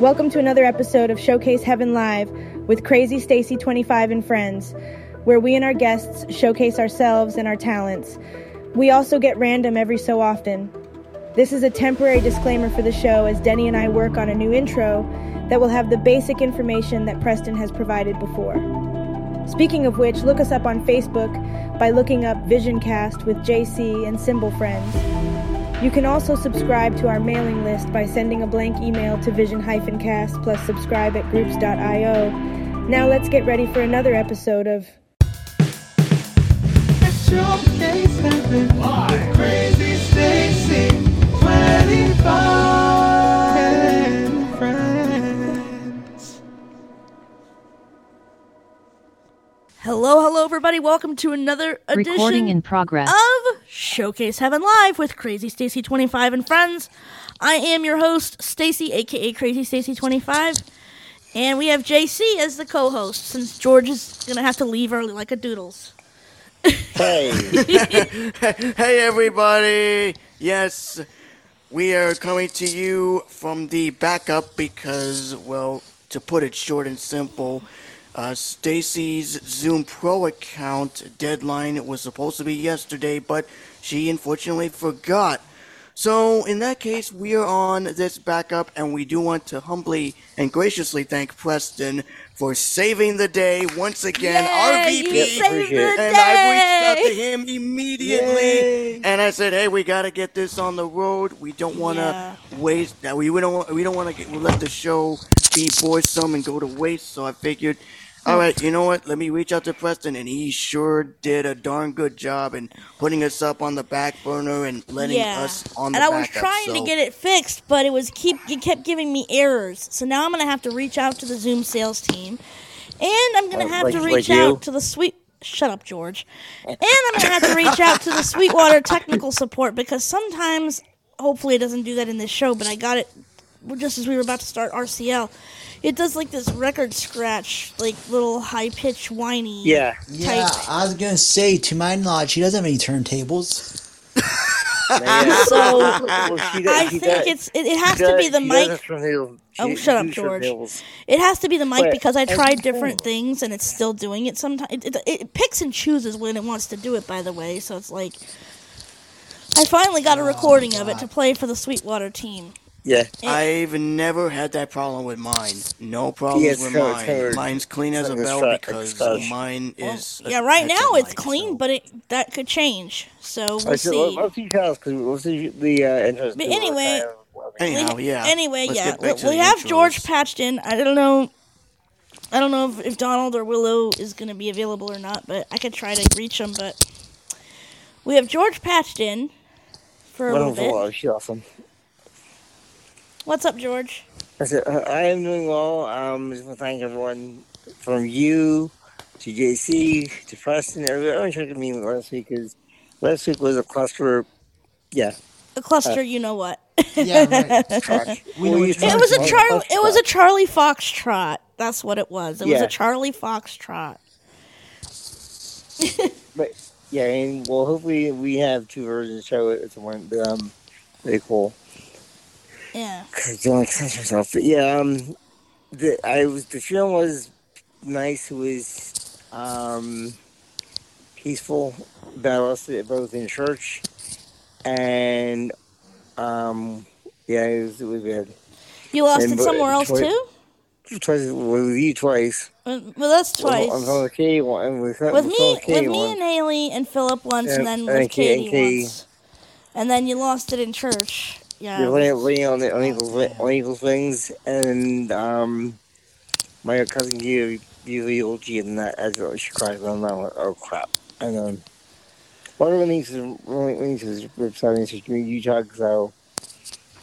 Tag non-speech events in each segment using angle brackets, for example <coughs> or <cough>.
Welcome to another episode of Showcase Heaven Live with Crazy Stacey 25 and friends, where we and our guests showcase ourselves and our talents. We also get random every so often. This is a temporary disclaimer for the show as Denny and I work on a new intro that will have the basic information that Preston has provided before. Speaking of which, look us up on Facebook by looking up Visioncast with JC and Symbol Friends. You can also subscribe to our mailing list by sending a blank email to vision-cast plus subscribe at groups.io. Now let's get ready for another episode of Showcase Heaven Crazy Stacey 25 Hello, hello, everybody. Welcome to another edition Recording in progress. of Showcase Heaven Live with Crazy Stacey 25 and friends. I am your host, Stacey, aka Crazy Stacey 25, and we have JC as the co-host since George is gonna have to leave early like a doodles. Hey. <laughs> hey, everybody. Yes, we are coming to you from the backup because, well, to put it short and simple, uh, Stacey's Zoom Pro account deadline was supposed to be yesterday, but she unfortunately forgot. So, in that case, we are on this backup, and we do want to humbly and graciously thank Preston for saving the day once again. Yay, RVP. you saved the And I reached out to him immediately, and I said, "Hey, we got to get this on the road. We don't want to Yeah. waste. That we, we don't. wa- We don't want to let the show be boresome and go to waste." So I figured, all right, you know what? Let me reach out to Preston, and he sure did a darn good job in putting us up on the back burner and letting yeah, us on the and I was backup, trying to get it fixed, but it was keep it kept giving me errors. So now I'm gonna have to reach out to the Zoom sales team, and I'm gonna Uh, have like- to reach you? out to the sweet. Shut up, George. And I'm gonna have to reach out to the Sweetwater technical support because sometimes, hopefully, it doesn't do that in this show. But I got it just as we were about to start RCL. It does like this record scratch, like little high pitched whiny. Yeah. Yeah, type. I was gonna say, to my knowledge, he doesn't have any turntables. <laughs> So Well, does- I think does- it's it, it has she to be the she mic. does have. Oh, shut up, George. It has to be the mic But- because I and- tried different things and it's still doing it. Sometimes it, it, it picks and chooses when it wants to do it. By the way, so it's like I finally got a oh, recording of it to play for the Sweetwater team. Yeah. I've never had that problem with mine. No problems Yeah, with kinda mine. covered. Mine's clean as a bell scratch- because scratch. mine Well, is. a yeah, right now it's mic, clean, so- but it that could change. So we'll Alright, see. let- let's see Charles because we'll see the uh, interest. But anyway- Anyhow, yeah. Anyway, Let's yeah, we, we have intros. George patched in. I don't know. I don't know if, if Donald or Willow is going to be available or not, but I could try to reach him. But we have George patched in for a little Wonderful. bit. awesome. What's up, George? I said, uh, I am doing well. Um, just want to thank everyone from you to JC to Preston. Everyone everyone checked me last week because last week was a cluster. Yeah. A cluster, you know what? Yeah, right. <laughs> Trot. We know Well, which you It was a Well, Charlie. It was a Foxtrot. Charlie Foxtrot. That's what it was. It was a Charlie Foxtrot. <laughs> But yeah, and well, hopefully we have two versions show it. It's one, but, um, really cool. Yeah. Cause you don't express yourself. But yeah, um, the I was the film was nice. It was um peaceful. But I lost it both in church and um yeah, it was, it was good. You lost And it somewhere else twi- too. Twice with you twice. Uh, Well, that's twice. On on the K one. With, with with me, with me one. and Haley and Philip once, and And- then with and Katie Katie. once, and then you lost it in church. Yeah. You're laying, laying on the on on Eagles wings, and um, my cousin gave the old and that as well. She cried. I'm like, oh crap. And um, one of the nieces, one of the out and she gave me Utah, so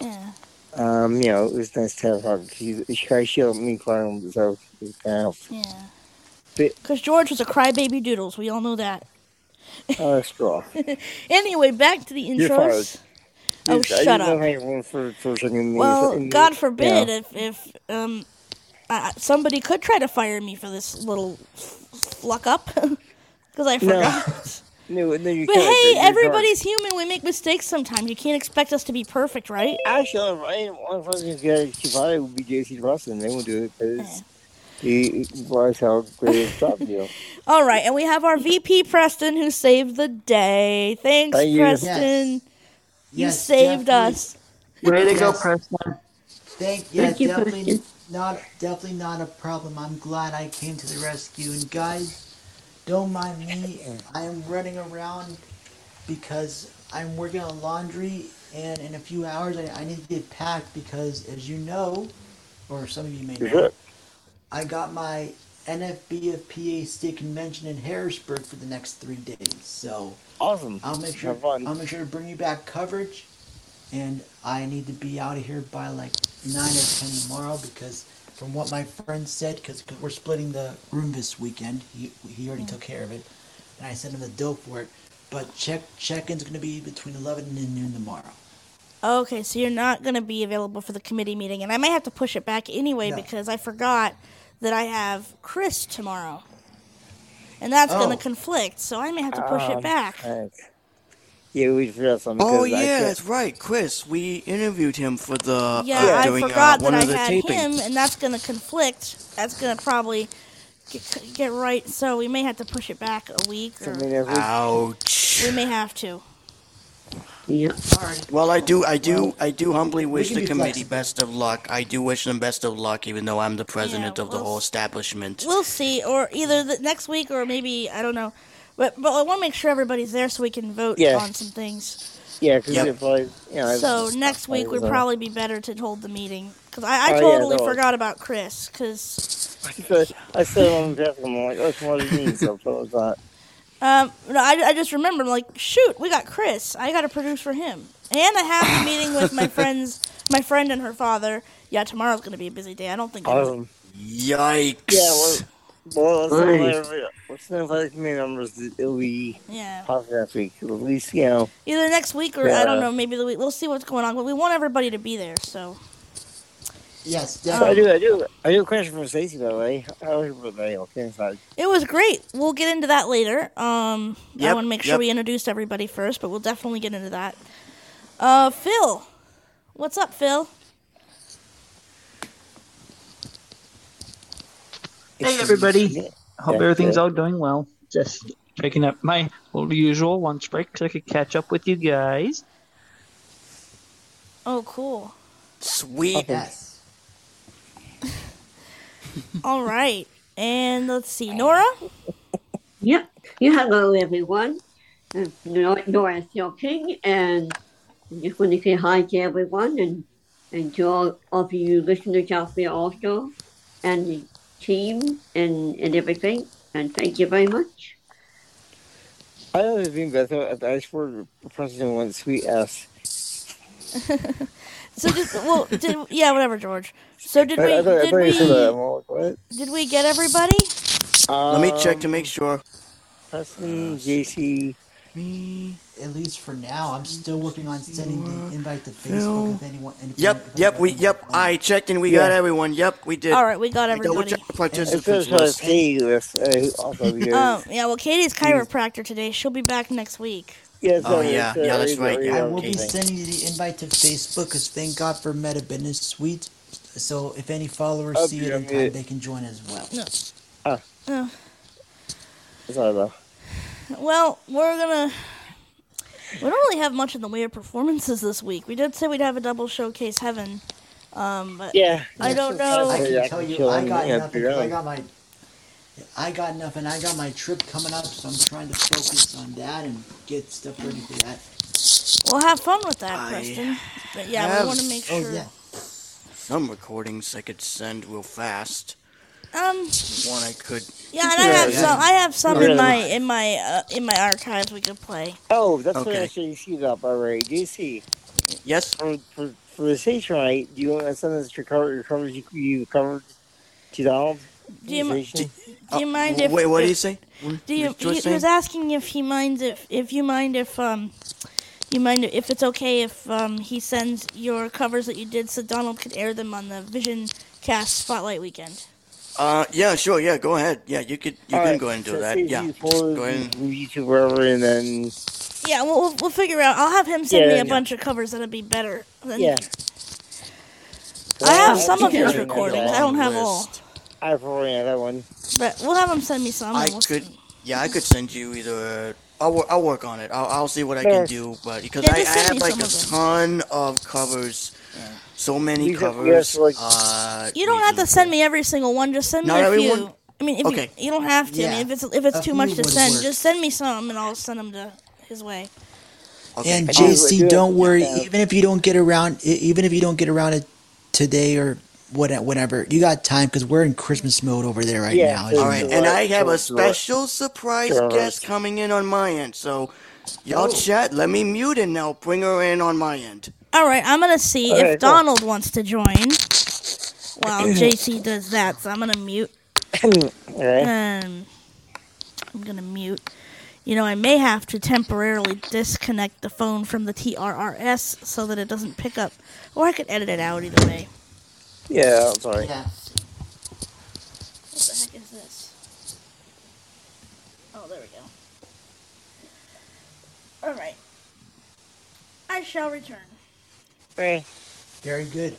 yeah. um, you know, it was nice to have her. She she cried, she helped me cry, so it was kind of Yeah. Because George was a crybaby doodles. We all know that. uh, straw. <laughs> Anyway, back to the intros. Oh, I shut up. know how everyone for for. Well, and- God forbid know. if if um uh, somebody could try to fire me for this little f- fluck up <laughs> because I No. forgot. <laughs> No, no, you But can't. hey, You're everybody's human. We make mistakes sometimes. You can't expect us to be perfect, right? Actually, I one person who's got she probably would be JC Preston. They won't do it because he was how great a job deal. <laughs> All right, and we have our VP Preston who saved the day. Thanks, Thank you. Preston. You Yes, saved definitely. us. Way to go, Yes. Preston. Thank yeah, Thank you, definitely Christian. not definitely not a problem. I'm glad I came to the rescue. And guys, don't mind me. I am running around because I'm working on laundry, and in a few hours I, I need to get packed because, as you know, or some of you may know, Sure. I got my NFBFPA state convention in Harrisburg for the next three days. So Awesome. I'll make sure Have fun. I'll make sure to bring you back coverage, and I need to be out of here by like nine or ten tomorrow because from what my friend said, because we're splitting the room this weekend, he he already mm. took care of it, and I sent him the dope for it. But check check-in's gonna be between eleven and noon tomorrow. Okay, so you're not going to be available for the committee meeting, and I may have to push it back anyway No. because I forgot that I have Chris tomorrow, and that's going Oh. to conflict. So I may have to push it Um, back. thanks. Yeah, we forgot something. Oh yeah, that's right, Chris. We interviewed him for the Yeah, uh, I doing forgot uh, that I had tapings. him, and that's going to conflict. That's going to probably get, get right. So we may have to push it back a week, or something else. Ouch. we may have to. Yeah. Alright. Well, I do, I do, I do humbly wish can the be committee flexible. best of luck. I do wish them best of luck, even though I'm the president Yeah, of the we'll whole s- establishment. We'll see, or either the next week, or maybe I don't know. But but I want to make sure everybody's there so we can vote Yeah. on some things. Yeah, because Yep. if I, you know, So next week would probably be better to hold the meeting because I, I Oh, yeah, totally no. forgot about Chris because I said, I said on the desk, I'm like, oh, what does it mean? So what was that? Um no I, I just remembered like shoot we got Chris I got to produce for him and I have the meeting with my <laughs> friends my friend and her father yeah tomorrow's gonna be a busy day I don't think Awesome. Yikes. Yeah, well, well let's Nice. notify everybody- let's notify the community it'll be yeah possible next week. At least, you know, either next week or I don't know maybe the week we'll see what's going on but we want everybody to be there so Yes, I do, I do, I do a question from Stacey, by the way. How was your birthday? Okay, inside. It was great. We'll get into that later. Um, I want to make sure yep. we introduce everybody first, but we'll definitely get into that. Uh, Phil, what's up, Phil? Hey, everybody. Hope Yeah, everything's yeah. all doing well. Just taking up my little usual lunch break so I could catch up with you guys. Oh, cool. Sweet. Yes. <laughs> All right, and let's see, Nora. <laughs> Yep. Yeah, hello, everyone. Uh, Nor- Nora Phil King, and I just want to say hi to everyone and, and to all of you listeners out there also, and the team and, and everything. And thank you very much. I don't know being better. I just for president one sweet ass. So did well, did yeah, whatever, George. So did we I, I thought, did thought you said that. I'm we like, did we get everybody? Let me check to Um, make sure. Preston, JC. Me. At least for now, I'm still working on sending the invite to Phil. Facebook if anyone. if Yep, anyone- yep, we, yep. I checked and we got everyone. Yep, we did. All right, we got I double everybody. checked It participants says list. Katie list. Uh, also <laughs> Um, yeah, well, Katie's chiropractor today. She'll be back next week. Yeah, Oh, yeah, it's, uh, yeah, that's right, yeah, I out will be everything. sending you the invite to Facebook because thank God for Meta Business Suite. So if any followers Oh, see it in yeah. time, they can join as well. Oh, Sorry, though. Well, we're gonna. We don't really have much in the way of performances this week. We did say we'd have a double showcase heaven, um, but Yeah. I don't know. I can tell you, I got nothing. I got my, I got nothing. I got my trip coming up, so I'm trying to focus on that and get stuff ready for that. we'll have fun with that, I Preston. But yeah, we want to make Oh sure. yeah. Some recordings I could send real fast. Um, One I could. yeah, and I have yeah. some. I have some Yeah. in my in my uh, in my archives we could play. Oh, that's what Okay. I should see up already. JC, Yes. for, for, for the station, right? Do you want to send us your, cover, your covers you, you covered to Donald? Do you, The mi- station? do you mind Oh, if? Wait, what do you say? What Do you? did He, he was asking if he minds if if you mind if um. You mind if it's okay if um, he sends your covers that you did so Donald could air them on the Vision Cast Spotlight weekend? Uh, yeah, sure. Yeah, go ahead. Yeah, you could. You All can right, go ahead and do so that. Yeah. Go ahead. YouTube wherever, and then Yeah, we'll, we'll, we'll figure out. I'll have him send Yeah, me a yeah. bunch of covers that'll be better. Than yeah. I have some of his recordings. I don't have all, I've already had that one. but we'll have him send me some. I we'll could. see. Yeah, I could send you either. I'll, wor- I'll work on it. I'll, I'll see what I can do, but because Yeah, I, I have like a of ton of covers, so many You have- have covers. to, like- uh, You don't have to send me every single one. Just send me Not a every few. one? I mean, if Okay. you, you don't have to. I mean, if it's if it's A too much to send, work. just send me some, and I'll send them to his way. Okay. And I do- I JC, do don't worry. Even if you don't get around, even if you don't get around it today or what, whatever, you got time because we're in Christmas mode over there right Yeah, now. so- as All you right, know. and I have a Sure, sure. special surprise Sure. guest coming in on my end. So, y'all Oh. chat. Let me mute and I'll bring her in on my end. All right, I'm gonna see Okay, if cool. Donald wants to join. While <clears throat> JC does that, so I'm gonna mute. <laughs> okay. Um, I'm gonna mute. You know, I may have to temporarily disconnect the phone from the TRRS so that it doesn't pick up, or I could edit it out either way. Yeah, I'm sorry. Yeah. What the heck is this? Oh, there we go. All right. I shall return. Okay. Very good.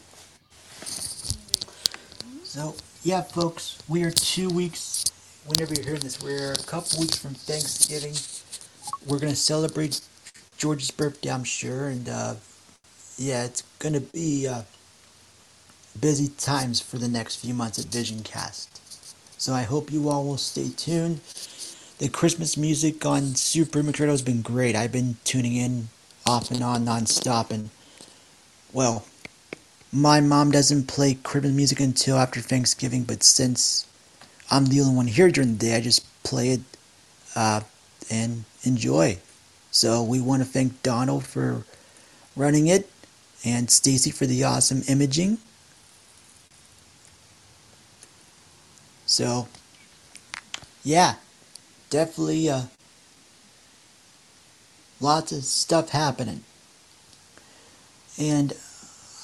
So, yeah, folks, we are two weeks, whenever you're hearing this, we're a couple weeks from Thanksgiving. We're going to celebrate George's birthday, I'm sure, and uh, yeah, it's going to be uh, busy times for the next few months at VisionCast. So I hope you all will stay tuned. The Christmas music on Super Mix has been great. I've been tuning in off and on nonstop, and well, my mom doesn't play Christmas music until after Thanksgiving, but since I'm the only one here during the day, I just play it uh, and enjoy. So we want to thank Donald for running it and Stacy for the awesome imaging. So, yeah, definitely uh, lots of stuff happening. And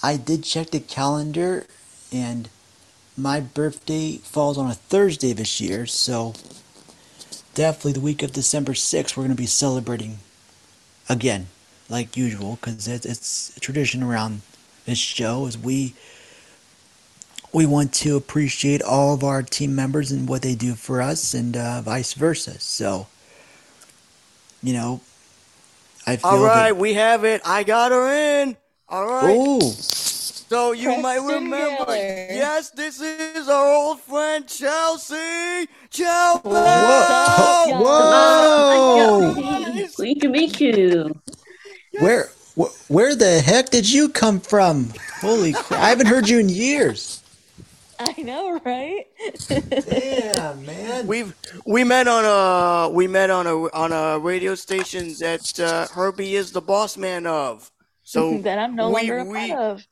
I did check the calendar, and my birthday falls on a Thursday this year, so definitely the week of December 6th, we're going to be celebrating again, like usual, because it's, it's a tradition around this show, is we we want to appreciate all of our team members and what they do for us, and uh, vice versa. So, you know, I feel All right, that. we have it. I got her in. All right. Oh, So you might remember. Miller. Yes, this is our old friend Chelsea. Chelsea. Whoa! Whoa! Whoa. Great to meet you. Where, wh- where the heck did you come from? Holy crap! I haven't heard you in years. <laughs> I know, right? Damn, <laughs> man. We've we met on a we met on a on a radio station that uh, Herbie is the boss man of. So <laughs> that I'm no we- longer a we- part of.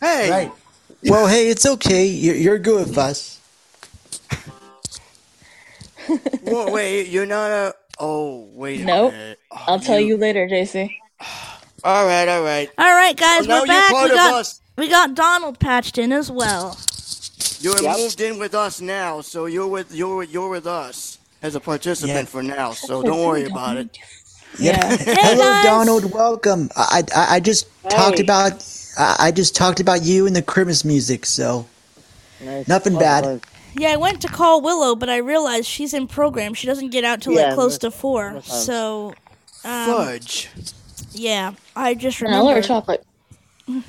Hey, Right. Well, hey, it's okay. You're, you're good with us. Whoa, wait, you're not a. Oh, wait a Nope. minute. Oh, I'll tell you later, JC. <sighs> All right, all right. All right, guys, Well, we're back. We got us. we got Donald patched in as well. You're Yep. moved in with us now, so you're with you're you're with us as a participant Yeah. for now. So don't worry about it. Yeah. Yeah. <laughs> Hello, guys. Donald. Welcome. I, I, I just talked about I, I just talked about you and the Christmas music. So Nice. Nothing bad. Yeah, I went to call Willow, but I realized she's in program. She doesn't get out till like close to four. no. So, um, Fudge. yeah, I just Vanilla or remembered. chocolate? <laughs>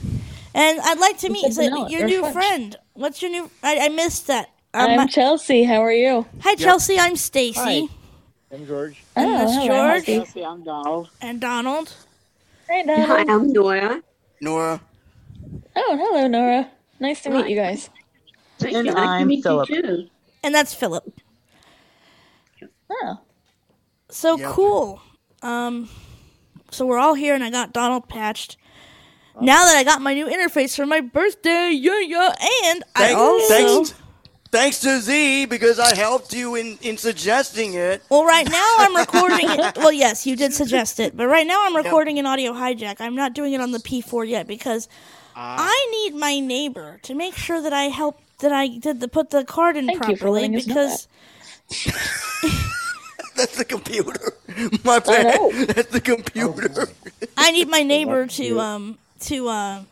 And I'd like to meet so vanilla your or new French. friend. What's your new? I, I missed that. Um, I'm Chelsea. How are you? hi, Chelsea. I'm Stacey. I'm George. And Oh, that's hello, George Chelsea. Chelsea, I'm Donald. and Donald. Hey, Hi, I'm Nora. Nora. Oh, hello, Nora. Nice to meet you guys. Nice And to- I'm meet Philip. And that's Philip. Oh, So Yep. cool. Um, so we're all here, and I got Donald patched. Now that I got my new interface for my birthday, yeah, yeah, and I Thank- also thanks, thanks to Z because I helped you in in suggesting it. well, right now I'm recording it. <laughs> Well, yes, you did suggest it, but right now I'm recording an audio hijack. I'm not doing it on the P4 yet because Ah. I need my neighbor to make sure that I help that I did the put the card in Thank you for properly letting us know because <laughs> That's the computer. <laughs> My I bad. know. That's the computer. I need my neighbor to um to uh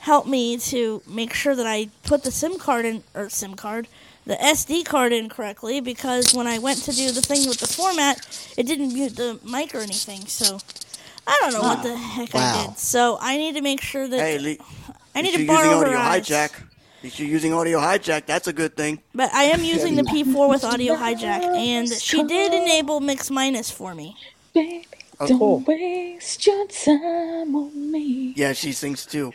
help me to make sure that I put the SIM card in or SIM card the SD card in correctly because when I went to do the thing with the format, it didn't mute the mic or anything. So I don't know what the heck I did. So I need to make sure that hey, Lee. I need to borrow using her audio eyes. hijack. If you're using audio hijack, that's a good thing. But I am using the P4 with audio hijack, and she did enable mix minus for me. Baby, Oh, don't cool. waste your time on me. Yeah, she sings too.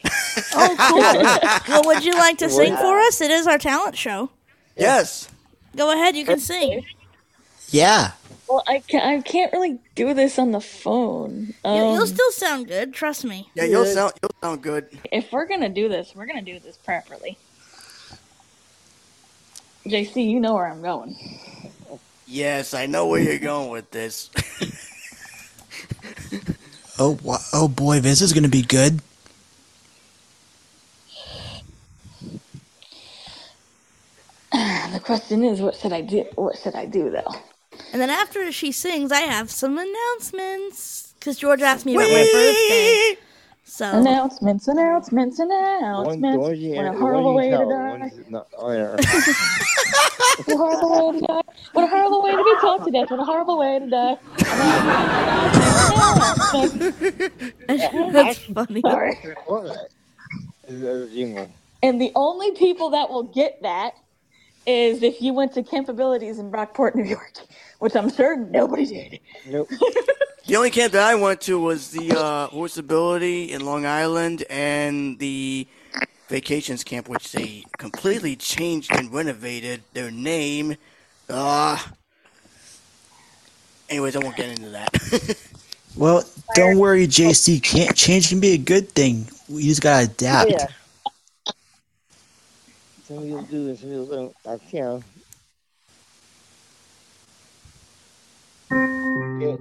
Oh, cool. <laughs> well, would you like to sing for us? It is our talent show. yes. Go ahead, you can sing. Yeah. Well, I can't, I can't really do this on the phone. You, you'll Um, still sound good, trust me. Yeah, you'll Yeah. sound you'll sound good. if we're gonna do this, we're gonna do this properly. JC, you know where I'm going. Yes, I know where you're going with this. <laughs> Oh, oh boy, this is gonna be good. <sighs> The question is, what should I do? What should I do though? And then after she sings, I have some announcements. Because George asked me about my birthday. So, Announcements, announcements, announcements. one you, What a horrible way to die. not oh, on air. <laughs> <laughs> What a horrible way to die. What a horrible way to be talked to death. What a horrible way to die. that's funny. Sorry. What? Is that a jingle? And the only people that will get that is if you went to Camp Abilities in Brockport, New York, which I'm sure nobody did. Nope. <laughs> The only camp that I went to was the uh, Horse Ability in Long Island and the Vacations Camp, which they completely changed and renovated their name. Uh, anyways, I won't get into that. <laughs> Well, don't worry, JC. Can't change can be a good thing. We just gotta adapt. Yeah. Some people do and some people don't. That's, you know. Yeah.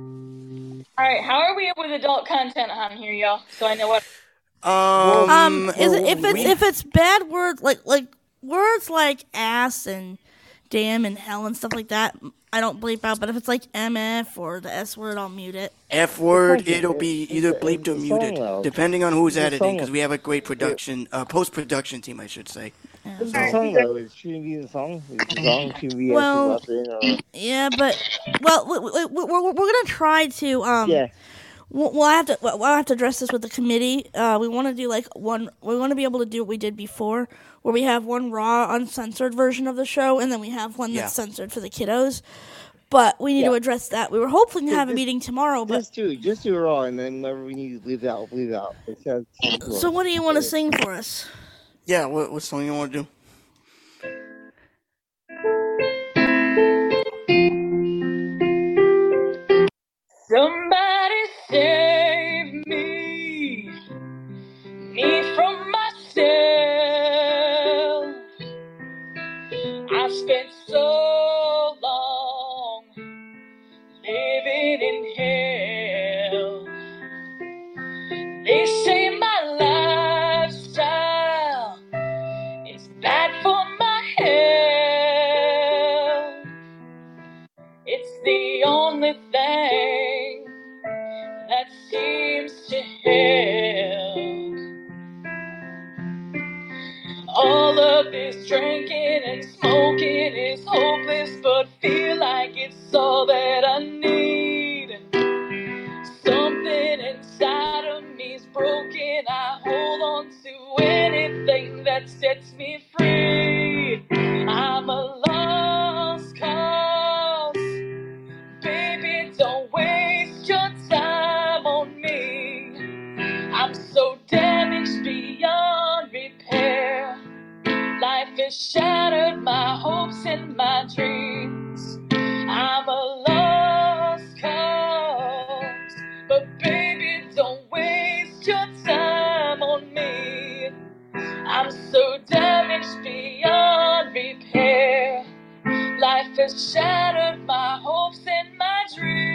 All right, how are we with adult content on here, y'all? So I know what. um, Um, is it, if it's if it's bad words like like words like ass and damn and hell and stuff like that, I don't bleep out. But if it's like mf or the s word, I'll mute it. F word, it'll be either bleeped or it's a song, muted, depending on who's editing, because we have a great production, uh, post production team, I should say. It's a song though. It shouldn't be the song. It's the song should be Well, actually or Yeah, but well, we, we, we, we're we're gonna try to um. yeah. Well, well, I have to. Well, I have to address this with the committee. Uh, we want to do like one. We want to be able to do what we did before, where we have one raw, uncensored version of the show, and then we have one that's Yeah. censored for the kiddos. But we need to address that. We were hoping to Yeah, have a meeting tomorrow, but Just do just do it raw, and then whatever we need to leave out, leave out. That so what do you want to sing for us? Yeah, what, what song you want to do? Somebody save me, me from myself. I've spent so drinking and smoking is hopeless, but feel like it's all that I need. Something inside of me's broken. I hold on to anything that sets me free. Has shattered my hopes and my dreams. I'm a lost cause. But baby, don't waste your time on me. I'm so damaged beyond repair. Life has shattered my hopes and my dreams.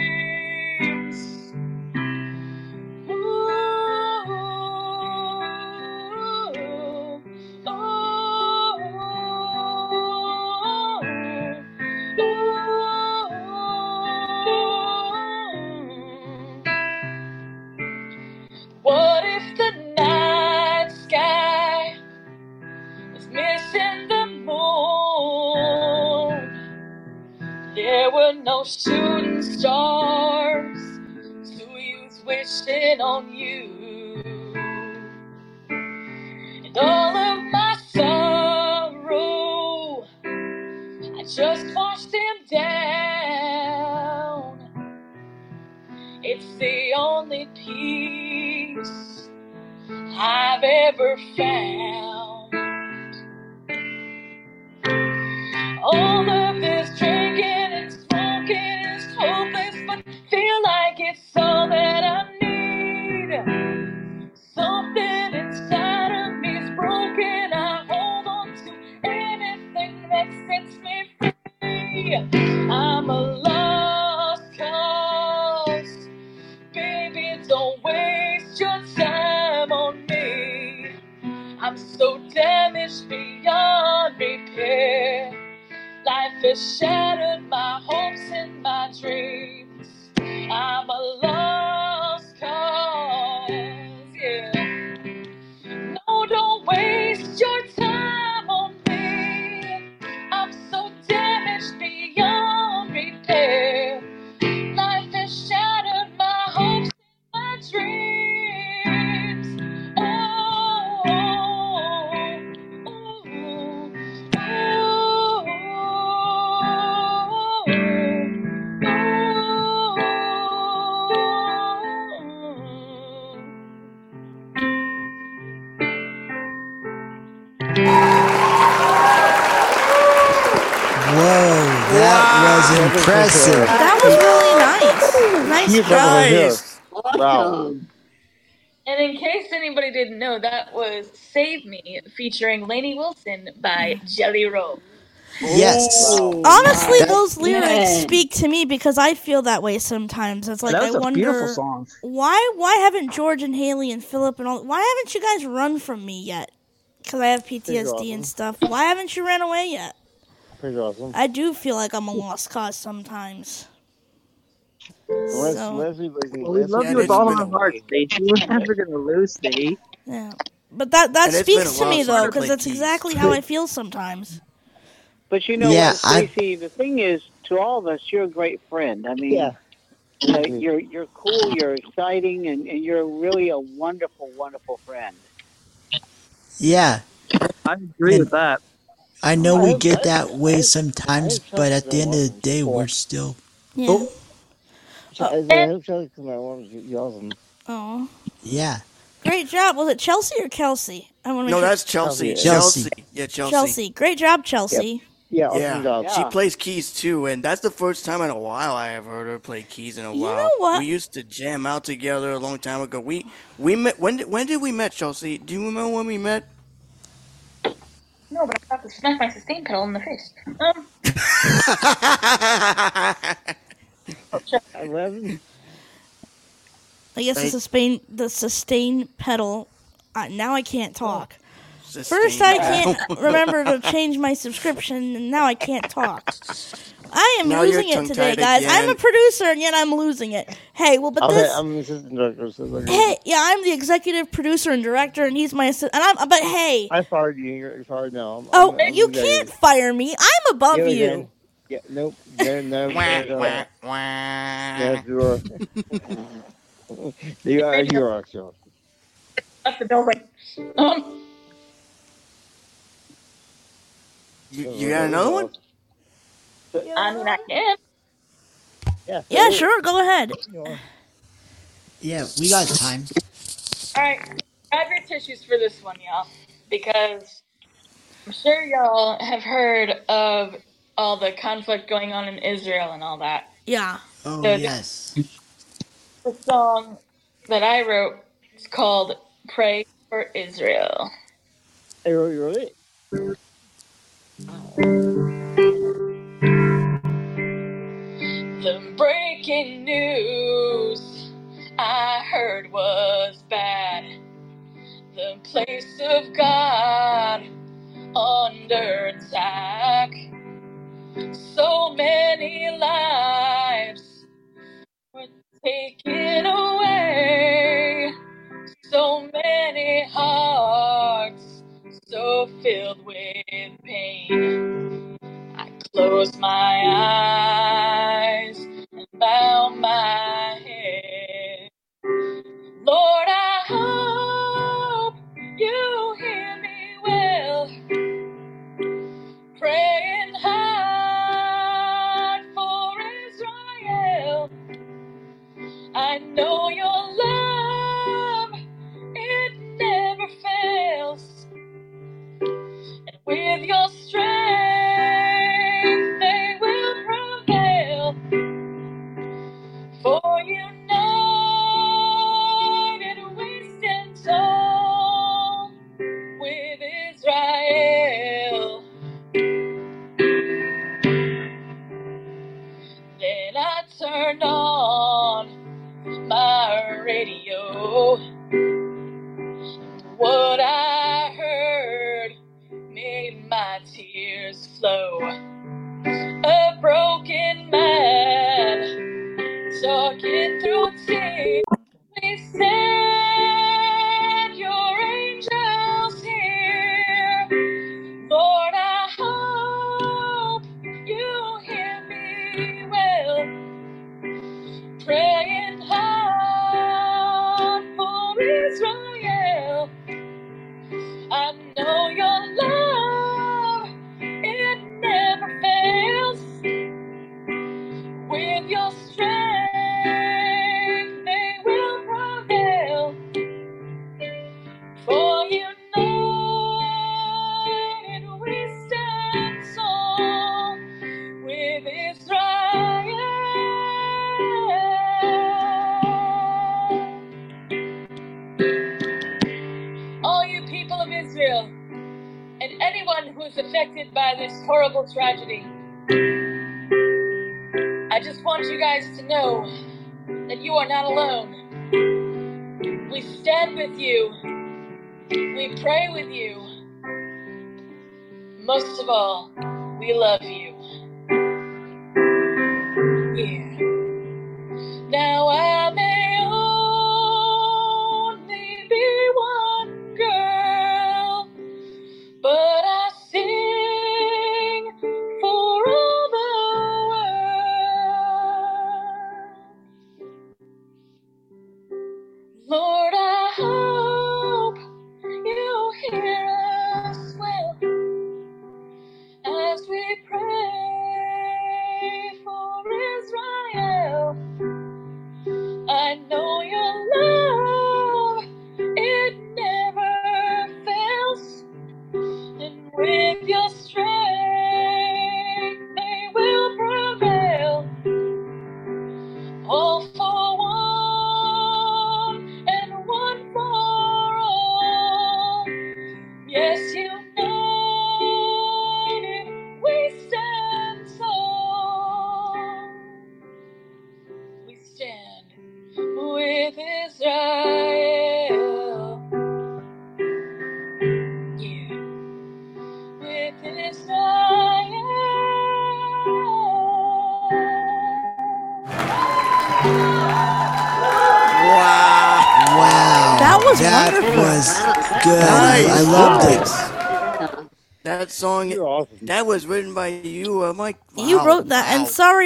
No shooting stars to use wishing on you. And all of my sorrow, I just washed them down. It's the only peace I've ever found. Featuring Lainey Wilson by Jelly Roll. Yes. Honestly, That- those lyrics Yeah. speak to me because I feel that way sometimes. It's like that I was a wonder beautiful song. why why haven't George and Haley and Philip and all why haven't you guys run from me yet? Because I have PTSD awesome. and stuff. Why haven't you ran away yet? Pretty awesome. I do feel like I'm a lost cause sometimes. Les- So Leslie, Leslie, Well, we love Yeah, you with all our hearts, week. Stacey. We're never gonna lose, Stacey. yeah, but that that And it's been a speaks to me though because that's exactly how I feel sometimes. But you know Yeah, what, I- Stacey? The thing is, to all of us, you're a great friend. I mean, Yeah. you know, you're you're cool, you're exciting, and, and you're really a wonderful, wonderful friend. Yeah. I agree And- with that. I know I we get that way sometimes, but at the end of the day, we're still. Yeah. Oh, I I hope so, 'cause I want to be awesome. Oh, yeah. Great job. Was it Chelsea or Kelsey? I want to No, make that's Chelsea. Chelsea. Chelsea. Chelsea. Yeah. Chelsea. Chelsea. Great job, Chelsea. Yeah, awesome Yeah. job. She plays keys too, and that's the first time in a while I have heard her play keys in a You while. know what? We used to jam out together a long time ago. We we met when did, when did we met Chelsea? Do you remember when we met? No, but I have to smack my sustain pedal in the face. Um, <laughs> Eleven. I guess the sustain the sustain pedal. Uh, now I can't talk. Just First, saying. I can't <laughs> remember to change my subscription, and now I can't talk. <laughs> I am Now you're losing it today, tongue-tied guys. I'm a again. producer, and yet I'm losing it. Hey, well, but I'm, this. I'm the assistant director. So like, Hey, yeah, I'm the executive producer and director, and he's my assistant. And I'm, but hey, I fired you. You're fired now. I'm, oh, I'm, I'm you the can't executive. fire me. I'm above Yeah, we you. Yeah, nope. No, no, Wah, no, no. wah, wah. <laughs> Yes, you are. you are. You are actually. that's the building. Um, You, you got another one? I mean, I can. Yeah. Yeah, sure, go ahead. Yeah, we got time. All right, grab your tissues for this one, y'all, because I'm sure y'all have heard of all the conflict going on in Israel and all that. Yeah. Oh, So- yes. The song that I wrote is called "Pray for Israel." Hey, you ready? The breaking news I heard was bad. The place of God under attack. So many lives were taken away. So many hearts so filled with pain. I close my eyes and bow my head. Lord, I hope you hear me well. Praying hard know your love, it never fails. And with your strength,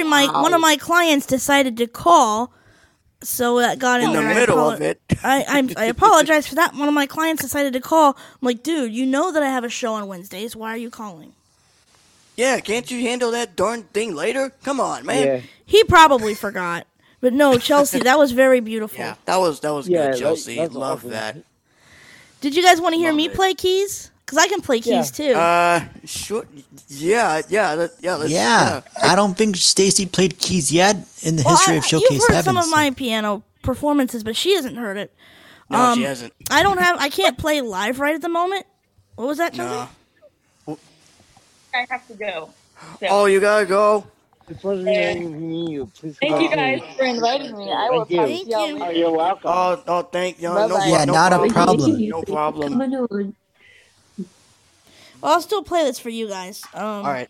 that, and Wow. One of my clients decided to call, so that got in, In the there. I middle apolo- of it. I I'm, I apologize for that. One of my clients decided to call. I'm like, dude, you know that I have a show on Wednesdays. Why are you calling? Yeah, can't you handle that darn thing later? Come on, man. Yeah. He probably forgot. But no, Chelsea, that was very beautiful. Yeah, that was that was Yeah, good, Chelsea. that's Love awesome. that. Did you guys want to hear me play keys? Because I can play keys too. Uh, sure. Yeah, yeah, that, yeah. Let's, Yeah. I don't think Stacey played keys yet in the Well, history I- of Showcase You've heard Heaven. some of my piano performances, but she hasn't heard it. No, she hasn't. I don't have. I can't play live right at the moment. What was that, Chelsea? No. I have to go. So, Oh, you gotta go. It wasn't anything from you. Please thank you on. guys for inviting me. I will Thank you. talk to Thank y'all you. later. Oh, you're welcome. Oh, oh, thank you. No, Bye-bye. Yeah, no not a problem. problem. No problem. Coming on. Well, I'll still play this for you guys. Um, All right.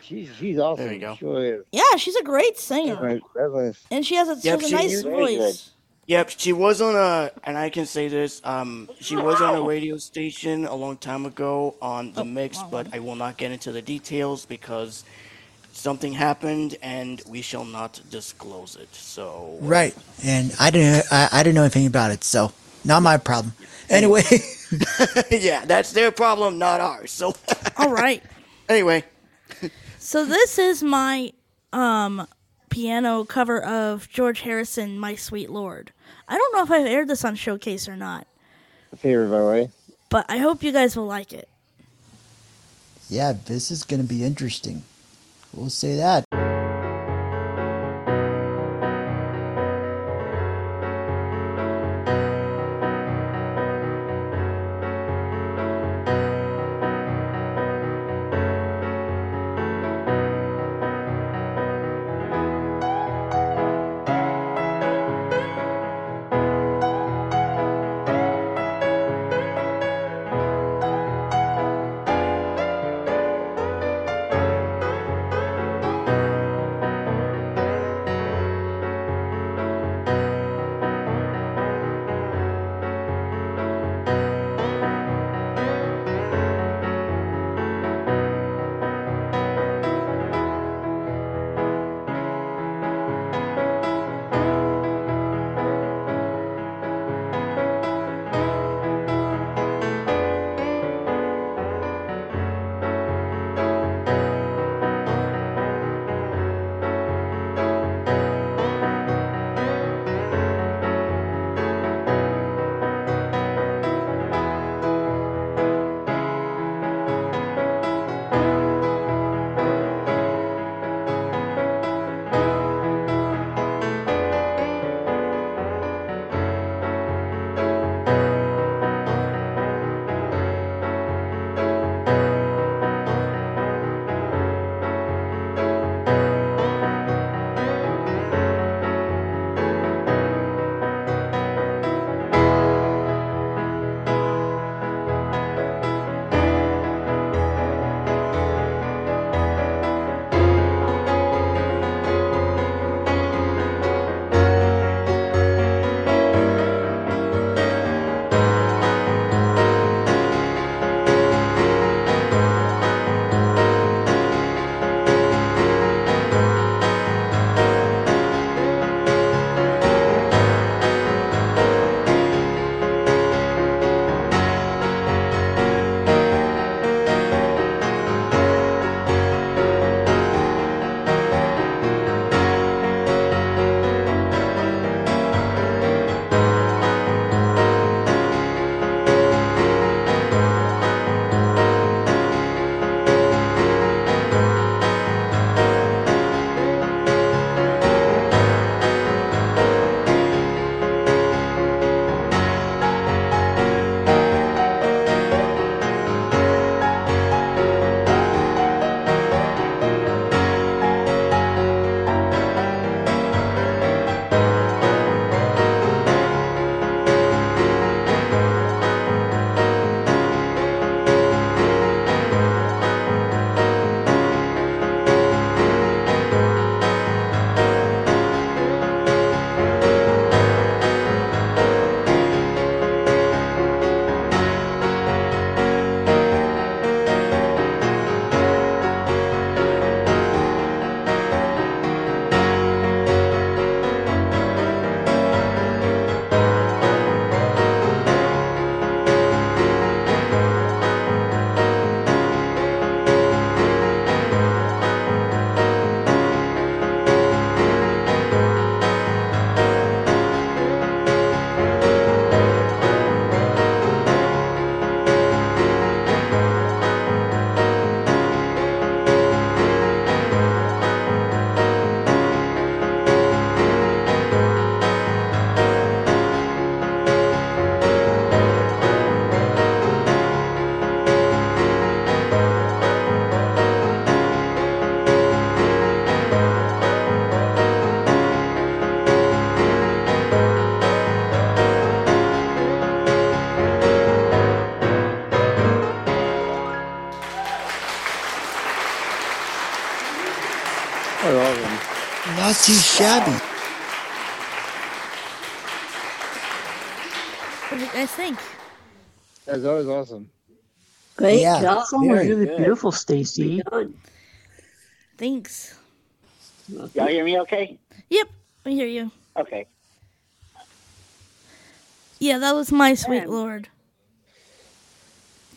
She's, she's awesome. There you go. Sure is. Yeah, she's a great singer, Right, that was- and she has a, she Yep, has a she nice is. Very voice. Yep, she was on a, and I can say this. Um, she was on a radio station a long time ago on the mix, but I will not get into the details because something happened and we shall not disclose it. So Right, and I didn't I, I didn't know anything about it, so not my problem. Anyway, <laughs> yeah, that's their problem, not ours. So <laughs> All right. anyway, So this is my um piano cover of George Harrison, My Sweet Lord. I don't know if I've aired this on Showcase or not, Favorite, by the way. but I hope you guys will like it. yeah, this is gonna be interesting. We'll say that. Not too shabby. What do you guys think? That's always awesome. Great Yeah, job. very really good. beautiful, Stacey. Thanks. Y'all hear me okay? Yep, we hear you. Okay. Yeah, that was my sweet lord.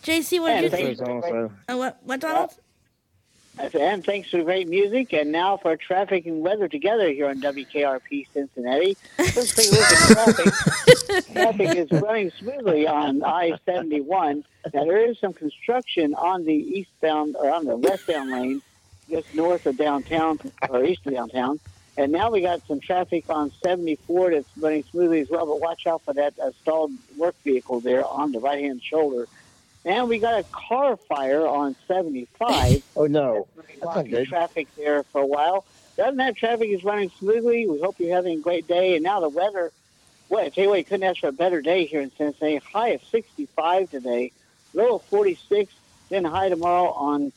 JC, what did you And think? thanks- Uh, what, what, Donald? And thanks for the great music. And now for traffic and weather together here on WKRP Cincinnati. Let's take a look at traffic. <laughs> traffic is running smoothly on I-71. Now, there is some construction on the eastbound or on the westbound lane just north of downtown or east of downtown. And now we got some traffic on 74 that's running smoothly as well. But watch out for that uh, stalled work vehicle there on the right-hand shoulder. And we got a car fire on 75 <laughs> Oh no, traffic there for a while. Other than that, traffic is running smoothly. We hope you're having a great day. And now the weather, well, I tell you what, you couldn't ask for a better day here in Cincinnati. High of 65 today, low of 46, then high tomorrow on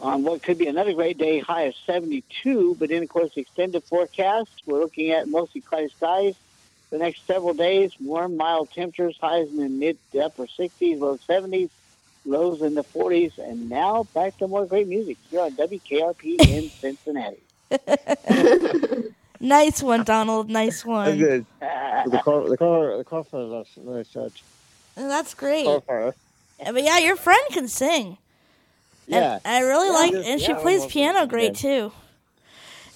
on what could be another great day, high of 72. But then, of course, the extended forecast, we're looking at mostly cloudy skies the next several days. Warm, mild temperatures, highs in the mid to upper 60s, low 70s, lows in the 40s. And now back to more great music here on WKRP in <laughs> Cincinnati. <laughs> Nice one, Donald. Nice one. good. <laughs> The car, the car, the car fire was a nice touch. Oh, that's great. Car fire. But yeah, your friend can sing. And Yeah. I really Yeah, like, just- and she yeah, plays piano great that. too.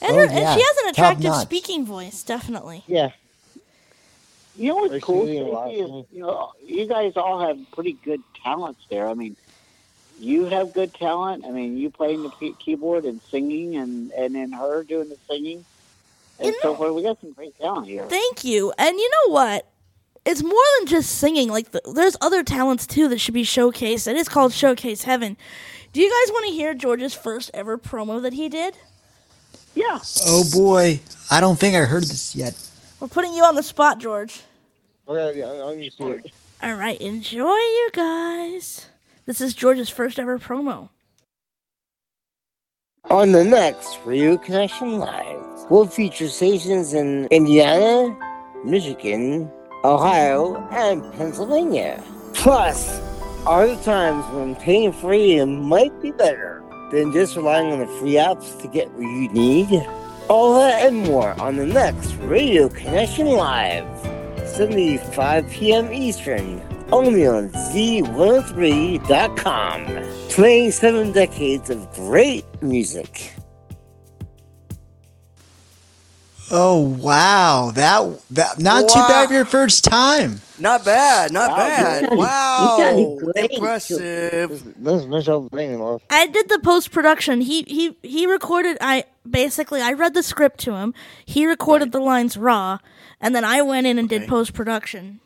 And, Oh, her, yeah. and she has an attractive speaking voice, definitely. Yeah. You know what's cool, shooting a lot, Stacey, is, you know, you guys all have pretty good talents there. I mean, you have good talent. I mean, you playing the key- keyboard and singing, and and then her doing the singing, and You so know- forth. We got some great talent here. Thank you. And you know what? It's more than just singing. Like the, there's other talents too that should be showcased. It is called Showcase Heaven. Do you guys want to hear George's first ever promo that he did? Yeah. Oh boy, I don't think I heard this yet. We're putting you on the spot, George. Okay, yeah, I'll just do it. All right, enjoy, you guys. This is George's first ever promo. On the next Radio Connection Live, we'll feature stations in Indiana, Michigan, Ohio, and Pennsylvania. Plus, are the times when paying for radio might be better than just relying on the free apps to get what you need. All that and more on the next Radio Connection Live, 75 p.m. Eastern, only on Z103.com. Playing seven decades of great music. Oh wow, that that not too bad for your first time. Not bad, not Wow, bad. you sounded- Wow, you great. impressive. Nice, nice job playing them off. I did the post production. He he he recorded. I basically I read the script to him. He recorded the lines raw, and then I went in and did post production.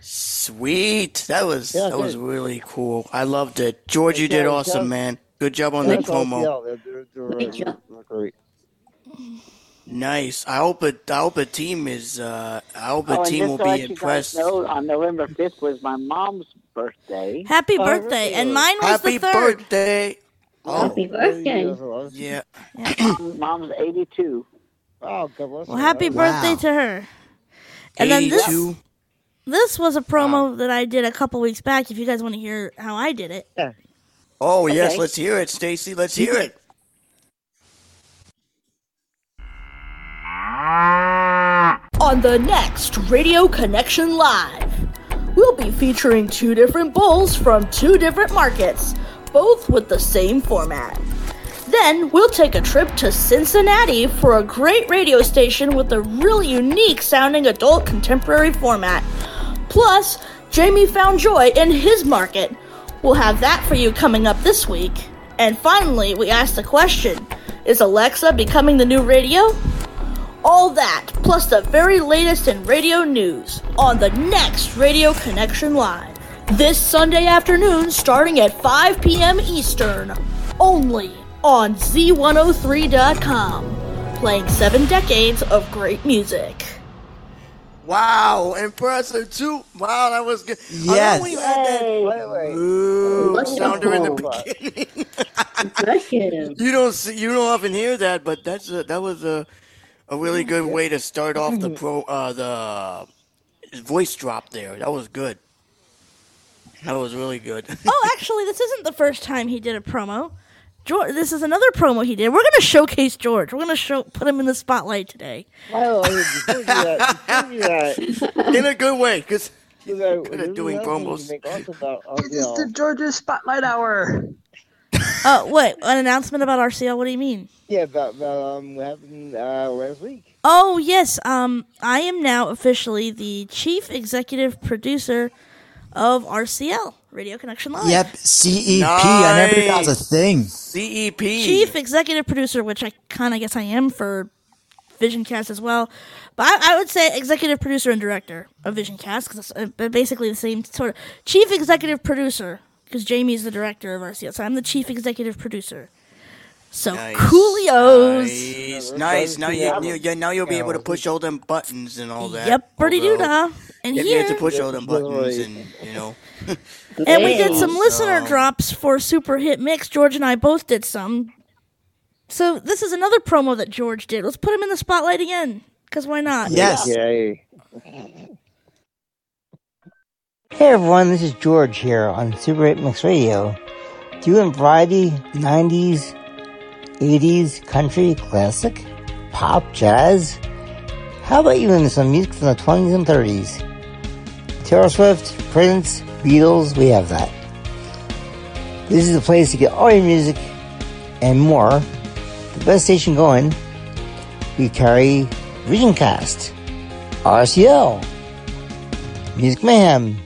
Sweet. That was Yeah, that was really cool. I loved it. George, you did awesome, man. Good job on the promo. Great job. Nice. I hope it. I hope a team is. Uh, I hope a Oh, team will to be impressed. know, on November 5th was my mom's birthday. Happy Oh, birthday! really? And mine was Happy the third. birthday! Oh, Happy birthday. yeah. <clears throat> Mom- Mom's 82. Oh, God bless Well, her. happy Wow. birthday to her. And then this Eighty-two. this was a promo that I did a couple weeks back. If you guys want to hear how I did it, Oh yes, Okay. let's hear it, Stacey. Let's hear it. On the next Radio Connection Live, we'll be featuring two different bulls from two different markets, both with the same format. Then we'll take a trip to Cincinnati for a great radio station with a really unique sounding adult contemporary format. Plus, Jamie found joy in his market. We'll have that for you coming up this week. And finally, we asked the question Is Alexa becoming the new radio? All that, plus the very latest in radio news on the next Radio Connection Live. This Sunday afternoon, starting at 5 p.m. Eastern, only on Z103.com. Playing seven decades of great music. Wow, impressive too. Wow, that was good. I love Yes. when you had that Hey, Wait, wait. ooh Wonderful. sounder in the Wow. beginning. <laughs> You don't see, you don't often hear that, but that's a, that was a a really good way to start off the pro uh the voice drop there. That was good. That was really good. <laughs> oh, actually, this isn't the first time he did a promo. George, this is another promo he did. We're gonna showcase George. We're gonna show put him in the spotlight today. Well, before you do that, before you do that, <laughs> In a good way, because you know, good there's at doing another thing promos. to make also about <laughs> It is the RCL. Georgia Spotlight Hour. Oh, what? An announcement about RCL? What do you mean? Yeah, about, about um, what happened uh, last week. Oh yes, um, I am now officially the chief executive producer of RCL Radio Connection Live. Yep, CEP. I never knew that was a thing. CEP. chief executive producer, which I kind of guess I am for VisionCast as well. But I, I would say executive producer and director of VisionCast because it's uh, basically the same sort of chief executive producer because Jamie's the director of RCL, so I'm the chief executive producer. So Nice. coolios. Nice, nice. Now you, you, you now you'll be able to push all them buttons and all that. Yep, birdie doo dah. And You have to push all them buttons and you know. <laughs> and we did some So- listener drops for Super Hit Mix. George and I both did some. So this is another promo that George did. Let's put him in the spotlight again, because why not? Yes. Yay. Hey everyone, this is George here on Super Hit Mix Radio. Doing variety, 90s, 80s, country, classic, pop, jazz. How about even some music from the 20s and 30s? Taylor Swift, Prince, Beatles, we have that. This is the place to get all your music and more. The best station going. We carry Visioncast, RCL, Music Mayhem,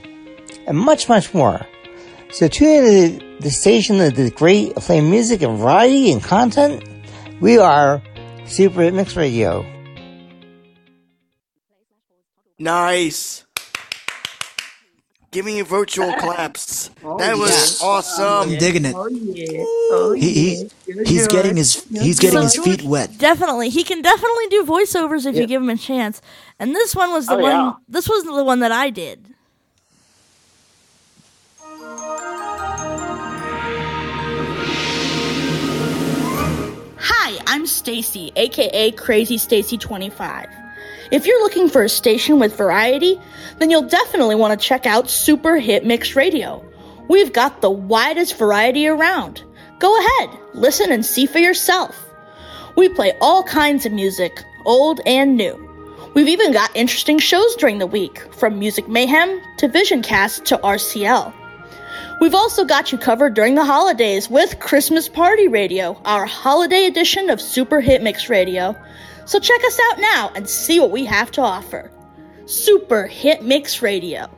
and much, much more. So tune in to the, the station that does great playing music and variety and content. We are Super Hit Mix Radio. Nice. Giving you virtual <laughs> claps. Oh, that was awesome. I'm digging it. Oh yeah. Oh He, he he's getting his he's getting his feet wet. Definitely, he can definitely do voiceovers if you give him a chance. And this one was the Oh, one. yeah. This was the one that I did. Hi, I'm Stacey, aka KrazeyStacey25. If you're looking for a station with variety, then you'll definitely want to check out Super Hit Mix Radio. We've got the widest variety around. Go ahead, listen and see for yourself. We play all kinds of music, old and new. We've even got interesting shows during the week, from Music Mayhem to Visioncast to RCL. We've also got you covered during the holidays with Christmas Party Radio, our holiday edition of Super Hit Mix Radio. So check us out now and see what we have to offer. Super Hit Mix Radio.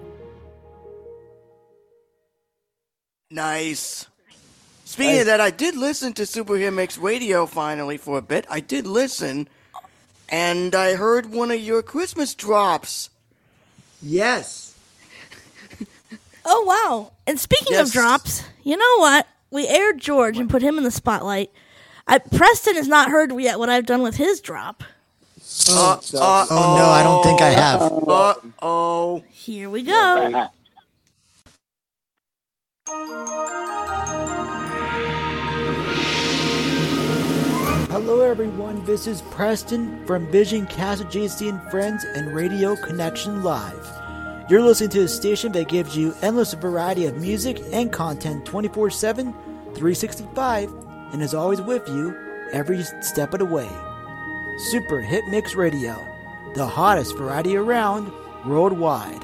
Nice. Speaking of that, I did listen to Super Hit Mix Radio finally for a bit. I did listen, and I heard one of your Christmas drops. Yes. Oh wow! And speaking Yes. of drops, you know what? We aired George and put him in the spotlight. I, Preston has not heard yet what I've done with his drop. Uh, uh, Oh no, I don't think I have. Uh oh. Here we go. Hello everyone, this is Preston from Vision Cast JC and Friends and Radio Connection Live. You're listening to a station that gives you endless variety of music and content 24-7, 365, and is always with you every step of the way. Super Hit Mix Radio, the hottest variety around worldwide.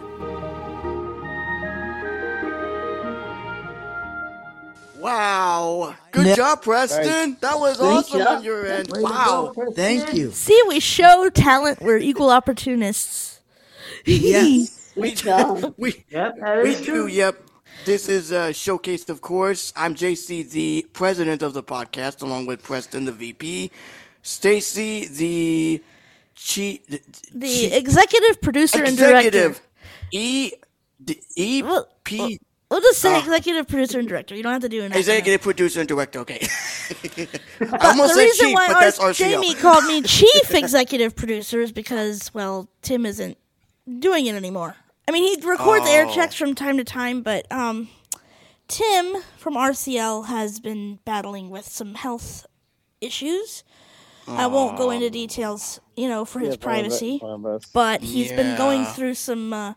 Wow. Good Ne- job, Preston. That was Great awesome job. on your end. Way Wow. go, Thank you. See, we show talent. We're equal opportunists. Yes. <laughs> We, Good <laughs> we, Yep, that we is do, yep. This is uh, Showcased, of course. I'm JC, the president of the podcast, along with Preston, the VP. Stacey, the chief. The executive producer and director. executive. E. D- E. Well, P. We'll just say Ah. executive producer and director. You don't have to do an acronym. Executive producer and director. Okay. I <laughs> But almost the said reason chief, why but that's RCL. Jamie called me <laughs> chief executive producer is because, well, Tim isn't doing it anymore. I mean, he records air Oh. checks from time to time, but um, Tim from RCL has been battling with some health issues. I won't go into details, you know, for his privacy. But he's been going through some uh,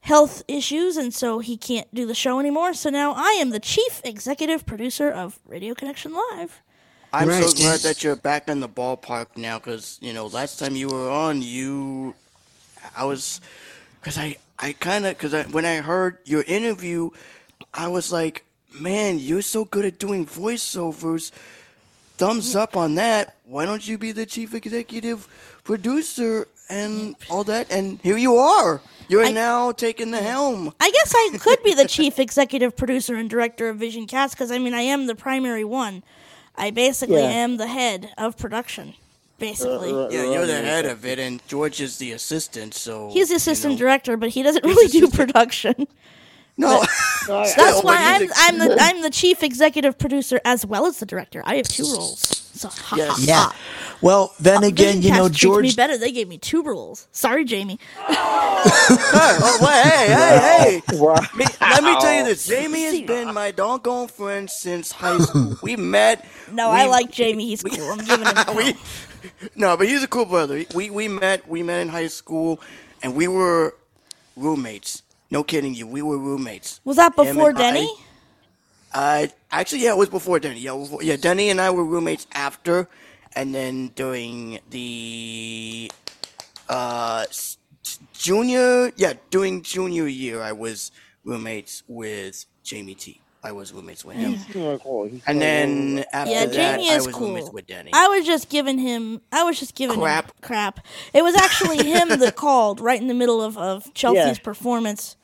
health issues, and so he can't do the show anymore. So now I am the chief executive producer of Radio Connection Live. I'm so glad that you're back in the ballpark now, because you know last time you were on, you, I was, because I I kind of because I, when I heard your interview, I was like, man, you're so good at doing voiceovers. Thumbs up on that. Why don't you be the chief executive producer and all that? And here you are. You're now taking the helm. I guess I could be the chief <laughs> executive producer and director of Vision Cast because I mean I am the primary one. I basically Yeah. am the head of production. Basically, Yeah, you're the head of it, and George is the assistant. So he's the you assistant know. director, but he doesn't really do production. No, <laughs> That's why I'm he's I'm the I'm the chief executive producer as well as the director. I have two roles. So ha, Yes. ha, Yeah. Ha. Well, then again, you know, Cast treats me George. better. They gave me two roles. Sorry, Jamie. <laughs> oh, wait, hey, hey, hey. Wow. Me, let me tell you this. Jamie has been my doggone friend since high school. <laughs> We met. No, we, I like Jamie. He's cool. I'm giving him. <laughs> we, no, but he's a cool brother. We we met we met in high school, and we were roommates. No kidding you, we were roommates. Was that before and I- Denny? Uh, actually, yeah, it was before Denny. Yeah, before, yeah, Denny and I were roommates after, and then during the uh s- s- junior, yeah, during junior year, I was roommates with Jamie T. I was roommates with him, He's cool. He's and then after Yeah, that, Jamie I is was cool. roommates with Denny. I was just giving him. I was just giving Crap. him crap. It was actually him that <laughs> called right in the middle of, of Chelsea's Yeah. performance.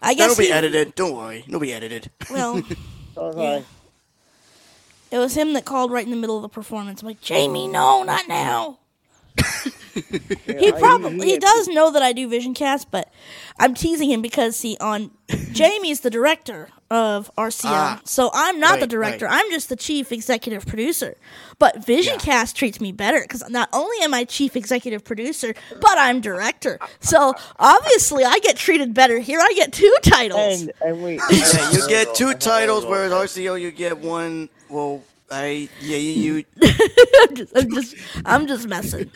I guess That'll be he, edited. Don't worry, it'll be edited. well, <laughs> Okay. It was him that called right in the middle of the performance. I'm like, Jamie, no, not now. <laughs> he probably he he- does know that I do vision cast, but I'm teasing him because see on <laughs> Jamie's the director of RCL, Ah. so I'm not the director. right. I'm just the chief executive producer. But Vision Cast treats me better because not only am I chief executive producer, but I'm director. So obviously I get treated better here. I get two titles. And and we. yeah, <laughs> you get two titles, whereas RCO you get one. Well, I yeah you. <laughs> I'm, just, I'm just I'm just messing.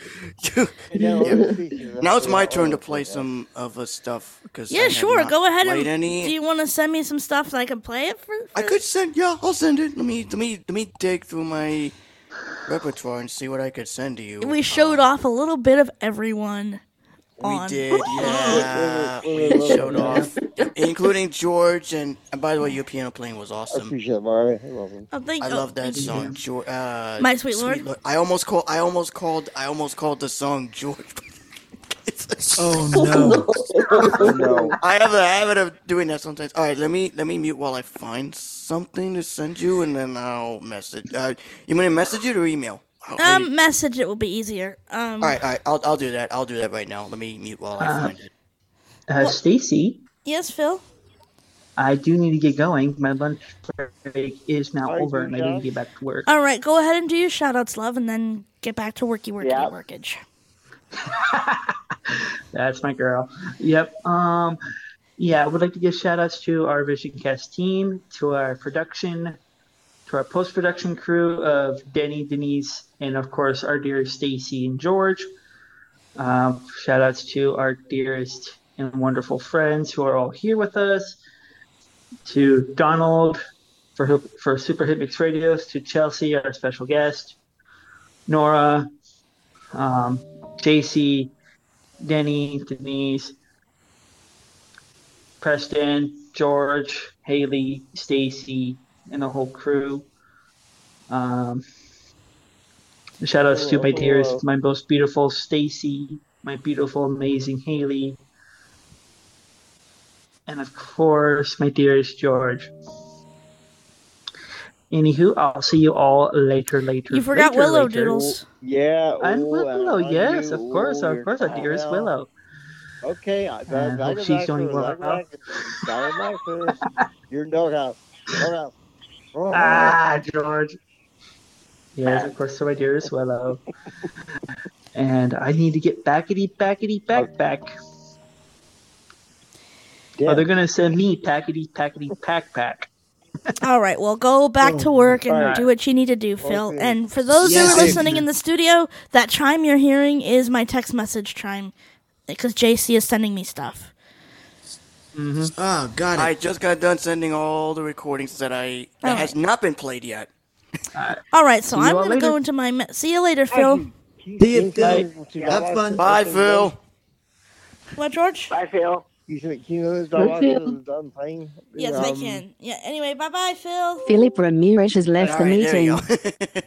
Yeah, <laughs> Now it's my turn to play some of the stuff because Yeah, sure. Go ahead and any. do you want to send me some stuff so I can play it for? I could send. Yeah, I'll send it. Let me let me let me dig through my repertoire and see what I could send to you. We showed uh, off a little bit of everyone. We did, yeah. we showed off, including George. And, and by the way, your piano playing was awesome. I awesome. appreciate it, Mario. I love him. Oh, thank I oh, love that thank song, George. Uh, My Sweet Lord? I almost called. I almost called. I almost called the song George. <laughs> Oh <laughs> no. Oh, no. I have a habit of doing that sometimes. All right, let me let me mute while I find something to send you, and then I'll message. Uh, you want to message it or email? I'll- I'll- Um, message it will be easier. Um, all right, all right. I'll I'll do that. I'll do that right now. Let me mute while I Uh, find it. Uh, Stacey, yes, Phil. I do need to get going. My lunch break is now Alright, over, and I need to get back to work. All right, go ahead and do your shout outs, love, and then get back to worky worky Yeah. workage. <laughs> That's my girl. Yep. Um, yeah, I would like to give shout outs to our Vision Cast team, to our production, to our post production crew of Denny, Denise, and of course our dear Stacey and George. Um, shout outs to our dearest and wonderful friends who are all here with us. To Donald for for Super Hit Mix Radios, to Chelsea, our special guest, Nora, um, JC, Denny, Denise, Preston, George, Haley, Stacey, and the whole crew. Um, shout outs to my dearest, my most beautiful Stacey, my beautiful, amazing Haley, and of course, my dearest George. Anywho, I'll see you all later, later. You forgot later, Willow later. Doodles. Yeah. And ooh, Willow, and yes, of course, of course, our dearest Willow. Okay, I, I, I hope she's back doing first, I go well. back- I go Oh, Ah, George. Yes, of course, to my dearest Willow. and I need to get backety backety back back. yeah. Oh, they're gonna send me packety packety pack pack. All right, well, go back to work and Alright. do what you need to do, Phil. Okay. And for those who are listening in the studio, that chime you're hearing is my text message chime because JC is sending me stuff. Oh, got it. I just got done sending all the recordings that I that All has not been played yet. <laughs> All right, so I'm gonna go into my. Me- See you later, Phil. See you, Phil. Have fun. Bye, Phil. What, George? Bye, Phil. You can, can you know this Good dog deal. is done playing? Yes, I Um, can. Yeah. Anyway, bye, bye, Phil. Philip Ramirez has left All the right, meeting. go.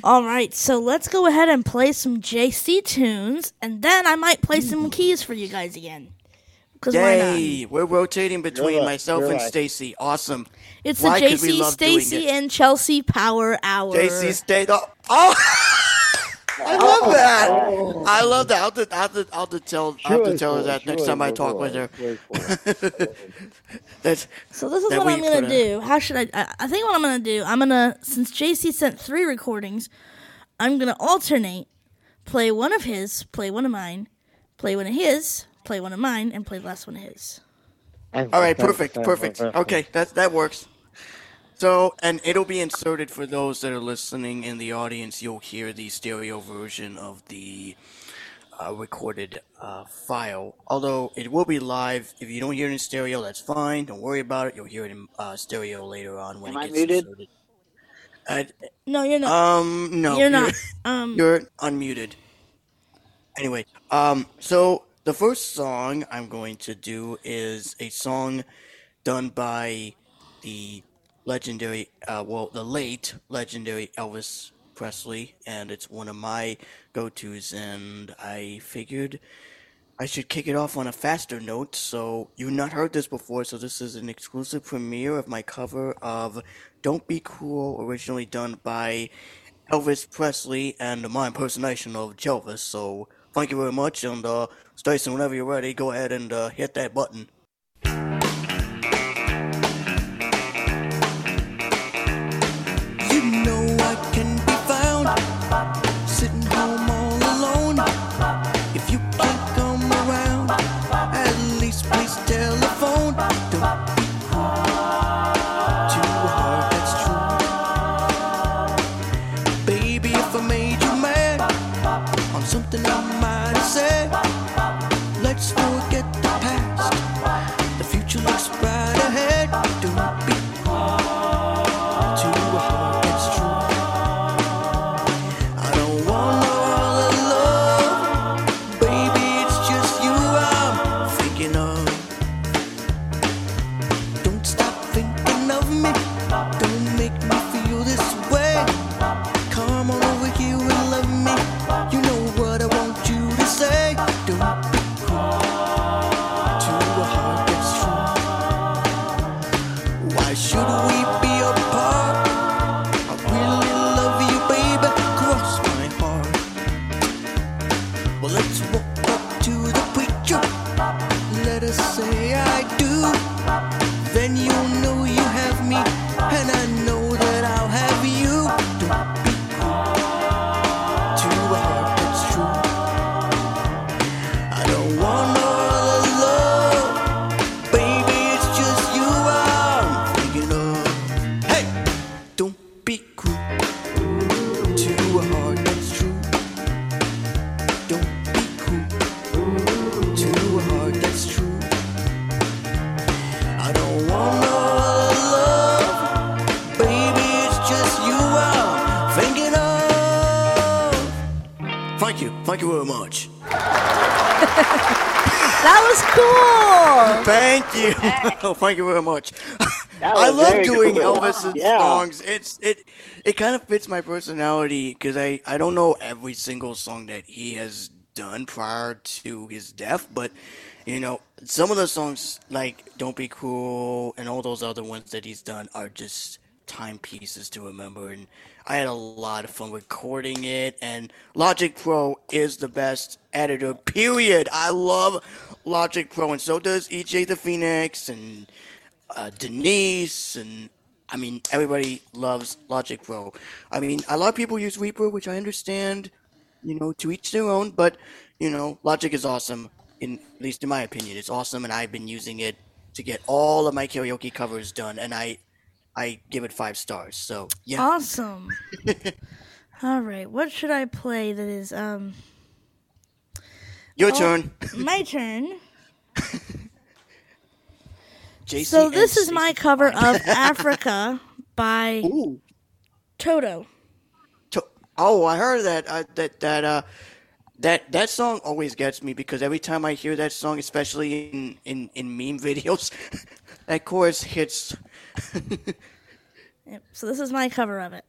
<laughs> All right, so let's go ahead and play some JC tunes, and then I might play some keys for you guys again. Because why not? Yay! We're rotating between right, myself you're and right. Stacey. Awesome. It's Why? the 'Cause we JC, Stacey, and Chelsea Power Hour. JC stayed up. Oh, oh. <laughs> I love that. I love that. I'll have to, I'll have to, I'll have to tell, I'll have to tell her sure, that next time I talk with her. sure, sure. That's So this is what I'm gonna put a- do. How should I, I? I think what I'm gonna do. I'm gonna since JC sent three recordings, I'm gonna alternate. Play one of his, play one of mine, play one of his, play one of mine, and play the last one of his. all right. Perfect. Perfect. Okay, that that works. So, and it'll be inserted for those that are listening in the audience. You'll hear the stereo version of the uh, recorded uh, file. Although it will be live. If you don't hear it in stereo, that's fine. Don't worry about it. You'll hear it in uh, stereo later on when Am I it gets muted? inserted. Uh, No, you're not. um, no, you're not. <laughs> Um, You're unmuted. Anyway, um, so the first song I'm going to do is a song done by the legendary, uh, well, the late legendary Elvis Presley, and it's one of my go-tos, and I figured I should kick it off on a faster note. So you've not heard this before, so this is an exclusive premiere of my cover of "Don't Be Cruel, originally done by Elvis Presley and my impersonation of Jelvis. So thank you very much, and uh, Stacey, whenever you're ready, go ahead and uh, hit that button. Thank you. <laughs> <laughs> Oh, thank you very much. <laughs> I love doing cool. Elvis's Yeah. songs. It's it it kind of fits my personality because I I don't know every single song that he has done prior to his death, but you know some of the songs like "Don't Be Cruel" and all those other ones that he's done are just timepieces to remember and I had a lot of fun recording it and Logic Pro is the best editor period I love Logic Pro and so does EJ the Phoenix and uh, Denise and I mean everybody loves Logic Pro I mean a lot of people use Reaper which I understand you know to each their own but you know Logic is awesome in at least in my opinion it's awesome and I've been using it to get all of my karaoke covers done and I I give it five stars. So yeah. Awesome. <laughs> All right, what should I play that is um Your oh, turn. my turn. <laughs> So this is my cover of Africa by Ooh. Toto. To- oh, I heard that. Uh, that that uh, that that song always gets me because every time I hear that song, especially in in, in meme videos, <laughs> that chorus hits. <laughs> Yep. So this is my cover of it.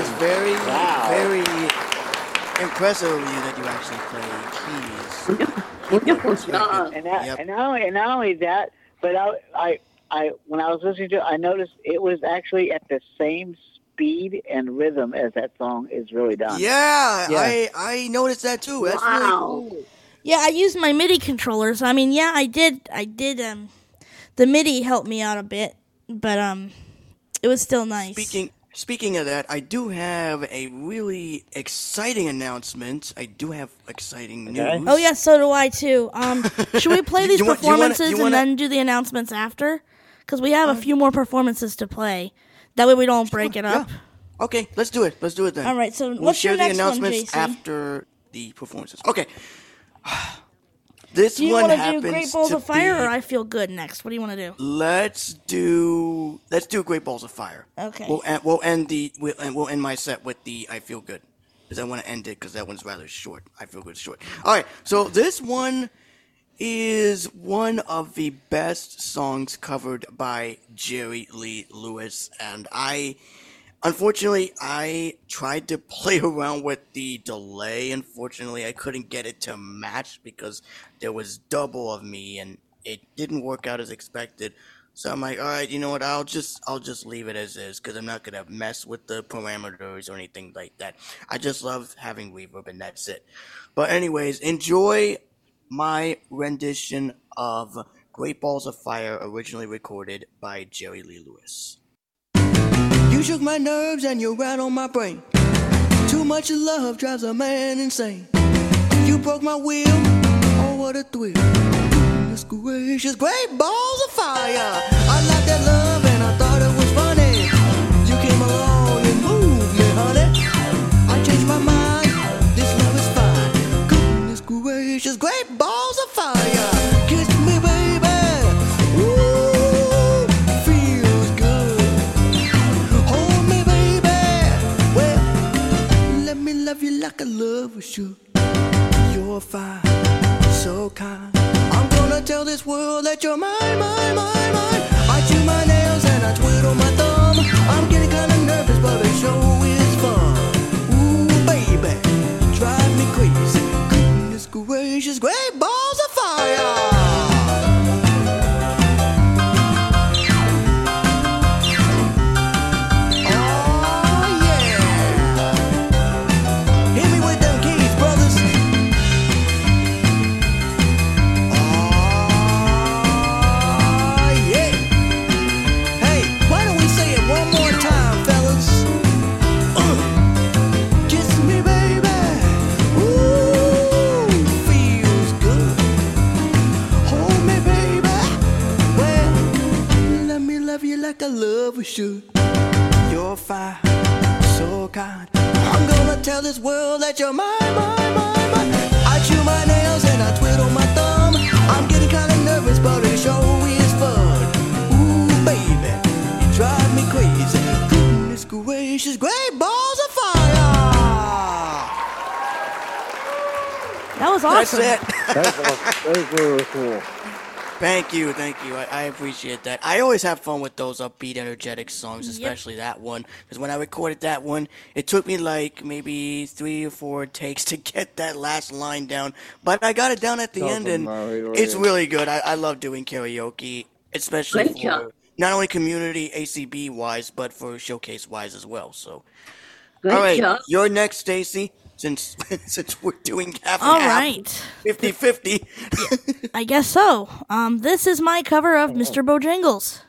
Is very, Wow. very impressive of you that you actually play keys. Wonderful job. And that, Yep. and not only and not only that, but I, I, I, when I was listening to it, I noticed it was actually at the same speed and rhythm as that song is really done. Yeah, Yeah. I I noticed that too. That's Wow. really cool. Yeah, I used my MIDI controllers. I mean, yeah, I did. I did. Um, the MIDI helped me out a bit, but um, it was still nice. Speaking speaking of that, I do have a really exciting announcement. I do have exciting Okay. news. Oh yeah, so do I too. Um, should we play <laughs> these you want- you wanna- performances you and wanna- then do the announcements after? Because we have a few more performances to play. That way we don't break it up. Okay, let's do it. Let's do it then. All right. So We'll what's share your the next one, announcements JC? after the performances. Okay. <sighs> This do you one want to do Great Balls of Fire be- or I Feel Good next? What do you want to do? Let's do let's do Great Balls of Fire. Okay. We'll end, we'll end the we'll, and we'll end my set with the I Feel Good because I want to end it because that one's rather short. I Feel Good short. All right, so this one is one of the best songs covered by Jerry Lee Lewis, and I. Unfortunately, I tried to <laughs> play around with the delay. Unfortunately, I couldn't get it to match because there was double of me and it didn't work out as expected. So I'm like, all right, you know what? I'll just I'll just leave it as is because I'm not gonna mess with the parameters or anything like that. I just love having reverb and that's it. But anyways, enjoy my rendition of Great Balls of Fire, originally recorded by Jerry Lee Lewis. You shook my nerves and you rattled my brain. Too much love drives a man insane. You broke my will, oh what a thrill. Goodness gracious, great balls of fire. I like that love and I thought it was funny. You came along and moved me, honey. I changed my mind, this love is fine. Goodness gracious, great balls love you like a lover should. You're fine, so kind. I'm gonna tell this world that you're mine, mine, mine, mine. I chew my nails and I twiddle my thumb. I'm getting kinda nervous, but it sure is fun. Ooh, baby, drive me crazy. Goodness gracious, great balls of fire. Like a lover should. You're fine, so kind. I'm gonna tell this world that you're mine, mine, mine, mine. I chew my nails and I twiddle my thumb. I'm getting kinda nervous, but it sure is fun. Ooh, baby, you drive me crazy. Goodness gracious, great balls of fire! That was That's awesome. it. That's, awesome. That's really cool. Thank you, thank you. I, I appreciate that. I always have fun with those upbeat, energetic songs, especially that one. Because when I recorded that one, it took me like maybe three or four takes to <laughs> get that last line down. But I got it down at the Tell end, and Mario, it's yeah. really good. I, I love doing karaoke, especially Great for job. not only community ACB wise, but for showcase wise as well. So, Great all right, job. you're next, Stacey. Since <laughs> since we're doing half and All half, right. 50-50. I guess so. Um, this is my cover of Mr. Bojangles.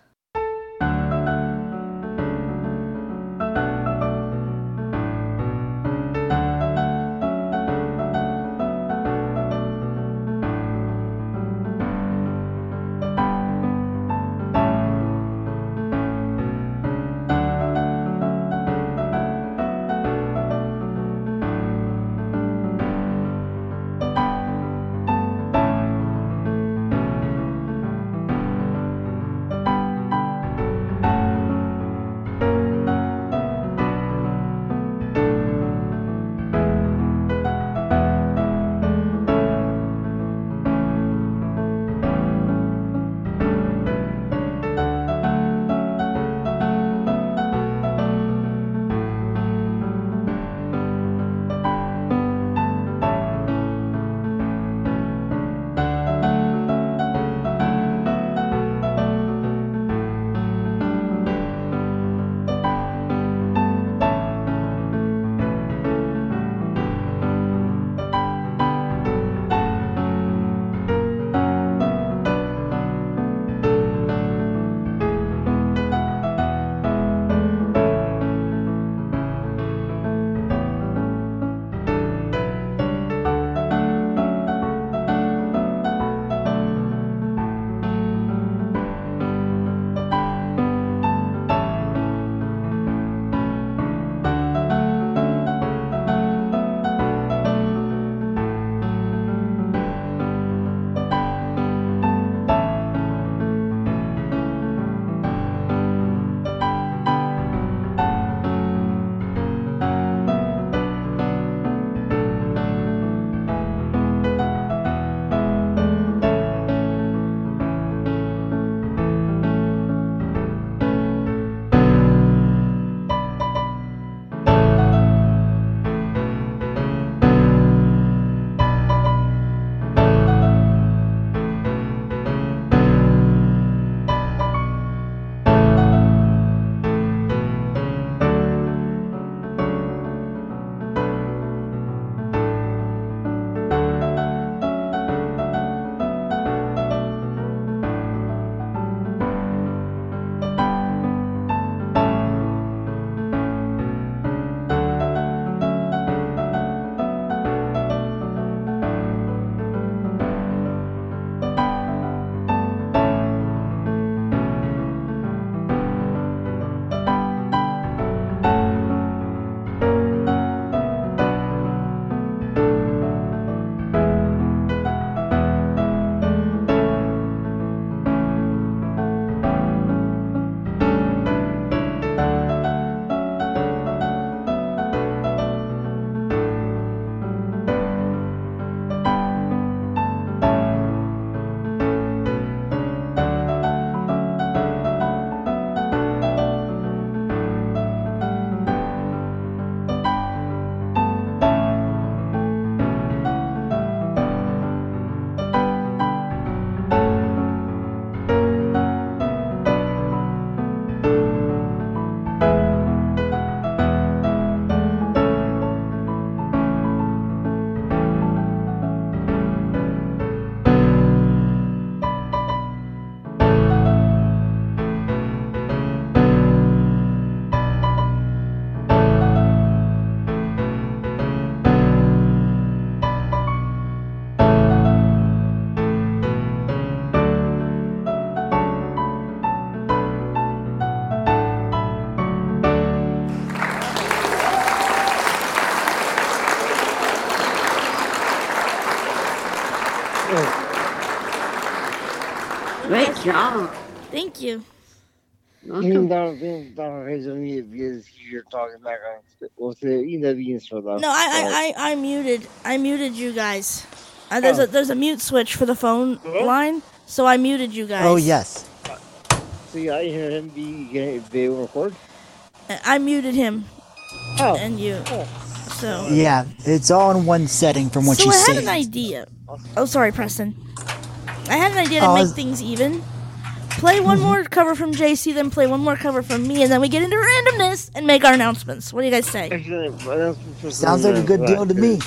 Thank you. Even though being is on mute you're talking back on with the you know the intro though. No, I, I, I, I muted. I muted you guys. Uh, there's a there's a mute switch for the phone line, so I muted you guys. Oh yes. See, I hear him be be record. I muted him. Oh. And you. So. Yeah, it's all in one setting from what so you I had said. an idea. Oh, sorry, Preston. I had an idea to Oh, make things even. Play one more cover from JC, then play one more cover from me, and then we get into randomness and make our announcements. What do you guys say? Sounds like a good deal to me.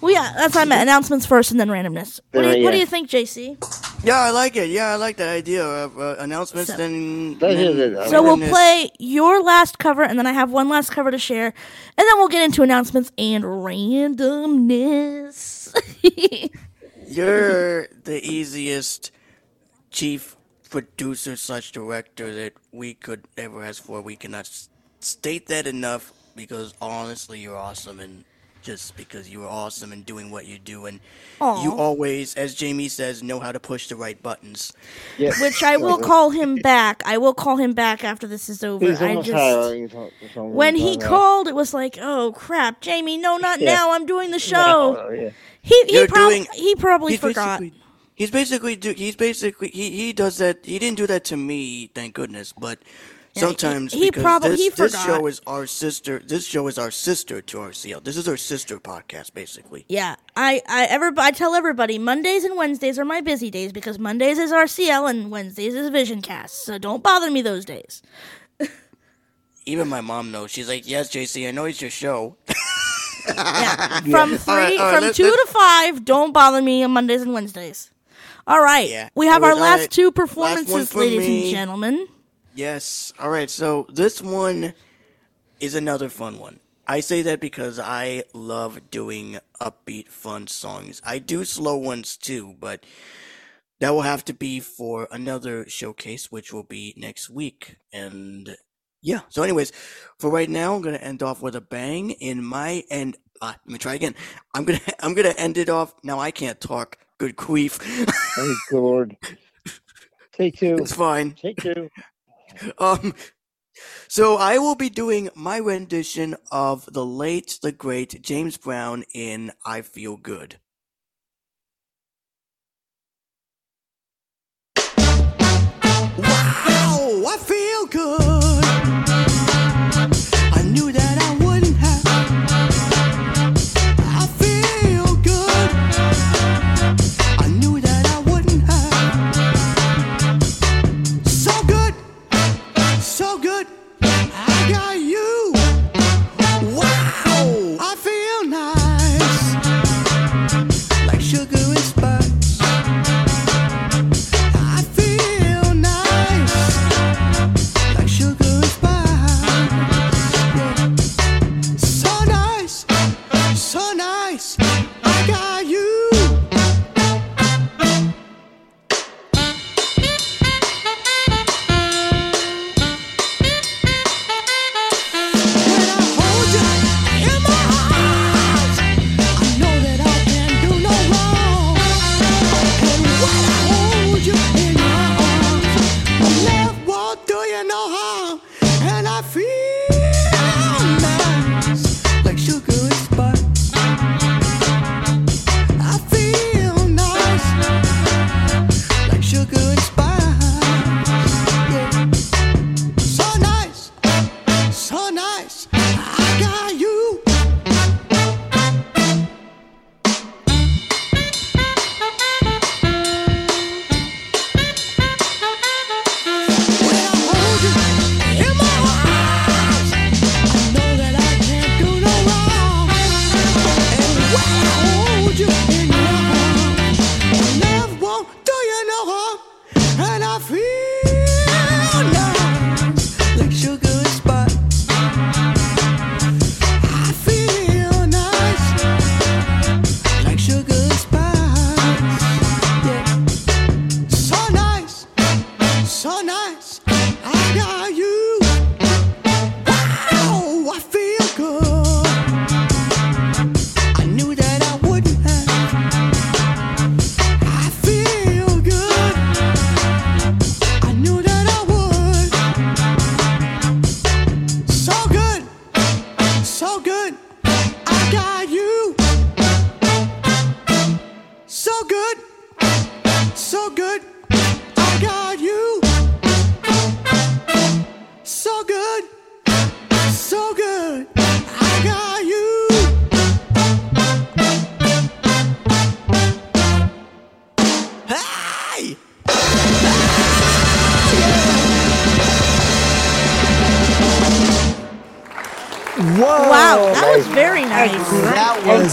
Well, yeah, that's what I meant. Announcements first, and then randomness. What do you, Uh, what do you think, JC? Yeah, I like it. Yeah, I like that idea of uh, announcements. So- then, That is then. So we'll play your last cover, and then I have one last cover to share, and then we'll get into announcements and randomness. <laughs> You're the easiest chief producer slash director that we could ever ask for. We cannot state that enough because honestly, you're awesome and just because you are awesome and doing what you do and Aw. you always, as Jamie says, know how to push the right buttons. Which I will call him back. I will call him back after this is over. He's I just hiring for- for when he done called, it was like, oh crap, Jamie, no, not Yeah. now. I'm doing the <laughs> show. No, yeah. He he, prob- doing- he probably he's forgot. He's basically do. He's basically he he does that. He didn't do that to me, thank goodness. But Yeah, sometimes he because probably- this, he this forgot. show is our sister. This show is our sister to RCL. This is our sister podcast, basically. Yeah, I I ever I tell everybody Mondays and Wednesdays are my busy days because Mondays is RCL and Wednesdays is Vision Cast. So don't bother me those days. Even my mom knows. She's like, "Yes, JC, I know it's your show." yeah. <laughs> From three, All right, all right, from let's- two let's- to five, don't bother me on Mondays and Wednesdays. All right, Yeah. we have our last right. two performances, for ladies me. and gentlemen. Yes. All right. So this one is another fun one. I say that because I love doing upbeat, fun songs. I do slow ones too, but that will have to be for another showcase, which will be next week. And yeah. So, anyways, for right now, I'm gonna end off with a bang in my end. uh, let me try again. I'm gonna <laughs> I'm gonna end it off. Now I can't talk. Good queef. Thank Lord. Take two. It's fine. Take two. Um, so I will be doing my rendition of the late, the great James Brown in "I Feel Good." Wow, I feel good.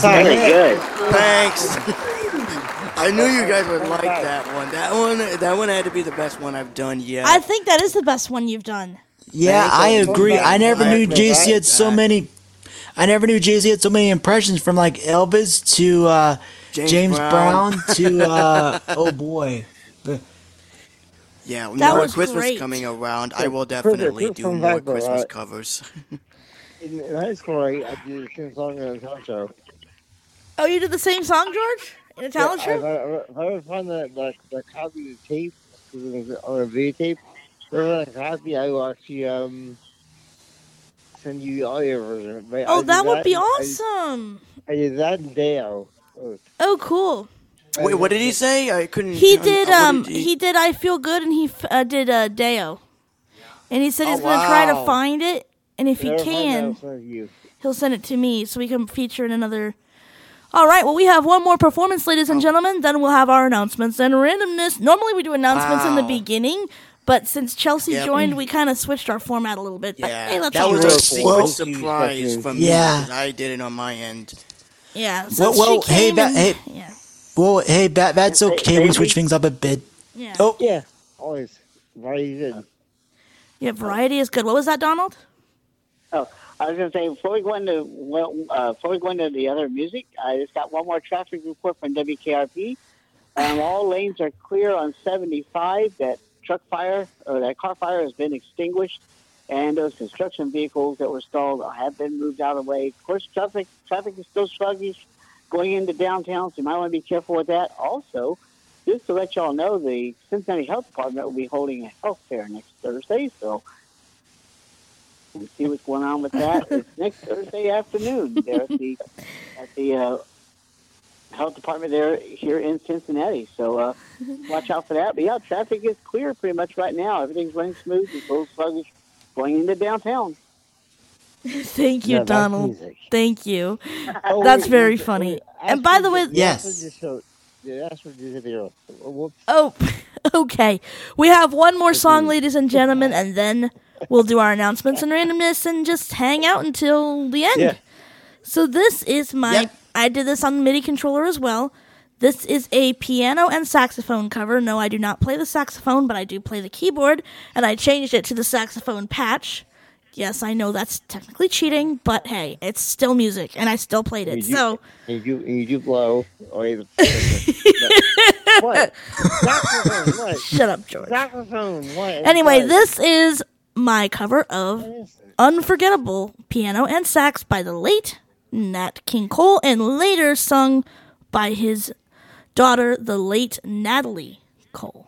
That was Very good. Thanks. <laughs> I knew you guys would like that one. That one, that one had to be the best one I've done yet. I think that is the best one you've done. Yeah, I agree. I never knew agree. JC had so many. I never knew JC had so many impressions from like Elvis to uh, James James, Brown. Brown. to <laughs> uh, oh boy, yeah, That now was Christmas great. coming around, I will definitely do more Christmas covers. In, in high school, I, I did the same song in a talent show. Oh, you did the same song, George, in a talent Yeah, show. If I, if I ever find the, the, the copy of the tape 'cause it was on a videotape, wherever the copy, I will actually um, send you the audio version. But Oh, did that would be awesome. I, did that in Deo. Oh, Oh, cool. Wait, what did he say? I couldn't. He did. what Um, did he did. I feel good, and he f- uh, did uh, Deo, and he said he's Oh, gonna try to find it, and if he Never find that, can, I'll send you. he'll send it to me so we can feature in another. All right. Well, we have one more performance, ladies Oh. and gentlemen. Then we'll have our announcements and randomness. Normally, we do announcements in the beginning, but since Chelsea Yep. joined, we kind of switched our format a little bit. But, Yeah, hey, let's that was a secret surprise from me. Yeah. me. 'cause I did it on my end. Yeah. Since well, well she hey, came ba- and- hey, Yeah. well, hey, that, that's okay. We switch things up a bit. Yeah. Oh, Yeah, always. Very good. Yeah. Variety is good. What was that, Donald? Oh, I was going to say before we go into well, uh, before we go into the other music, I just got one more traffic report from WKRP. Um, all lanes are clear on 75. That truck fire or that car fire has been extinguished, and those construction vehicles that were stalled have been moved out of the way. Of course, traffic traffic is still sluggish going into downtown, so you might want to be careful with that. Also, just to let y'all know, the Cincinnati Health Department will be holding a health fair next Thursday, so we'll see what's going on with that. it's next Thursday afternoon there at the at the uh, health department there here in Cincinnati. So uh, watch out for that. But yeah, traffic is clear pretty much right now. Everything's running smooth. It's a little sluggish going into downtown. Thank you, Yeah, Donald. Thank you. <laughs> Oh, That's wait, very wait, funny. wait, And by the way, Yes. Ashford just showed- yeah, Ashford just hit the arrow. Whoops. Oh, <laughs> okay. We have one more song, ladies and gentlemen, and then we'll do our announcements and randomness and just hang out until the end. Yeah. So this is my. Yep. I did this on the MIDI controller as well. This is a piano and saxophone cover. No, I do not play the saxophone, but I do play the keyboard, and I changed it to the saxophone patch. Yes, I know that's technically cheating, but hey, it's still music, and I still played it. You So You do, you do blow. Yeah, <laughs> what? Saxophone, what? shut up, George. Saxophone, what? Anyway, What? this is my cover of Unforgettable Piano and Sax by the late Nat King Cole and later sung by his daughter, the late Natalie Cole.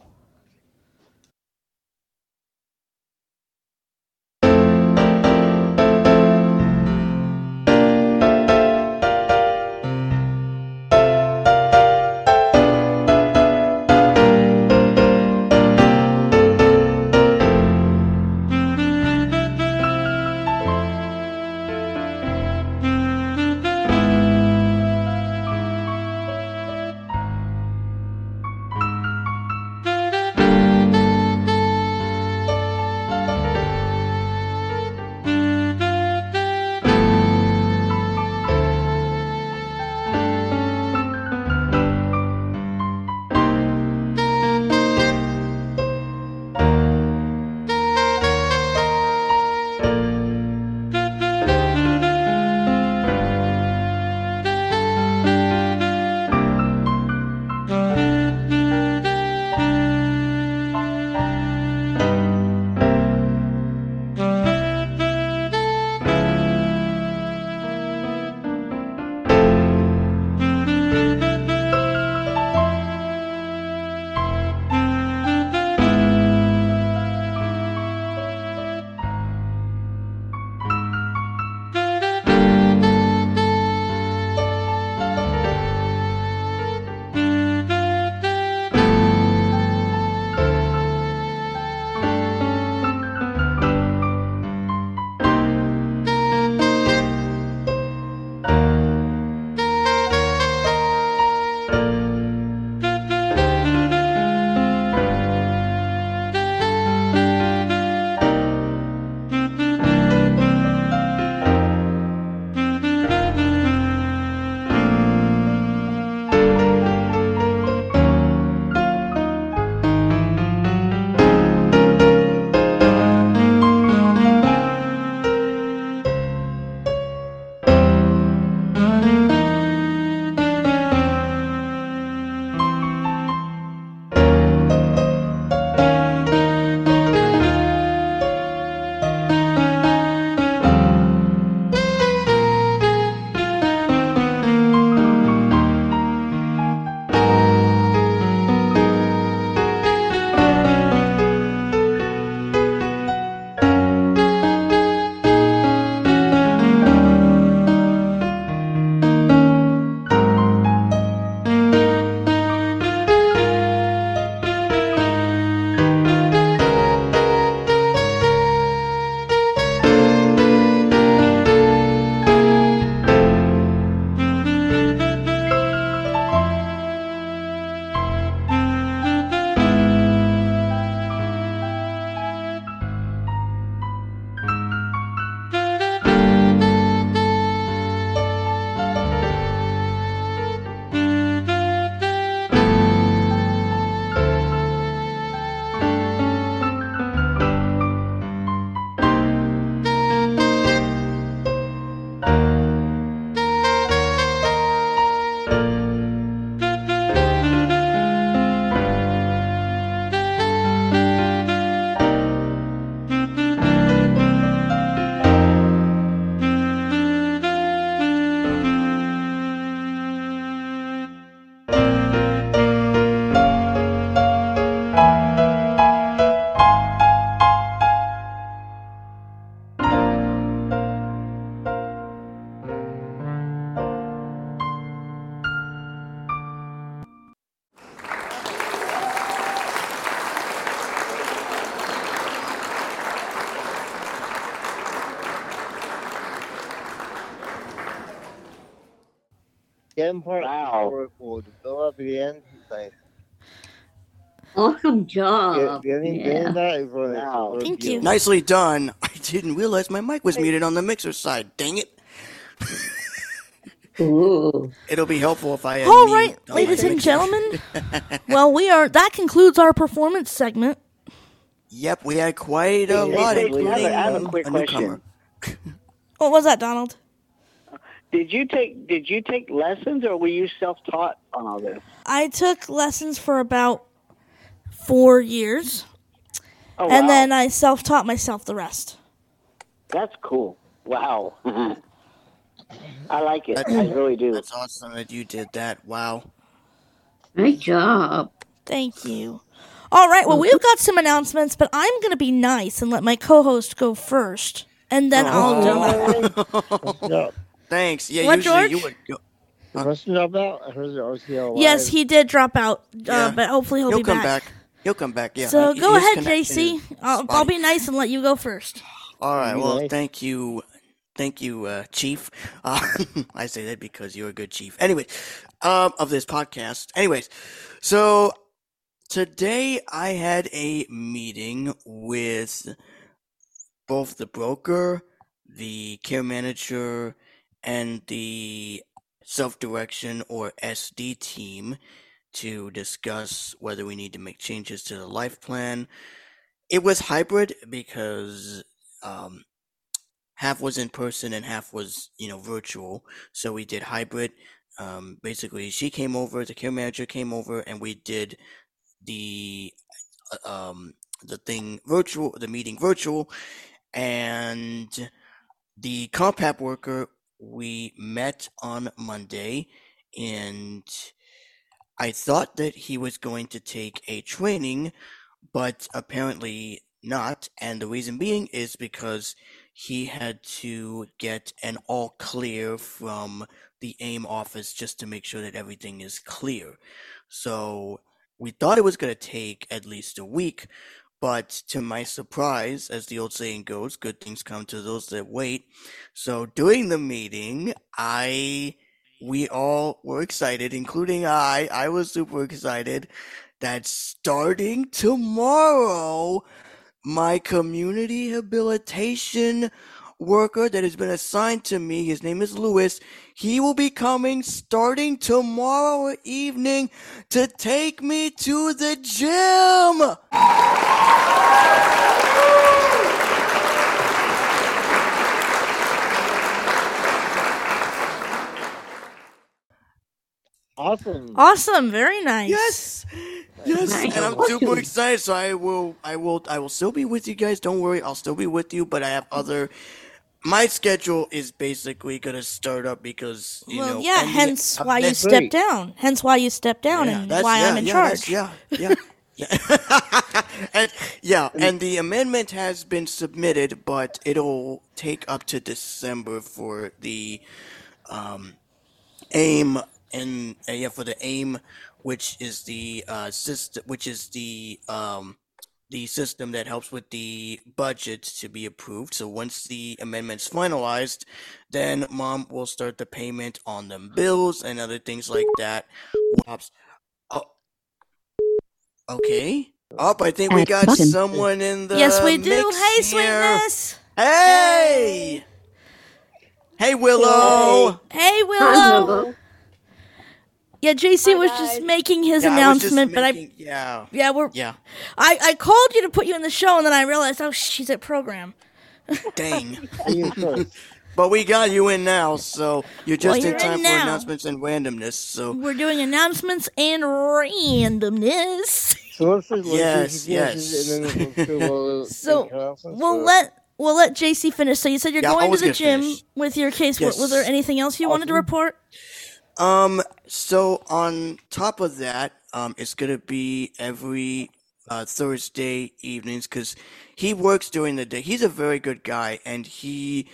Getting part Wow. work will fill up the end. Like, Awesome job. getting, yeah. getting that is what Wow. Thank you. Nicely done. I didn't realize my mic was muted on the mixer side. Dang it. <laughs> Ooh. It'll be helpful if I. All unmute right, on my ladies and <laughs> gentlemen. well, we are. That concludes our performance segment. Yep, we had quite a Hey, lot, hey, including I have a- I have a quick a newcomer. What was that, Donald? Did you take Did you take lessons, or were you self taught on all this? I took lessons for about four years, Oh, and wow. then I self-taught myself the rest. that's cool. Wow. <laughs> I like it. That's- I really do. That's awesome that you did that. Wow. Great job. Thank you. All right, well, mm-hmm. we've got some announcements, but I'm going to be nice and let my co-host go first, and then oh, I'll do my. <laughs> No, Thanks. Yeah, What, usually you George? would go. the question about I heard the RCL Yes, he did drop out, uh, Yeah. but hopefully he'll, He'll be come back. back. He'll come back. Yeah. So He- go ahead, JC. I'll, I'll be nice and let you go first. All right. Well, Anyway. thank you, thank you, uh, Chief. Uh, <laughs> I say that because you're a good chief. Anyway, um, of this podcast. Anyways, so today I had a meeting with both the broker, the care manager, and the self-direction or SD team to discuss whether we need to make changes to the life plan. It was hybrid because um, half was in person and half was you know virtual. So we did hybrid. Um, basically, she came over, the care manager came over, and we did the um, the thing virtual, the meeting virtual, and the compact worker we met on Monday, and I thought that he was going to take a training, but apparently not. And the reason being is because he had to get an all clear from the AIM office just to make sure that everything is clear. So we thought it was going to take at least a week, but to my surprise, as the old saying goes, good things come to those that wait. So during the meeting, I we all were excited, including I. I was super excited that starting tomorrow, my community habilitation worker that has been assigned to me, his name is Lewis, he will be coming starting tomorrow evening to take me to the gym. Awesome. Awesome, very nice. Yes. Yes, Nice. and I'm super excited. So I will, I will, I will still be with you guys. Don't worry, I'll still be with you. But I have other. My schedule is basically gonna start up because you well, know. yeah. and the- Hence uh, why you that's stepped great. down. Hence why you stepped down, yeah, and why yeah, I'm in yeah, charge. that's- Yeah, yeah, <laughs> yeah. and yeah, and the amendment has been submitted, but it'll take up to December for the um, AIM and uh, yeah for the AIM, which is the uh, system, which is the um, the system that helps with the budget to be approved. So once the amendment's finalized, then mom will start the payment on them bills and other things like that. Pops. Oh, okay. Oh, I think we got someone in the yes, we do. mix Hey, here. sweetness. Hey. Hey, Willow. Hey, Hi, Willow. Willow. Yeah, JC was just making his Yeah, I was just announcement, but I yeah, yeah we're yeah. I I called you to put you in the show, and then I realized oh she's at program. <laughs> Dang. <laughs> But we got you in now, so you're just you're in time in for now. announcements and randomness. So We're doing announcements and randomness. <laughs> So what's the what's the Yes, suggestions, and then we'll do all the So we'll let we'll let JC finish. So you said you're Yeah, going to the gym finish. with your case. Was- Was there anything else you wanted to report? Um, so on top of that, um, it's gonna be every uh, Thursday evenings because he works during the day. He's a very good guy, and he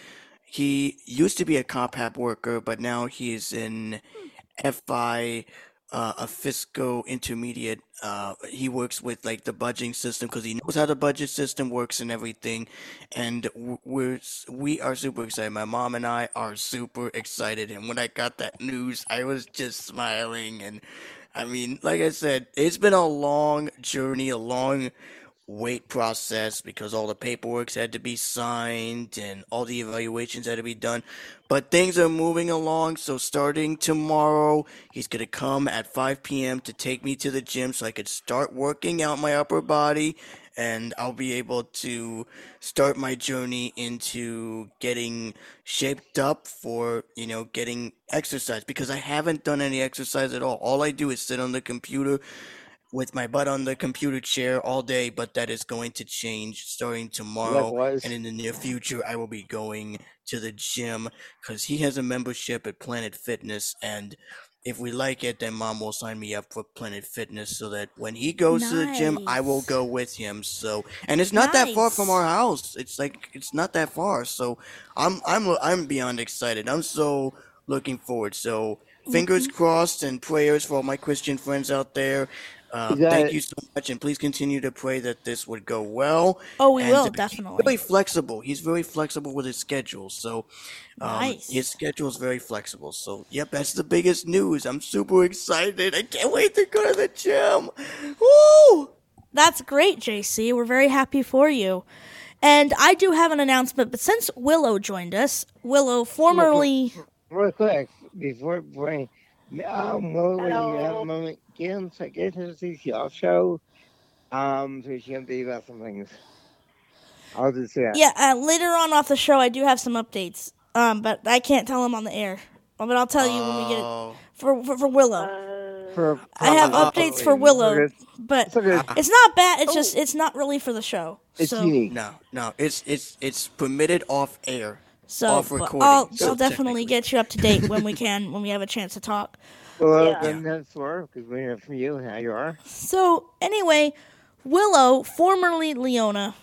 he used to be a compact worker, but now he's in FI uh, a fiscal intermediate. Uh, he works with like the budgeting system because he knows how the budget system works and everything. And we're we are super excited. My mom and I are super excited. And when I got that news, I was just smiling. And I mean, like I said, it's been a long journey, a long wait process because all the paperwork had to be signed and all the evaluations had to be done. But things are moving along. So starting tomorrow, he's gonna come at 5 p.m. to take me to the gym so I could start working out my upper body. And I'll be able to start my journey into getting shaped up for, you know, getting exercise because I haven't done any exercise at all. All I do is sit on the computer with my butt on the computer chair all day, but that is going to change starting tomorrow. Likewise. And in the near future, I will be going to the gym because he has a membership at Planet Fitness. And if we like it, then mom will sign me up for Planet Fitness so that when he goes to the gym, I will go with him. So, and it's not that far from our house. It's like, it's not that far. So I'm, I'm, I'm beyond excited. I'm so looking forward. So fingers Mm-hmm. crossed and prayers for all my Christian friends out there. Uh, got thank it. you so much, and please continue to pray that this would go well. Oh, we and will definitely. very flexible. He's very flexible with his schedule. So, um, Nice. his schedule is very flexible. So, yep, that's the biggest news. I'm super excited. I can't wait to go to the gym. Woo! That's great, JC. We're very happy for you. And I do have an announcement, but since Willow joined us, Willow, formerly. Real quick, before before um, well, when you have a moment, get him to get to the CCL show. Um, so she can be about some things. I'll just say that. Yeah, uh, later on off the show, I do have some updates. Um, but I can't tell them on the air. But I'll tell you when we get it Oh, for for, for Willow. For I have Oh, updates for Willow, but It's it's not bad. It's just it's not really for the show. It's so unique. no, no, it's it's it's permitted off air. So off but recording, I'll so I'll definitely get you up to date when we can when we have a chance to talk. Well, Yeah. then that's for because we hear from you and how you are. So anyway, Willow, formerly Leona,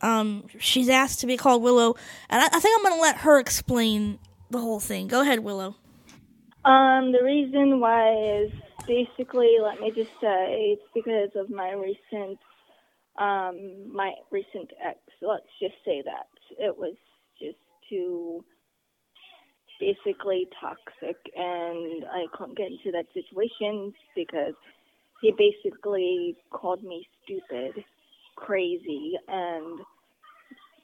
um, she's asked to be called Willow, and I, I think I'm gonna let her explain the whole thing. Go ahead, Willow. Um, the reason why is basically, let me just say, it's because of my recent, um, my recent ex. Let's just say that it was too basically toxic, and I couldn't get into that situation because he basically called me stupid, crazy, and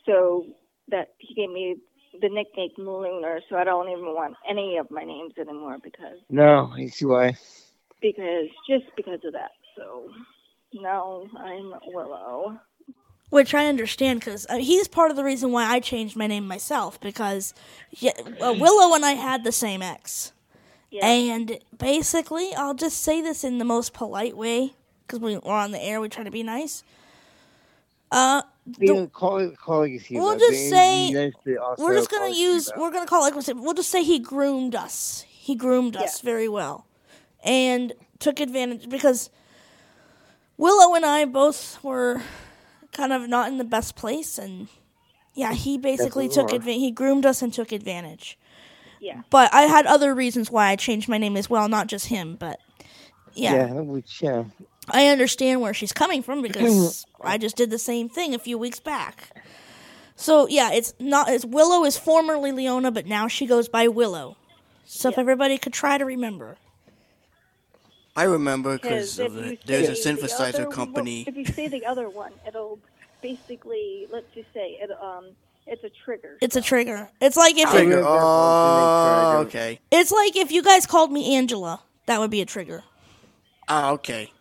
so that he gave me the nickname Lunar, so I don't even want any of my names anymore because No, I see why. because just because of that. So now I'm Willow. Which I understand because uh, he's part of the reason why I changed my name myself because yeah, uh, Willow and I had the same ex. Yeah. And basically, I'll just say this in the most polite way because we, we're on the air. We try to be nice. Uh, Being a colleague, colleague, see, we'll just say, we're just gonna use. We're gonna call like we said. We'll just say he groomed us. He groomed us very well, and took advantage because Willow and I both were kind of not in the best place, and yeah, he basically took were. advantage. He groomed us and took advantage. Yeah. But I had other reasons why I changed my name as well, not just him. But yeah, Yeah, which yeah. I understand where she's coming from <clears throat> because I just did the same thing a few weeks back. So yeah, it's not it's Willow is formerly Leona, but now she goes by Willow. So if everybody could try to remember. I remember because of the, there's a say the synthesizer company. Well, if you say the other one, it'll basically let's just say it um it's a trigger. It's a trigger. It's like if Trigger. Trigger. Oh, okay. it's like if you guys called me Angela, that would be a trigger. Ah, okay.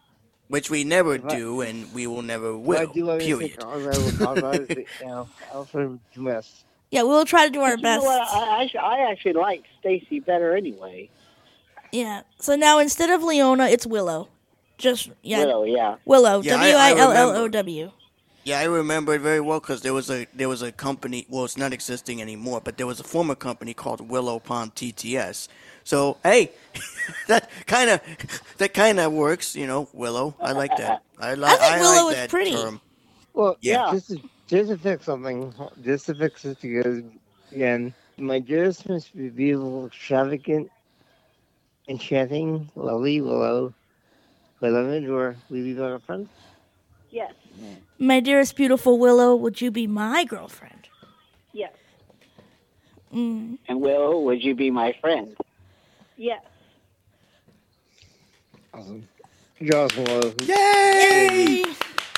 Which we never If do, and we will never I will. do Period. else I will apologize, but, you know, I'll sort of mess. Yeah, we'll try to do our You know best. what? I, actually, I actually like Stacey better anyway. Yeah. So now instead of Leona, it's Willow. Just yeah, Willow, yeah. Willow. Yeah, I- W I I L L O Yeah, I remember it very well because there was a there was a company. Well, it's not existing anymore, but there was a former company called Willow Pond TTS. So hey, <laughs> that kind of that kind of works, you know. Willow, I like that. I like. think Willow like is that pretty. term. Well, Yeah. Just to, just to fix something, just to fix this because again, my dearest must be beautiful, extravagant, enchanting, lovely Willow, who I love will you be my friend? Yes. My dearest, beautiful Willow, would you be my girlfriend? Yes. Mm. And Will, would you be my friend? Yes. Awesome. You're awesome, Willow. Yay!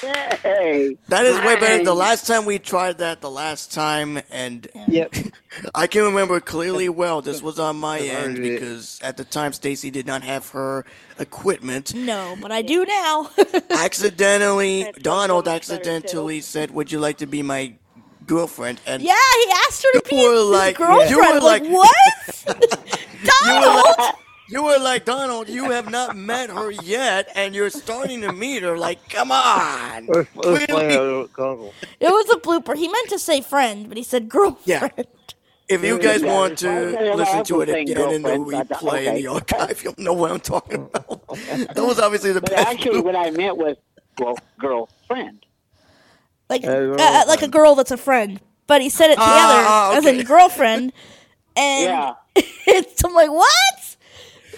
Hey. That is way better. The last time we tried that, the last time, and Yep. <laughs> I can remember clearly well. This was on my end because at the time Stacey did not have her equipment. No, but I do now. <laughs> Accidentally, Donald so much better, accidentally said, "Would you like to be my girlfriend?" And yeah, he asked her to be You his like- girlfriend. you were like, like- what? <laughs> Donald! Like, you were like, Donald, you have not met her yet, and you're starting to meet her. Like, come on. Let's, let's find Clearly- out, Uncle. It was a blooper. He meant to say friend, but he said girlfriend. Yeah. If you guys Yeah, want to listen to it again in the saying girlfriend, but replay in the okay. archive, you'll know what I'm talking <laughs> about. That was obviously the But best. actually, what I meant was well, girlfriend. Like, Uh, uh, like a girl that's a friend. But he said it together Ah, as in girlfriend. And Yeah. <laughs> it's, I'm like, what?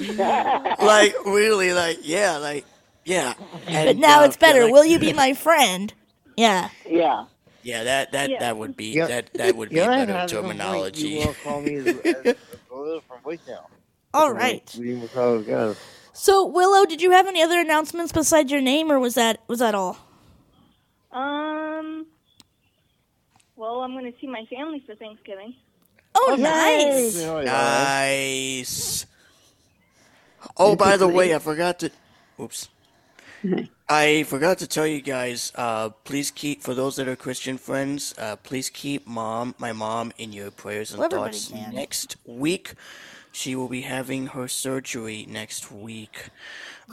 <laughs> like really, like yeah, like yeah. But now uh, it's better. yeah, like- Will you be <laughs> my friend? Yeah. Yeah. Yeah, that that Yeah. that would be Yeah. that that would be Yeah, better terminology. You will call me as, as <laughs> from voicemail. All right. We will call it goes. So Willow, did you have any other announcements besides your name, or was that was that all? Um. Well, I'm going to see my family for Thanksgiving. Oh, nice. You. Nice. Oh, by the way, I forgot to. Oops. <laughs> I forgot to tell you guys. Uh, please keep for those that are Christian friends. Uh, please keep mom, my mom, in your prayers and Well, thoughts. can. Next week, she will be having her surgery next week.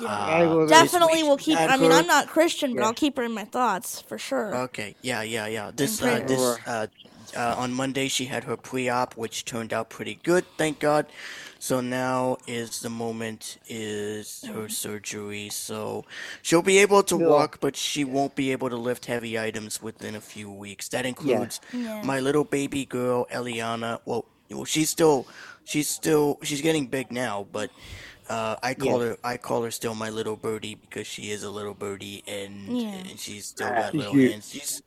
I will- Definitely week will keep. I mean, her- I'm not Christian, but Yeah. I'll keep her in my thoughts for sure. Okay, yeah, yeah, yeah. This, uh, this, uh, uh, on Monday she had her pre-op, which turned out pretty good, thank God. So now is the moment is her surgery. So she'll be able to Yeah. walk, but she won't be able to lift heavy items within a few weeks. That includes Yeah. my little baby girl Eliana. Well, well, she's still, she's still, she's getting big now, but. Uh, I call Yeah. her. I call her still my little birdie because she is a little birdie, and Yeah. and she's still got little cute. hands. She's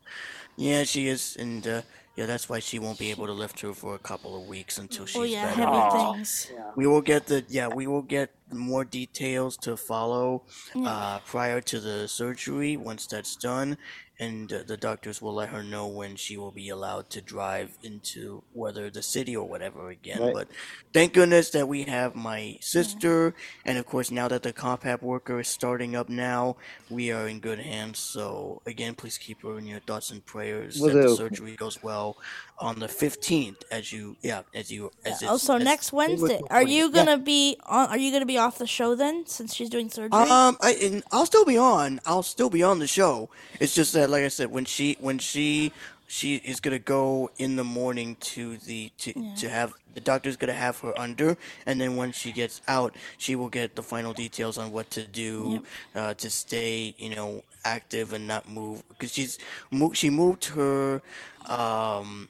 yeah, she is, and uh, yeah, that's why she won't be able to lift her for a couple of weeks until oh, she's oh yeah, better. heavy things. We will get the yeah, we will get more details to follow uh, prior to the surgery once that's done, and uh, the doctors will let her know when she will be allowed to drive into whether the city or whatever again. Right. But thank goodness that we have my sister, and of course now that the compact worker is starting up now, we are in good hands. So again, please keep her in your thoughts and prayers Will that the surgery goes well on the fifteenth, as you yeah, as you as Oh, it's, so as- next Wednesday, are you gonna be on? Are you gonna be off the show then, since she's doing surgery? Um, I I'll still be on. I'll still be on the show. It's just that, like I said, when she when she she is gonna go in the morning to the to to have the doctor's gonna have her under, and then when she gets out, she will get the final details on what to do uh, to stay, you know, active and not move because she's mo- she moved her um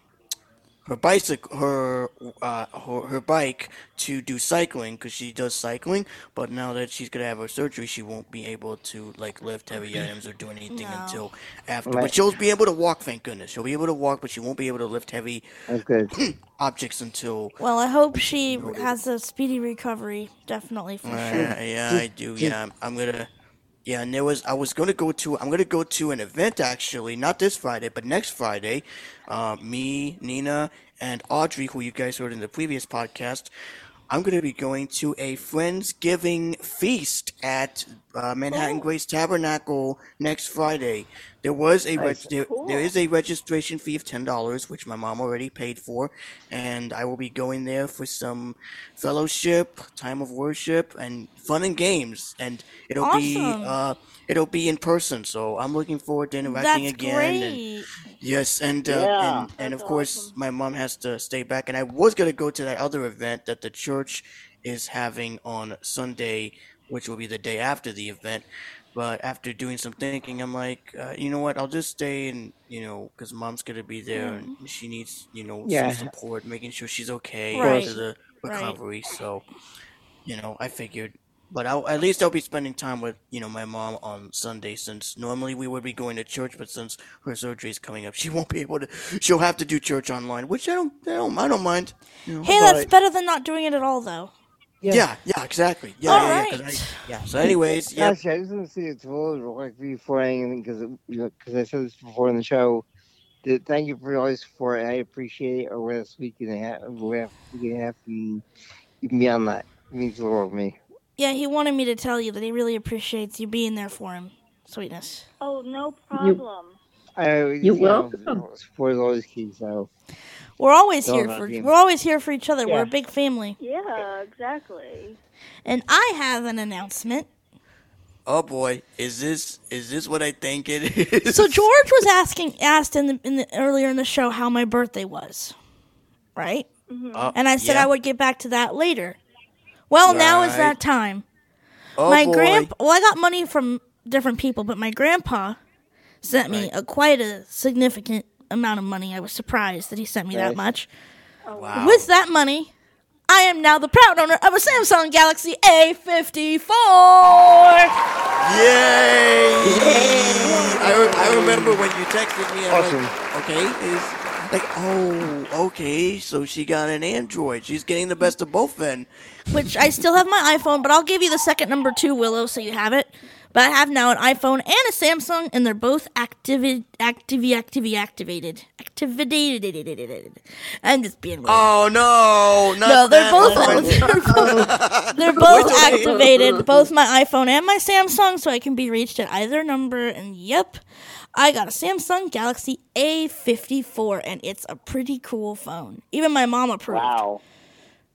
her bicycle, her uh, her, her bike to do cycling because she does cycling. But now that she's gonna have her surgery, she won't be able to like lift heavy <clears throat> items or do anything No. until after. Right. But she'll be able to walk. Thank goodness, she'll be able to walk, but she won't be able to lift heavy That's <clears throat> objects until. well, I hope she has a speedy recovery. Definitely for Uh, sure. yeah, I do. Yeah, I'm, I'm gonna. Yeah, and there was I was gonna go to I'm gonna go to an event actually, not this Friday, but next Friday. Uh, me, Nina, and Audrey, who you guys heard in the previous podcast, I'm gonna be going to a Friendsgiving feast at uh, Manhattan Grace Tabernacle next Friday. There was a reg- Nice. there, there is a registration fee of ten dollars, which my mom already paid for, and I will be going there for some fellowship, time of worship, and fun and games. And it'll be uh, it'll be in person, so I'm looking forward to interacting That's again. And, great. yes, and uh, Yeah. and, and of course awesome. my mom has to stay back, and I was gonna go to that other event that the church is having on Sunday, which will be the day after the event. But after doing some thinking, I'm like, uh, you know what? I'll just stay and you know, because mom's gonna be there and she needs you know Yeah. some support, making sure she's okay Right. after the Right. recovery. So you know, I figured. But I'll, at least I'll be spending time with, you know, my mom on Sunday since normally we would be going to church, but since her surgery is coming up, she <laughs> won't be able to. She'll have to do church online, which I don't, I don't, I don't mind. You know, Hey, but- that's better than not doing it at all, though. Yeah, yeah, exactly. Yeah, All yeah, yeah, 'cause right. I- yeah. So, anyways, yeah. Actually, I just want to say it's real quick before anything because because I said this before in the show. That thank you for all your support. I appreciate it over this week and a half, over a week and a half, and even beyond that, it means the world to me. Yeah, he wanted me to tell you that he really appreciates you being there for him. Sweetness. Oh, no problem. I, You're you know, welcome. Support is always key. So We're always here for being- we're always here for each other. We're a big family. Yeah, exactly. And I have an announcement. Oh boy, is this is this what I think it is? So George was <laughs> asking asked in the, in the earlier in the show how my birthday was, right? Uh, and I said yeah. I would get back to that later. Well, now is that time. Oh my boy. grandpa. Well, I got money from different people, but my grandpa sent me a quite a significant amount of money. I was surprised that he sent me that Nice. much. Oh, wow. With that money, I am now the proud owner of a Samsung Galaxy A54. Yay! I, re- I remember when you texted me. I'm Awesome. like, okay, is like, oh, okay. So she got an Android. She's getting the best of both. Then. Which I still have my iPhone, but I'll give you the second number two, Willow, so you have it. But I have now an iPhone and a Samsung, and they're both activi- activi- activi- activated. Activated. I'm just being weird. Oh no! Not no, they're that both <laughs> they're both, they're <laughs> both activated, both my iPhone and my Samsung, so I can be reached at either number. And yep, I got a Samsung Galaxy A54, and it's a pretty cool phone. Even my mom approved. Wow.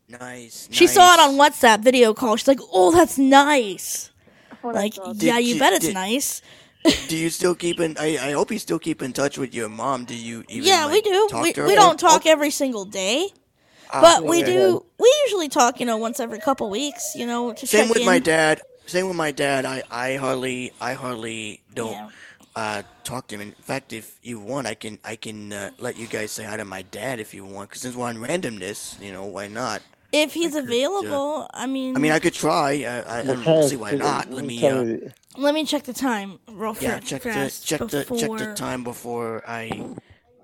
Nice. She saw it on WhatsApp video call. She's like, "Oh, that's nice." Like, yeah, you you- bet it's did- nice. Do you still keep in? I, I hope you still keep in touch with your mom. Do you? Even, yeah, we do. talk We, to her? we don't Oh, talk every single day, Ah, but we okay. do. We usually talk, you know, once every couple weeks. You know, to Same check with in. my dad. Same with my dad. I, I hardly I hardly don't uh, talk to him. In fact, if you want, I can I can uh, let you guys say hi to my dad if you want. Because since we're on randomness, you know, why not? If he's available, I mean, I mean, I could try. I, I, I don't see why not. Let me uh, let me check the time real yeah check the fast check the check the time before I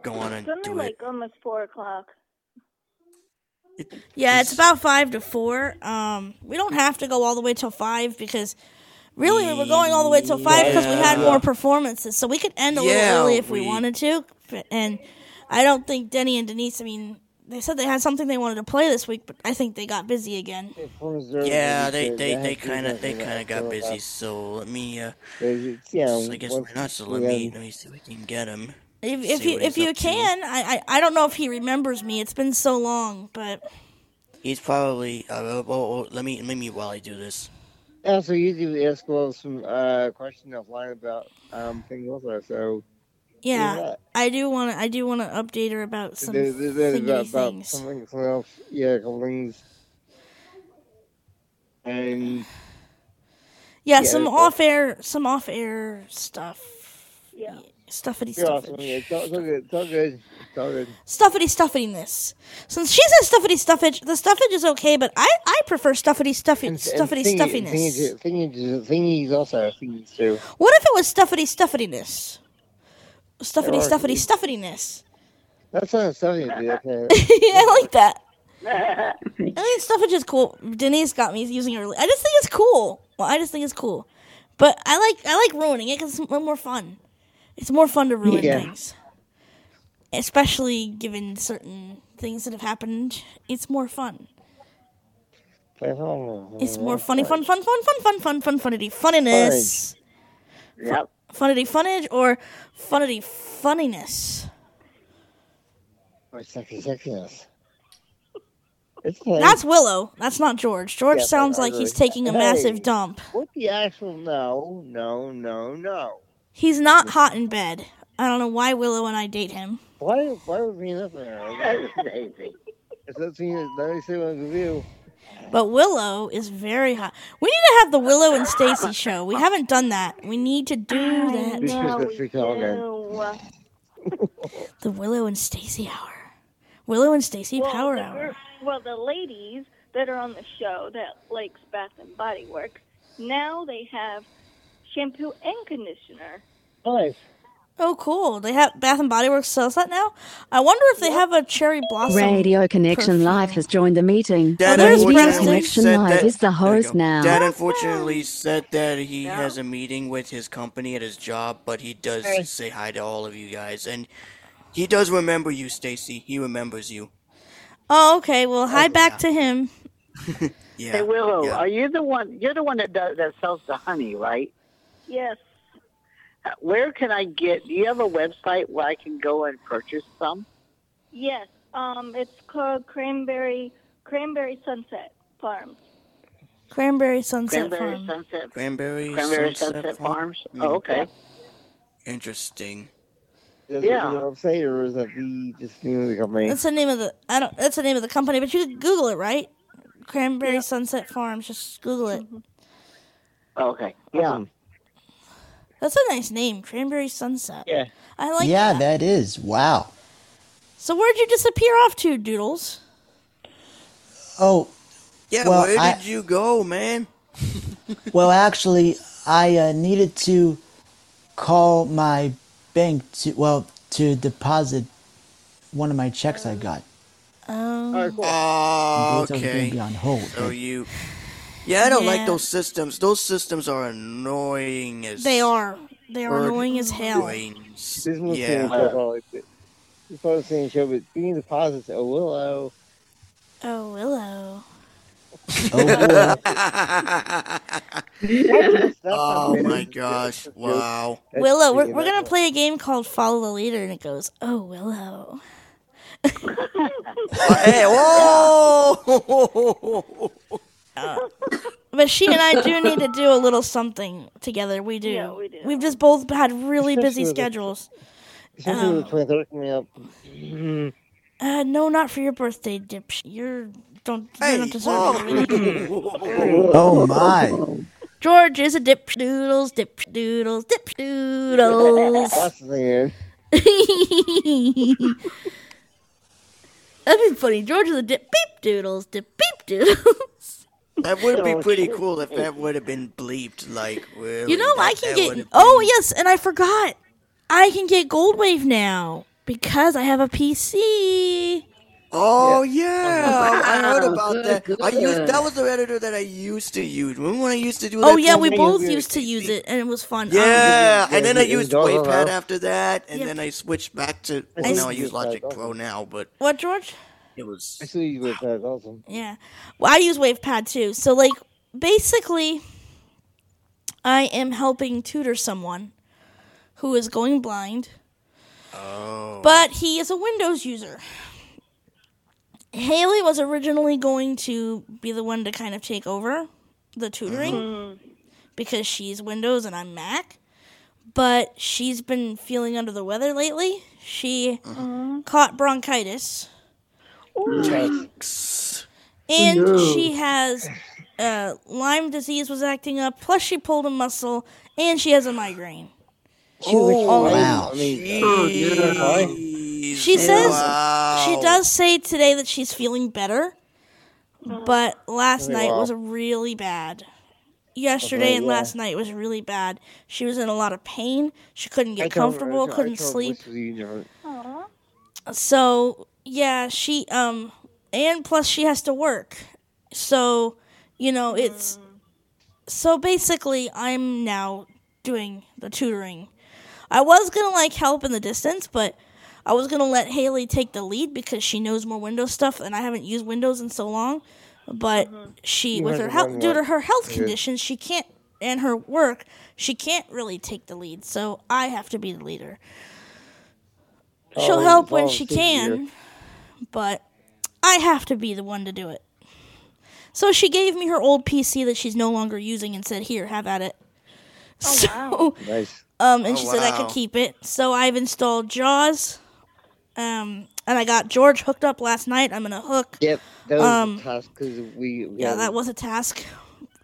go on and It's only do it. like almost four o'clock. Yeah, it's about five to four. Um, we don't have to go all the way till five because really we were going all the way till five because we had more performances, so we could end a Yeah, little early if we, we- wanted to. And I don't think Denny and Denise. I mean, they said they had something they wanted to play this week, but I think they got busy again. Yeah, they they they kind of they kind of got busy. So let me uh, yeah, so I guess once why not? So let me let me see if we can get him. If, if you if you up to. can, I, I I don't know if he remembers me. It's been so long, but He's probably. Uh, oh, oh, let me let me while I do this. Also, you do ask well some uh, questions offline about um, things also. So yeah. I do want to I do want to update her about some there- there- there's about, things. something, something else. Yeah, a couple things. And Yeah, Yeah, some off air, some off air stuff. Yeah. Stuffity stuffage. Yeah, it's all, it's all good. It's all good. It's all good. Stuffity stuffidiness. Since she says stuffity stuffage, the stuffage is okay, but I, I prefer stuffity stuffy, stuffity thingy- stuffiness. Thingies, thingies, thingies also thingies too. What if it was stuffity stuffidiness? Stuffity Or- stuffity stuffidiness. That's not something to do. Okay. yeah, I like that. I think stuffage is cool. Denise got me using it. early. I just think it's cool. Well, I just think it's cool, but I like I like ruining it because it's more fun. It's more fun to ruin Yeah. things, especially given certain things that have happened. It's more fun. It's more funny, fun, fun, fun, fun, fun, fun, fun, funnity, funniness. Yep. Funnity, funnage, or funnity, funniness. Or sexy sexiness. <laughs> That's Willow. That's not George. George Yeah, sounds like he's taking a Hey. massive dump. What the actual? No, no, no, no. He's not hot in bed. I don't know why Willow and I date him. Why? Why would we up there? If that's me, let me what I'm do. But Willow is very hot. We need to have the Willow and Stacey show. We haven't done that. We need to do that. This is the freak out again. No. The Willow and Stacey hour. Willow and Stacey Well, power the hour. Well, the ladies that are on the show that likes Bath and Body Works. Now they have shampoo and conditioner. Nice. Oh, cool. They have Bath and Body Works sells that now. I wonder if they have a cherry blossom. Radio Connection Live has joined the meeting. Dad oh, there's Radio Connection said Live that- is the There host now. Dad oh, unfortunately said that he has a meeting with his company at his job, but he does Hey. say hi to all of you guys, and he does remember you, Stacey. He remembers you. Oh, okay. Well, hi oh, back to him. <laughs> Yeah. Hey Willow, yeah. are you the one? You're the one that does that sells the honey, right? Yes. Where can I get? Do you have a website where I can go and purchase some? Yes. Um, it's called Cranberry Cranberry Sunset Farms. Cranberry Sunset Cranberry Farm. Sunset. Cranberry, Cranberry Sunset, Sunset Farm? Farms. Mm. Oh, okay. Interesting. Is Yeah. it the website or is that the just name of the company? That's the name of the. I don't. That's the name of the company, but you can Google it, right? Cranberry Sunset Farms. Just Google it. Okay. Yeah. Awesome. That's a nice name, Cranberry Sunset. Yeah. I like yeah, that. that is. Wow. So where'd you disappear off to, Doodles? Oh, Yeah, Well, where I- did you go, man? <laughs> well, actually, I uh, needed to call my bank to, well, to deposit one of my checks I got. Um, All right, cool. Oh, In case I was going okay. to be on hold. So you. Yeah, I don't Yeah. like those systems. Those systems are annoying as. they are. They are annoying as hell. brains. This must Yeah. be a like it. It's part the same show, but being deposits, oh willow. Oh, Willow. <laughs> Oh, boy. <laughs> That's not Oh my gosh! Wow. Willow, we're, we're gonna play a game called Follow the Leader, and it goes, "Oh, Willow." Oh, <laughs> hey! Whoa! But she and I do need to do a little something together. We do. Yeah, we do. We've just both had really busy Especially with the- schedules. Um, with the 23rd coming up. Uh, no, not for your birthday, dip. You're don't you're Hey! not deserving. really. Whoa! <laughs> oh, my. George is a dip doodles, dip doodles, dip doodles. That's the. <laughs> That'd be funny. George is a dip beep doodles, dip beep doodles. That would be Oh, pretty shit. cool if that would have been bleeped. Like, really. You know, that- I can get. Oh been- yes, and I forgot. I can get GoldWave now because I have a PC. Oh yeah, I oh, heard about good, that. I used that was the editor that I used to use. Remember when I used to do oh, that? Oh yeah, we both used to use it, and it was fun. Yeah, Yeah, and then I used all WavePad after that, and Yep. then I switched back to. I Well, used now I use use Logic Pro now, but what, George? It was. I still use that. Awesome. Yeah. Well, I use WavePad too. So like basically I am helping tutor someone who is going blind, Oh. but he is a Windows user. Haley was originally going to be the one to kind of take over the tutoring mm-hmm. because she's Windows and I'm Mac. But she's been feeling under the weather lately. She mm-hmm. caught bronchitis. Yikes. and she has uh, Lyme disease was acting up. Plus, she pulled a muscle, and she has a migraine. Oh, Wow. I mean, Oh, jeez. She says Wow. she does say today that she's feeling better, but last Oh, night was really bad. Yesterday Okay, and yeah. last night was really bad. She was in a lot of pain. She couldn't get comfortable, I told- I couldn't sleep. Liz to be different. So yeah, she um and plus she has to work. So, you know, it's so basically I'm now doing the tutoring. I was going to like help in the distance, but I was going to let Haley take the lead because she knows more Windows stuff and I haven't used Windows in so long. But she You with her health due to her health Yeah. conditions, she can't and her work, she can't really take the lead. So I have to be the leader. She'll Oh, help when oh, she so can, but I have to be the one to do it. So she gave me her old PC that she's no longer using and said, "Here, have at it." so, wow. Nice. um, and Oh, she said I could keep it. So I've installed JAWS, um, and I got George hooked up last night. I'm gonna hook. Yep. That was Um, a task because we, we Yeah, had- that was a task.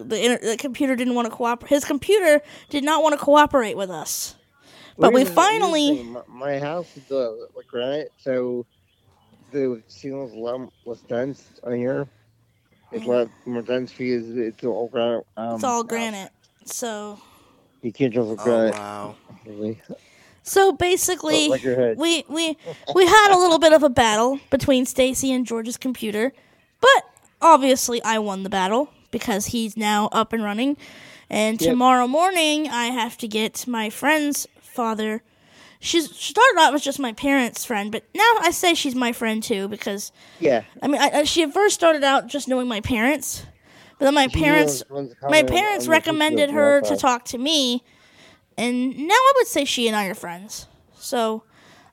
The, inter- the computer didn't want to cooperate. His computer did not want to cooperate with us. But we Here's the- here's the finally. My, my house is uh, like granite, so the ceiling's lump was dense on here. It's a lot more dense because it's all granite. Um, It's all granite. So You can't just look Oh, granite. wow. Really. So basically, like we we we had a little bit of a battle between Stacey and George's computer, but obviously I won the battle because he's now up and running. And Yep. tomorrow morning, I have to get my friend's father. She's she started out as just my parents' friend, but now I say she's my friend too because Yeah. I mean I, I, she at first started out just knowing my parents, but then my She parents my parents recommended her to talk to me, and now I would say she and I are friends. So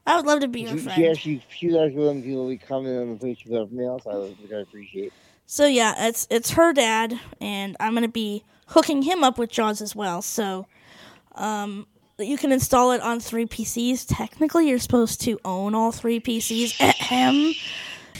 I would love to be her She, friend. she actually, she was actually one of the people we commented on the picture of me was, which I appreciate. So yeah, it's it's her dad, and I'm gonna be hooking him up with Jaws as well. So, um, you can install it on three PCs. Technically, you're supposed to own all three PCs. <laughs> Ahem.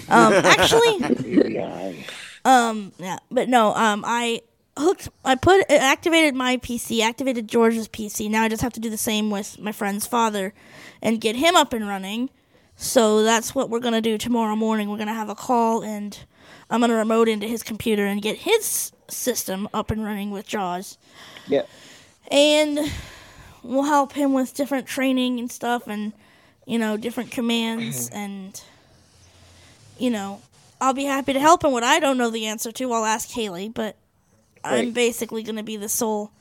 Um, actually, Yeah. <laughs> <laughs> um, yeah, but no, um, I hooked, I put, activated my PC, activated George's PC. Now I just have to do the same with my friend's father, and get him up and running. So that's what we're gonna do tomorrow morning. We're gonna have a call, and I'm gonna remote into his computer and get his system up and running with Jaws, Yeah. and we'll help him with different training and stuff, and you know, different commands, and you know, I'll be happy to help him. What I don't know the answer to, I'll ask Haley, but I'm basically going to be the sole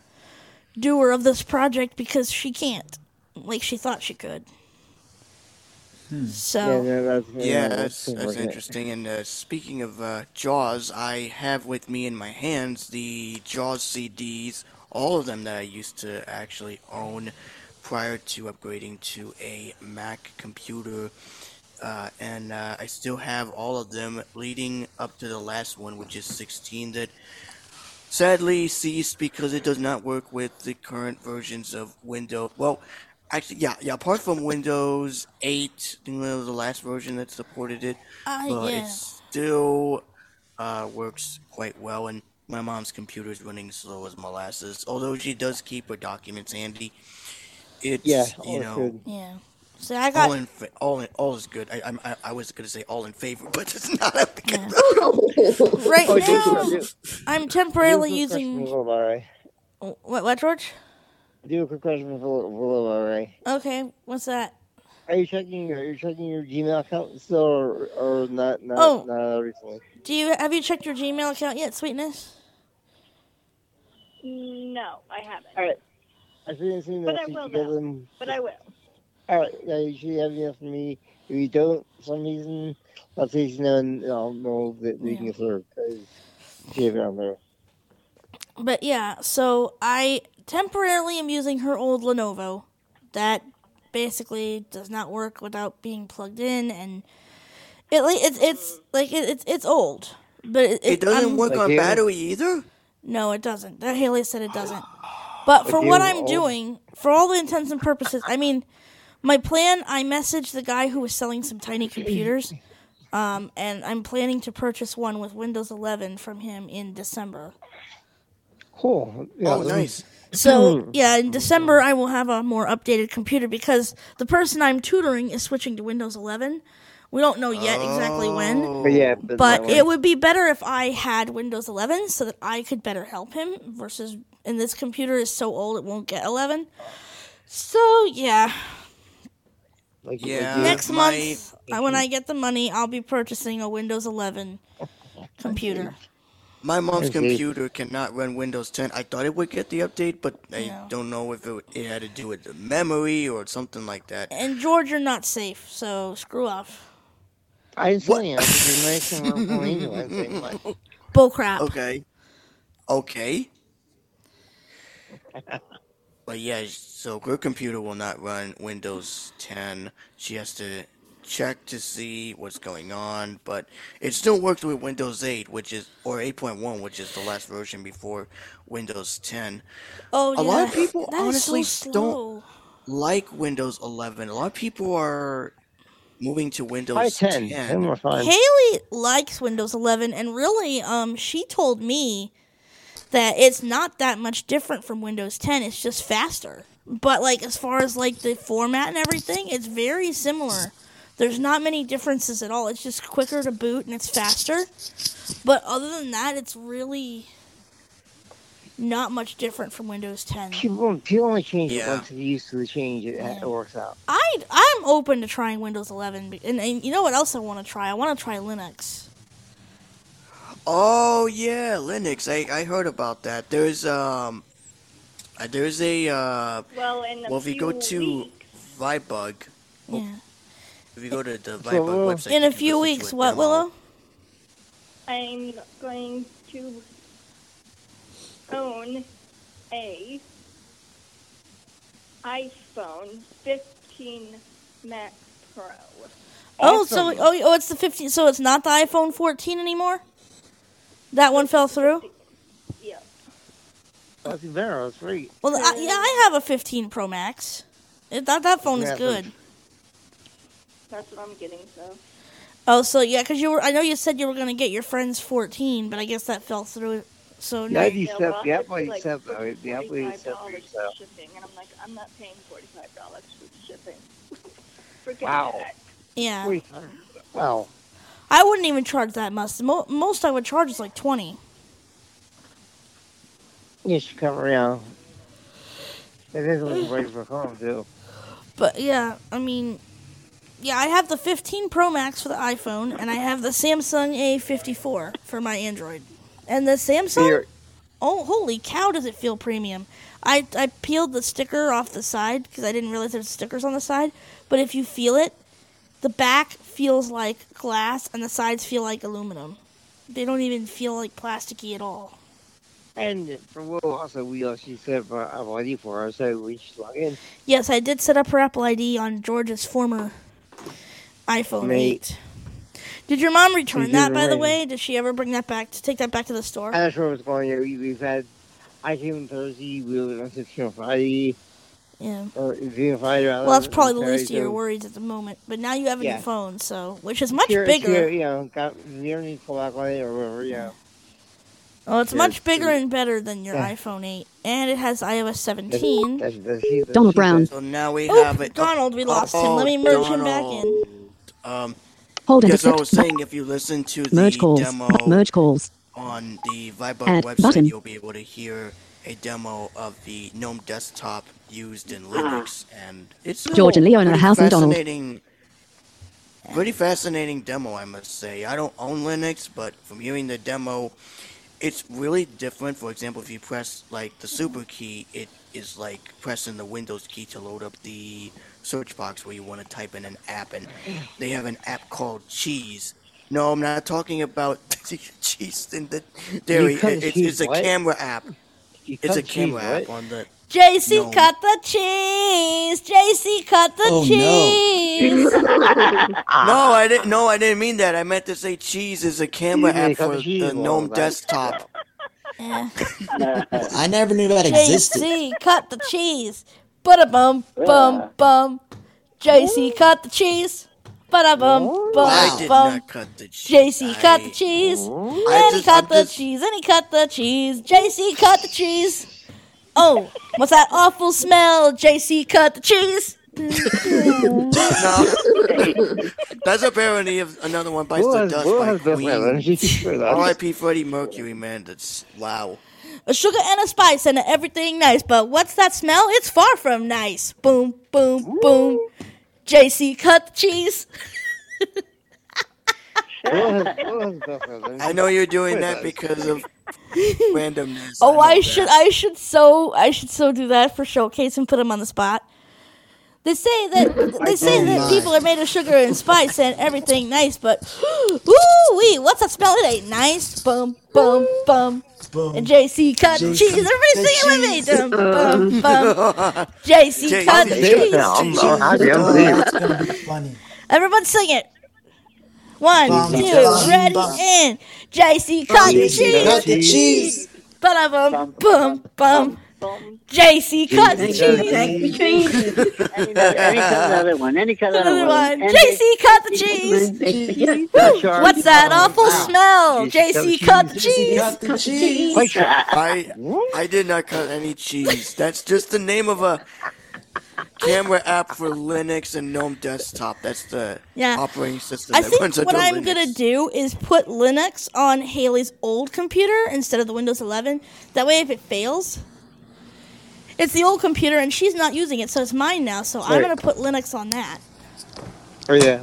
doer of this project because she can't, like she thought she could. So Yeah, no, that's, Yeah, that's that's, that's interesting. And uh, speaking of uh, Jaws, I have with me in my hands the Jaws CDs, all of them that I used to actually own prior to upgrading to a Mac computer. Uh, and uh, I still have all of them leading up to the last one, which is 16, that sadly ceased because it does not work with the current versions of Windows. Well, actually, yeah, yeah. Apart from Windows 8, I think that was the last version that supported it, Uh, but yeah. it still uh, works quite well. And my mom's computer is running slow as molasses. Although she does keep her documents handy, it's Yeah, you know good. yeah. So I got all in fa- all in all is good. I I'm- I, I was gonna say all in favor, but it's not. a- <laughs> right Oh, do- now. I'm temporarily do a quick question using for Little Ray. what? What, George? Do a quick question for Little- for Little Ray. Okay, what's that? Are you checking? Are you checking your Gmail account still, or, or not? Not, Oh. not recently. Do you have you checked your Gmail account yet, Sweetness? No, I haven't. All right. I didn't see But. I will should get them. But I will. All right. Yeah, you should have enough for me. If you don't, for some reason, I'll let you know, and I'll know that we can get through. Because you have it on there. But yeah, so I temporarily am using her old Lenovo. That basically does not work without being plugged in, and it like it's it's like it, it's it's old, but it, It doesn't I'm- work Like on you? battery either. No, it doesn't. That Haley said it doesn't. But for Like what I'm old- doing, for all the intents and purposes, I mean, my plan. I messaged the guy who was selling some tiny computers, um, and I'm planning to purchase one with Windows 11 from him in December. Cool. Yeah, oh, let me- nice. So yeah, in December I will have a more updated computer because the person I'm tutoring is switching to Windows 11. We don't know yet exactly when, But yeah, but, but it would be better if I had Windows 11 so that I could better help him. Versus, and this computer is so old it won't get 11. So yeah, like, like Yeah. next my- month I, when mm-hmm. I get the money, I'll be purchasing a Windows 11 computer. <laughs> My mom's computer cannot run Windows 10. I thought it would get the update, but I No. don't know if it, it had to do with the memory or something like that. And George, you're not safe, so screw off. I didn't say anything. I was just nice and I'm going to like, Bullcrap. Okay. Okay. <laughs> but yeah, so her computer will not run Windows 10. She has to check to see what's going on, but it still works with Windows 8, which is or 8.1, which is the last version before Windows 10. Oh A yeah, lot of people that is honestly so don't- Like Windows 11, a lot of people are moving to Try Windows 10. 10 more fun. Haley likes Windows 11, and really, um, she told me that it's not that much different from Windows 10. It's just faster. But like as far as like the format and everything, it's very similar. There's not many differences at all. It's just quicker to boot and it's faster. But other than that, it's really not much different from Windows 10. People, people only change it Yeah. once they used to the change. It, it works out. I I'm open to trying Windows 11, and, and you know what else I want to try? I want to try Linux. Oh yeah, Linux. I, I heard about that. There's um, there's a uh, Well, in a well if you go to weeks, Vibug, Yeah. If you go to the So, Vibug website, In a few weeks, what demo. Willow? I'm going to own a iPhone 15 Max Pro. Oh, so oh, oh, it's the 15. So it's not the iPhone 14 anymore. That one fell through. Yeah. That's better. That's great. Well, I, yeah, I have a 15 Pro Max. It, that that phone is Yeah, good. That's what I'm getting, so. Oh, so yeah, because you were. I know you said you were gonna get your friend's 14, but I guess that fell through. So now Yeah, you- you Yeah, said, well, yeah, it's well, you like yeah, well, you said for $45 shipping, and I'm like, I'm not paying $45 for shipping. <laughs> Forget Wow. that. yeah, Wait, Wow. I wouldn't even charge that much. Mo- most I would charge is like 20. You should come around. It is looking <sighs> great for home, too. But yeah, I mean, yeah, I have the 15 Pro Max for the iPhone, and I have the Samsung A54 for my Android. And the Samsung, Here, oh holy cow, does it feel premium! I I peeled the sticker off the side because I didn't realize there's stickers on the side. But if you feel it, the back feels like glass, and the sides feel like aluminum. They don't even feel like plasticky at all. and for Will, also, we actually set up Apple ID for her, so we should log in. Yes, I did set up her Apple ID on George's former iPhone Mate. 8. Did your mom return that, by the way? Did she ever bring that back to take that back to the store? I'm not sure what's going on. We- We've had iTunes Thursday, we were on 16 on Friday, Yeah. or Friday. rather, Well, that's probably the least of your so- worries at the moment. But now you have a Yeah. new phone, so which is much Here- bigger. here, you know, got pull back or whatever, you know. Oh, it's much bigger and better than your Yeah. iPhone 8, and it has iOS 17. That's, that's, that's, Donald Brown. So now we Oh, have it. Donald, we lost him. Oh, Let me merge him back in. Um, Hold and yes, I was saying if you listen to the Merge calls. demo Merge calls. on the Vibug Add website, button. you'll be able to hear a demo of the GNOME desktop used in Linux, and it's George and Leona pretty House and Donald. pretty fascinating demo, I must say. I don't own Linux, but from hearing the demo, it's really different. For example, if you press like the super key, it is like pressing the Windows key to load up the search box where you want to type in an app, and they have an app called Cheese. No, I'm not talking about <laughs> cheese in the dairy. It- It's, cheese, it's a what? camera app. It's a camera what? app on the. JC No. cut the cheese. JC cut the Oh, cheese. <laughs> No, I didn't. No, I didn't mean that. I meant to say cheese is a camera app for the the GNOME that. desktop. Yeah. <laughs> I never knew that existed. JC cut the cheese. Bada bum bum bum. JC cut the cheese. Bada bum bum I did bum. not cut the cheese. JC cut the cheese. I And he cut the just- cheese. And he cut the cheese. JC cut the cheese. Oh, what's that awful smell? JC cut the cheese. No, that's apparently of another one bites the has, dust by Queen. weapon. <laughs> She's sure that. R.I.P. Freddie Mercury, man. That's wow. A sugar and a spice and a everything nice. But what's that smell? It's far from nice. Boom, boom, boom. JC cut the cheese. Will has, Will has the weapon. I know you're doing that because of randomness. Oh, know I that. should, I should so, I should so do that for showcase and put him on the spot. They say that <laughs> they say Oh that my. people are made of sugar and spice and everything nice, but <gasps> ooh wee, what's that smell? It ain't nice. Boom, boom, bum. Boom. And JC cut the JC cheese. Everybody cut sing it with me. Dum, bum, <laughs> bum. JC JC cut the cut Say it cheese. now. I'm, I'm happy. I'm pleased. that's gonna be funny. Everyone sing it. One, two, ready, bum. and JC cut the JC cut the cheese. cheese. Bum, bum, bum, bum. JC cut the cheese. Any, any cut another one. Any cut Another another one. JC cut the cheese. What's that awful smell? JC JC cut the cheese. cut the cheese. Quite. I I did not cut any cheese. That's just the name of a camera app for Linux and GNOME desktop. That's the Yeah. operating system I that think runs what I'm Linux. gonna do is put Linux on Haley's old computer instead of the Windows 11. That way, if it fails, it's the old computer and she's not using it, so it's mine now. So I'm gonna put Linux on that. Oh yeah.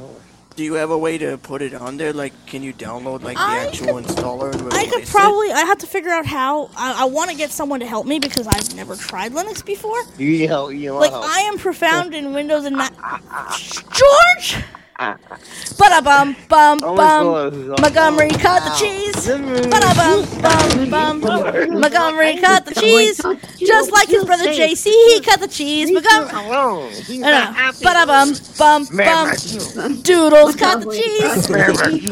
Do you have a way to put it on there? Like, can you download like the I actual installer? And I could replace it? probably. I have to figure out how. I, I want to get someone to help me because I've never tried Linux before. You need help. You want Like help. I am profound in Windows and Mac. George. Ba bum bum bum. Willow who's on- Montgomery cut the cheese. Ba bum <laughs> bum bum. Montgomery cut the cheese. Just like his brother JC, he cut the cheese. Montgomery. Ba bum bum bum. Doodles cut the cheese.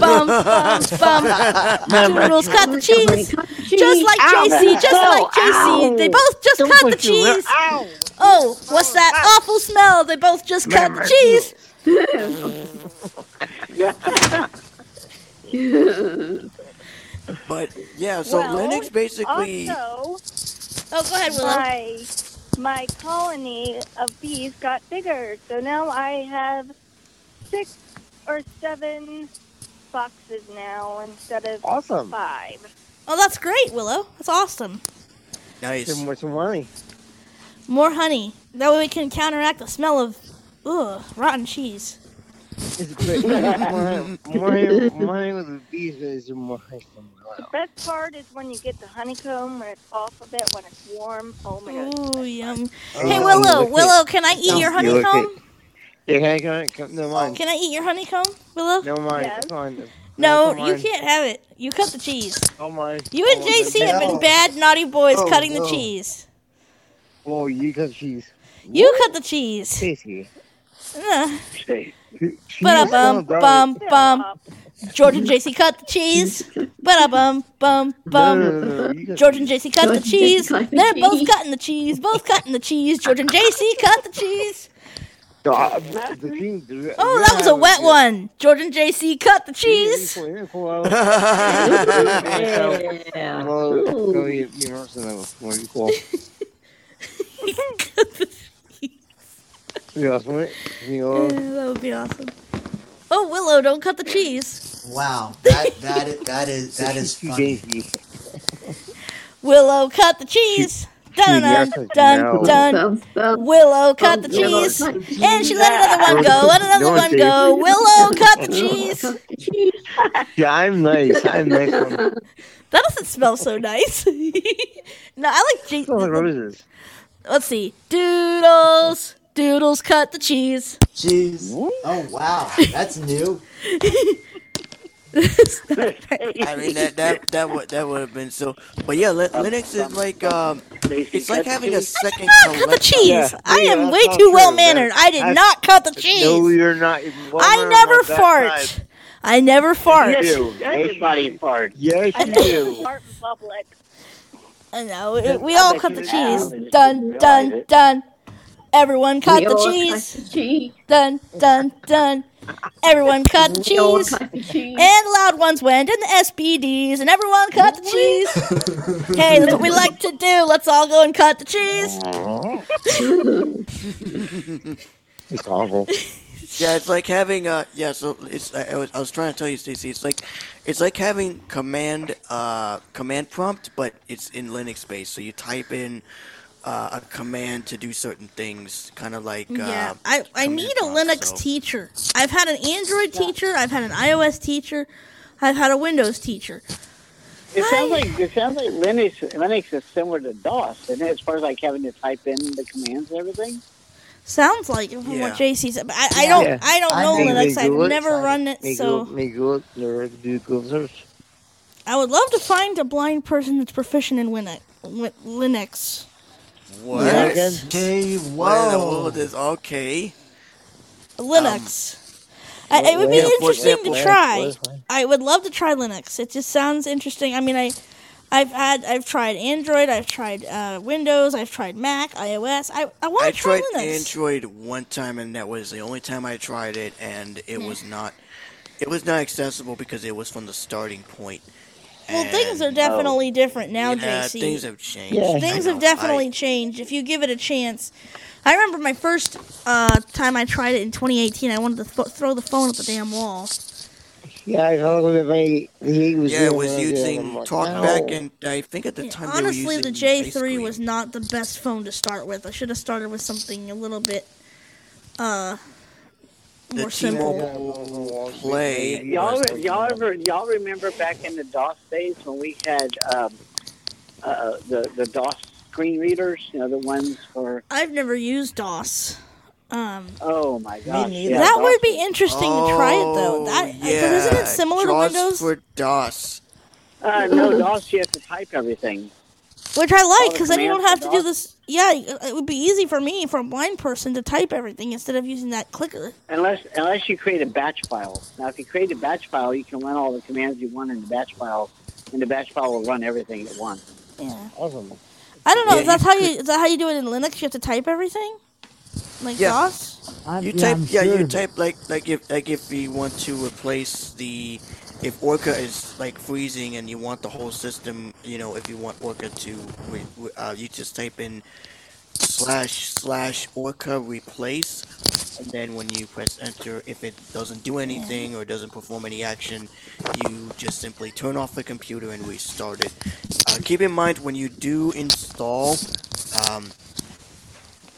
Bum bum bum. Doodles cut the cheese. Just like JC, just like JC. They both just cut the cheese. Oh, what's that awful smell? They both just cut the cheese. <laughs> But yeah, so Well, Linux basically. Also, Oh, go ahead, Willow. my my colony of bees got bigger, so now I have six or seven boxes now instead of Awesome. five. Oh, that's great, Willow. That's awesome. Nice. Some more, some money. More honey. That way we can counteract the smell of ugh, rotten cheese. It's great. <laughs> the is more The best part is when you get the honeycomb when it's off of it when it's warm. Oh my god. Ooh, yum. Oh, Hey, you Willow, Willow, can I eat your You look honeycomb? it. Yeah, can I, can I, come, no oh, mind. Can I eat your honeycomb, Willow? No mind. Yes. Come on. No, you can't have it. You cut the cheese. Oh, come on. You and oh, Come on, JC have been bad, naughty boys Oh, cutting the cheese. Oh, you got cheese. You cut the cheese. Tasty. Cheese. Ba bum bum bum. George and JC cut the cheese. Ba bum bum No, no, bum. no, no, you got George and JC cut the cheese. JC cut the They're both cutting the cheese. Both cutting the cheese. George and JC cut the cheese. No, I- the cheese- the- Oh, that was a wet one. George and JC cut the cheese. Yeah. Well, <laughs> <laughs> go eat me roast and then we'll be awesome, right? You Yeah, that would be awesome. Oh, Willow, don't cut the cheese. Wow, that that is that is <laughs> that is funny. Willow, cut the cheese. <laughs> Dun dun dun dun. Bum, bum. Willow, cut the cheese. cut the cheese. And she let another one go. Let another one go. Willow, <laughs> cut the cheese. Cut the cheese. Yeah, I'm nice. I'm nice one. That doesn't smell so nice. no, I like. J- Smells like roses. Let's see. Doodles. Doodles cut the cheese. Cheese. Oh wow, that's new. <laughs> I mean that that that would that would have been so. But yeah, Li- Linux is like um, it's like having a second Not cut the cheese. Yeah, I yeah, am that's way too true. well mannered. I did That's- not cut the cheese. No, you're not. Well, I never fart. type. I never fart. You do. Everybody farts. Yes, you do. Fart in public. <laughs> I know. it- We all cut the cheese. I just Dun Everyone cut the cheese. Cut the cheese. Dun dun dun. Everyone <laughs> cut the cheese. cut the cheese. And the loud ones went, and the SPDs, and everyone cut the cheese. <laughs> hey, that's what we like to do. Let's all go and cut the cheese. <laughs> It's awful. Yeah, it's like having uh yeah. So it's I, I was I was trying to tell you, Stacey. It's like it's like having command uh command prompt, but it's in Linux space. So you type in uh, a command to do certain things, kind of like uh, Yeah, I, I need a prompt, Linux so- teacher. I've had an Android teacher, I've had an iOS teacher, I've had a Windows teacher. It sounds like it sounds like Linux Linux is similar to DOS, and as far as like having to type in the commands and everything. Sounds like from Yeah. what JC said, but I, I don't Yeah. I don't know Make- Linux. I've Google it. never run it, Make so Google, make do search. I would love to find a blind person that's proficient in Linux. Lin- Linux. What? Linux. Okay, What in the world is okay? Linux. I, it would be yeah, interesting example- to try. I would love to try Linux. It just sounds interesting. I mean, I, I've had, I've tried Android, I've tried uh, Windows, I've tried Mac, iOS. I, I want to try Linux. I tried Android one time, and that was the only time I tried it, and it was not, it was not accessible because it was from the starting point, Well, things are definitely different now, yeah, JC. things have changed. Yeah. Things I have know, definitely changed. If you give it a chance, I remember my first uh, time I tried it in 2018. I wanted to th- throw the phone at the damn wall. Yeah, I thought it was very. He was yeah, it was using like, TalkBack, no. and I think at the time Honestly, they were the J3 was not the best phone to start with. I should have started with something a little bit uh, the more simple. T-Mobile Play. Y'all, y'all ever, y'all remember back in the DOS days when we had um, uh, the the DOS screen readers? You know, the ones for. I've never used DOS. Um, Oh my gosh! yeah, that DOS would be interesting to try it though. Oh, That yeah. isn't it similar JAWS to Windows, for DOS. Uh, no, DOS, you have to type everything. which I like all the because then you don't have for to do this. Yeah, uh, it would be easy for me, for a blind person, to type everything instead of using that clicker. Unless unless you create a batch file. Now, if you create a batch file, you can run all the commands you want in the batch file, and the batch file will run everything at once. Yeah. Awesome. I don't know. Yeah, is that how you is that how you do it in Linux? You have to type everything, like Yeah. DOS. I'm, You yeah, type, I'm yeah, you type like like if like if you want to replace the if Orca is like freezing and you want the whole system, you know, if you want Orca to, uh, you just type in slash slash Orca replace, and then when you press enter, if it doesn't do anything or doesn't perform any action, you just simply turn off the computer and restart it. Uh, keep in mind when you do install, um,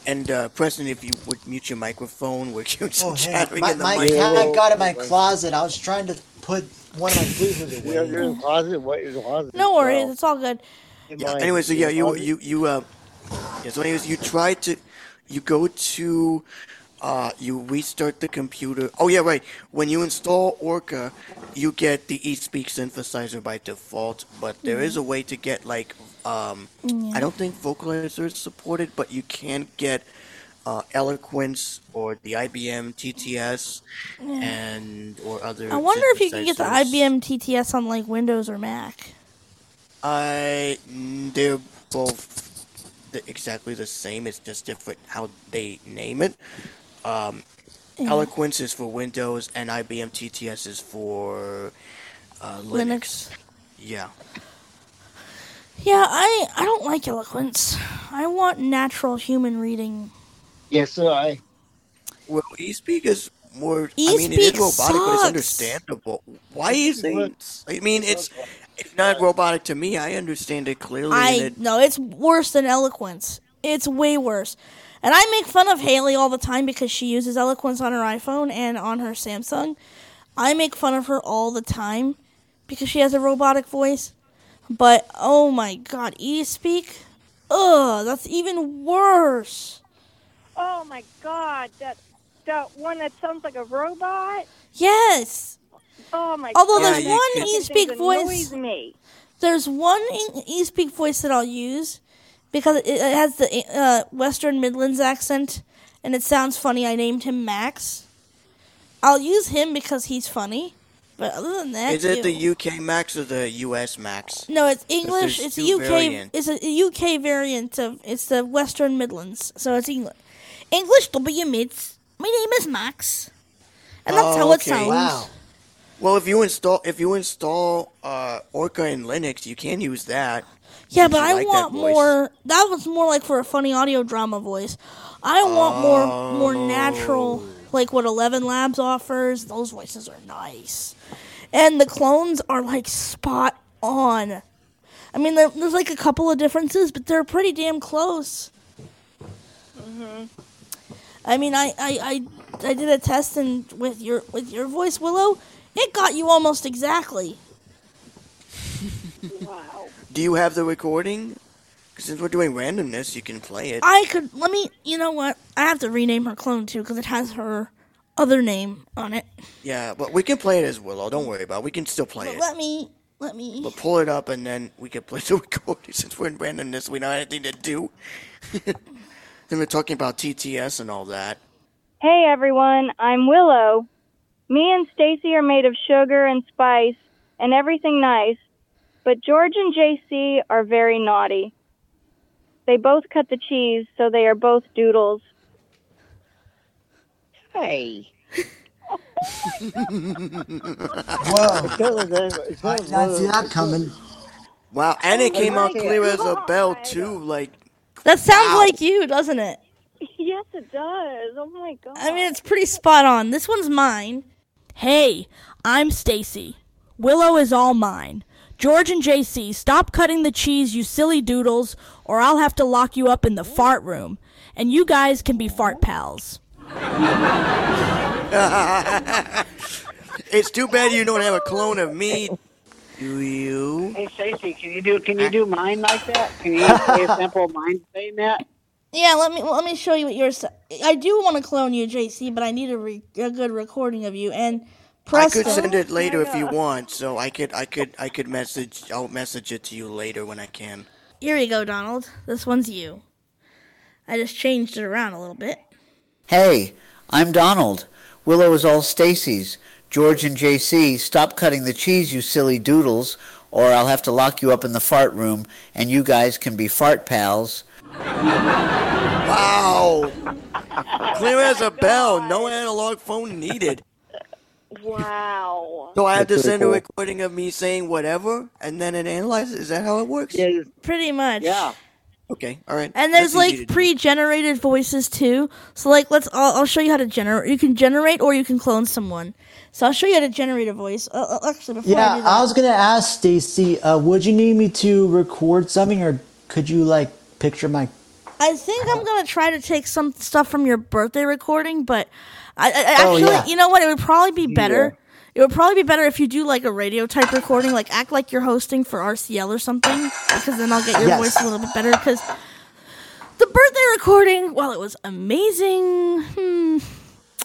and uh, Preston, if you would mute your microphone, <laughs> we're Oh, <laughs> hang on. chattering My, in the my mic. cat got in my <laughs> closet. I was trying to put one of my tweezers You're, you're in the closet. What is the closet? No worries, Well, it's all good. Yeah. Anyway, so yeah, you you you uh, yeah. So anyways, you try to, you go to, uh, you restart the computer. Oh yeah, right. When you install Orca, you get the eSpeak synthesizer by default, but there is a way to get like, um, I don't think Vocalizer is supported, but you can get. Uh, Eloquence or the IBM TTS and or other. I wonder if you can get the. IBM TTS on like Windows or Mac. I mm, they're both the, exactly the same. It's just different how they name it. Um, Yeah. Eloquence is for Windows, and IBM TTS is for uh, Linux. Linux. Yeah. Yeah, I I don't like eloquence. I want natural human reading. Yes, so I. Well, eSpeak is more. I mean, it is eSpeak robotic, but it's sucks. understandable. Why is it? I mean, it's it's not robotic to me. I understand it clearly. I it, no, it's worse than eloquence. It's way worse. And I make fun of Haley all the time because she uses eloquence on her iPhone and on her Samsung. I make fun of her all the time because she has a robotic voice. But oh my god, eSpeak? Ugh, that's even worse. Oh my god, that that one that sounds like a robot. Yes. Oh my Although god. there's you one that eSpeak voice. me. There's one e- eSpeak voice that I'll use because it, it has the uh, Western Midlands accent and it sounds funny. I named him Max. I'll use him because he's funny. But other than that, is it ew. the UK Max or the US Max? no, it's English. It's a UK. variants. It's a UK variant of. It's the Western Midlands, so it's English. English W mids. My name is Max, and that's Oh, how it okay. sounds. Wow. Well, if you install if you install uh, Orca in Linux, you can use that. Yeah, but I like want voice. more. That was more like for a funny audio drama voice. I want more more natural, Oh. like what Eleven Labs offers. Those voices are nice, and the clones are like spot on. I mean, there's like a couple of differences, but they're pretty damn close. hmm I mean, I, I, I, I did a test and with your with your voice, Willow, it got you almost exactly. <laughs> Wow. Do you have the recording? 'Cause since we're doing randomness, you can play it. I could let me. You know what? I have to rename her clone too because it has her other name on it. Yeah, but we can play it as Willow. Don't worry about. it. We can still play But it. let me let me. But pull it up and then we can play the <laughs> recording. Since we're in randomness, we don't have anything to do. <laughs> then we're talking about TTS and all that. Hey everyone, I'm Willow. Me and Stacey are made of sugar and spice and everything nice, but George and JC are very naughty. They both cut the cheese, so they are both doodles. Hey. <laughs> Whoa. I did not see that coming. Wow, and it came out clear as a bell too. Like That sounds Wow. like you, doesn't it? <laughs> Yes, it does. Oh my god. I mean, it's pretty spot on. This one's mine. Hey, I'm Stacey. Willow is all mine. George and JC, stop cutting the cheese, you silly doodles, or I'll have to lock you up in the fart room. And you guys can be fart pals. <laughs> it's too bad you don't have a clone of me. Do you? Hey Stacey, can you do can you do mine like that? Can you <laughs> play a sample of mine saying that? Yeah, let me let me show you what yours. I do want to clone you, JC, but I need a, re- a good recording of you. And Preston, I could send it later if you want, so I could I could I could message I'll message it to you later when I can. Here you go, Donald. This one's you. I just changed it around a little bit. Hey, I'm Donald. Willow is all Stacey's. George and JC, stop cutting the cheese, you silly doodles, or I'll have to lock you up in the fart room, and you guys can be fart pals. Wow! Clear as a bell. No analog phone needed. Wow. So I have to That's pretty send a recording of me saying whatever, and then it analyzes. Is that how it works? Yeah, Pretty much. Yeah. Okay. All right. And there's That's like pre-generated voices too. So like, let's. I'll, I'll show you how to generate. You can generate or you can clone someone. So I'll show you how to generate a voice. Uh, uh, actually, before I Yeah, do that, I was gonna ask Stacey, uh, would you need me to record something, or could you like picture my? I think I'm gonna try to take some stuff from your birthday recording, but I, I I Oh, actually, yeah. you know what? It would probably be better. It would probably be better if you do like a radio type recording, like act like you're hosting for RCL or something, because then I'll get your Yes. voice a little bit better. Because the birthday recording, while it was amazing, hmm,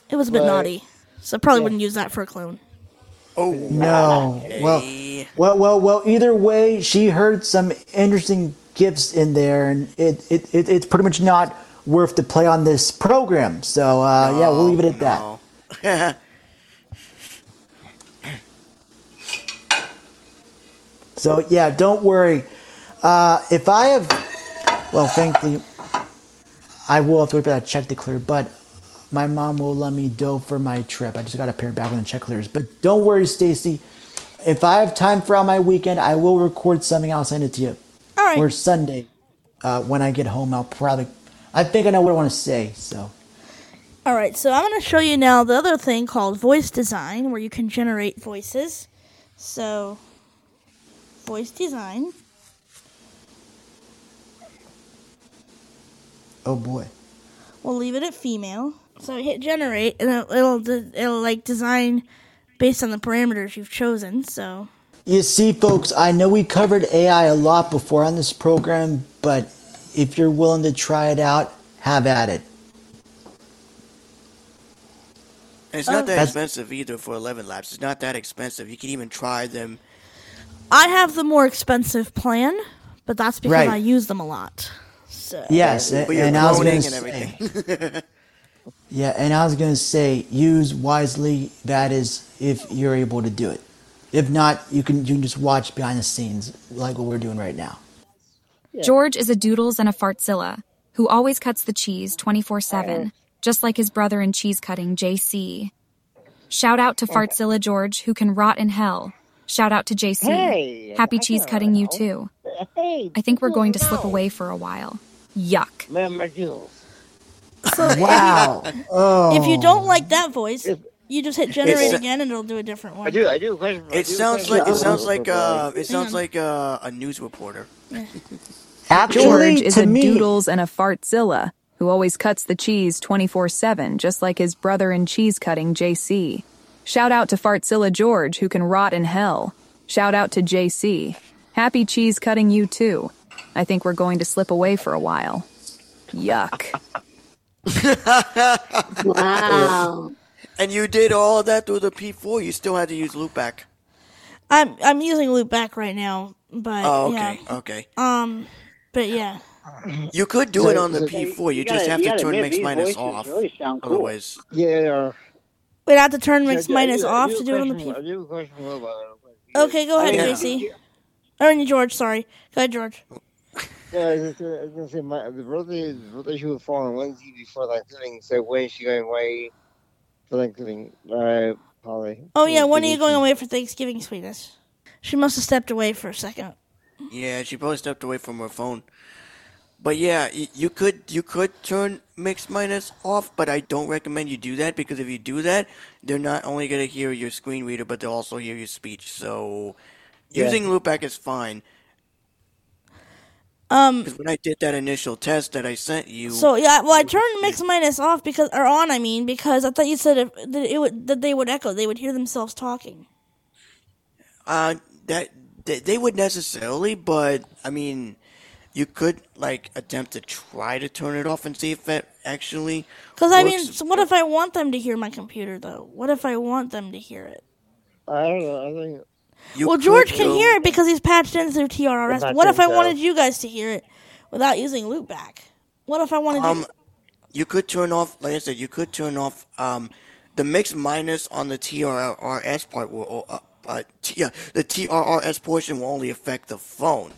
it was a bit Right. naughty. So I probably wouldn't use that for a clone. Oh. No. Well, well, well, well. Either way, she heard some interesting gifts in there, and it, it, it it's pretty much not worth to play on this program. So uh, yeah, we'll leave it at that. <laughs> So yeah, don't worry. Uh, if I have, well, thankfully, I will have to wait for that check to clear. But my mom will let me dough for my trip. I just got to pay her back when the check clears. But don't worry, Stacey. If I have time for on my weekend, I will record something. I'll send it to you. All right. Or Sunday, uh, when I get home, I'll probably. I think I know what I want to say. So All right, so I'm going to show you now the other thing called voice design, where you can generate voices. So, voice design. oh boy. We'll leave it at female. So hit generate, and it'll it'll, it'll like design based on the parameters you've chosen. So You see, folks, I know we covered AI a lot before on this program, but if you're willing to try it out, have at it. And it's not that That's- expensive either for 11 Labs. It's not that expensive. You can even try them. I have the more expensive plan, but that's because Right. I use them a lot. So Yes, But you're and I was gonna and say, everything. <laughs> yeah, and I was gonna say, use wisely. That is, if you're able to do it. If not, you can you can just watch behind the scenes like what we're doing right now. George is a doodles and a fartzilla who always cuts the cheese 24 7, just like his brother in cheese cutting, JC. Shout out to Fartzilla George, who can rot in hell. Shout out to JC. Hey, Happy I cheese don't cutting you too. Hey, I think we're going to slip away for a while. Yuck. Man, my jewels. Wow. oh. if you don't like that voice, you just hit generate It's- again, and it'll do a different one. I do, I do. Question, I It do a sounds like it sounds like uh it sounds like uh, a news reporter. actually George is a me, doodles and a fartzilla who always cuts the cheese 24 7, just like his brother in cheese cutting, JC. Shout out to Fartzilla George, who can rot in hell. Shout out to JC. Happy cheese cutting you too. I think we're going to slip away for a while. Yuck. <laughs> Wow. And you did all of that through the P4. You still had to use loopback. I'm I'm using loopback right now, but Oh, yeah. okay, okay. Um, but yeah. You could do So- it on the so P4. You, you just gotta- have you to turn admit, mix minus off. really sound cool. Otherwise, Yeah. We'd have to turn mix Yeah, minus I off to do it on the question- P. I do a question for you about it. Okay, go ahead, Yeah. JC. Or George, sorry. Go ahead, George. Yeah, I was just gonna, I was gonna say my the birthday the birthday she would fall on Wednesday before Thanksgiving, so when she going away for Thanksgiving. Uh, Polly. Oh yeah, when are you going away for Thanksgiving, sweetness? She must have stepped away for a second. Yeah, she probably stepped away from her phone. But yeah, y- you could you could turn mix minus off, but I don't recommend you do that because if you do that, they're not only gonna hear your screen reader, but they'll also hear your speech. So Yeah. using loopback is fine. Um, Because when I did that initial test that I sent you, So yeah, well, I turned mix minus off because or on. I mean, because I thought you said if, that it would that they would echo. They would hear themselves talking. uh, that they, they would necessarily, but I mean, you could like attempt to try to turn it off and see if that actually. Because I mean, works. so what if I want them to hear my computer though? What if I want them to hear it? I don't know. I think You well, George can go- hear it because he's patched in through TRRS. patched What if I wanted you guys to hear it without using loopback? What if I wanted Um, you? you could turn off, like I said, you could turn off um, the mix minus on the TRRS part will, uh, uh, t- yeah, the TRRS portion will only affect the phone.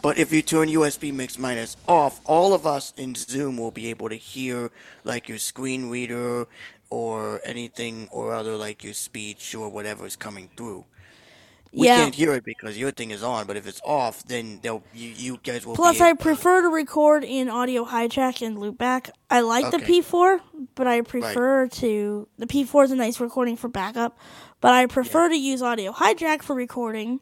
But if you turn USB mix minus off, all of us in Zoom will be able to hear like your screen reader or anything or other like your speech or whatever is coming through. We Yeah. can't hear it because your thing is on, but if it's off, then they'll you, you guys will Plus, be I prefer to record in audio hijack and loopback. I like the P4, but I prefer to. The P4 is a nice recording for backup, but I prefer to use audio hijack for recording.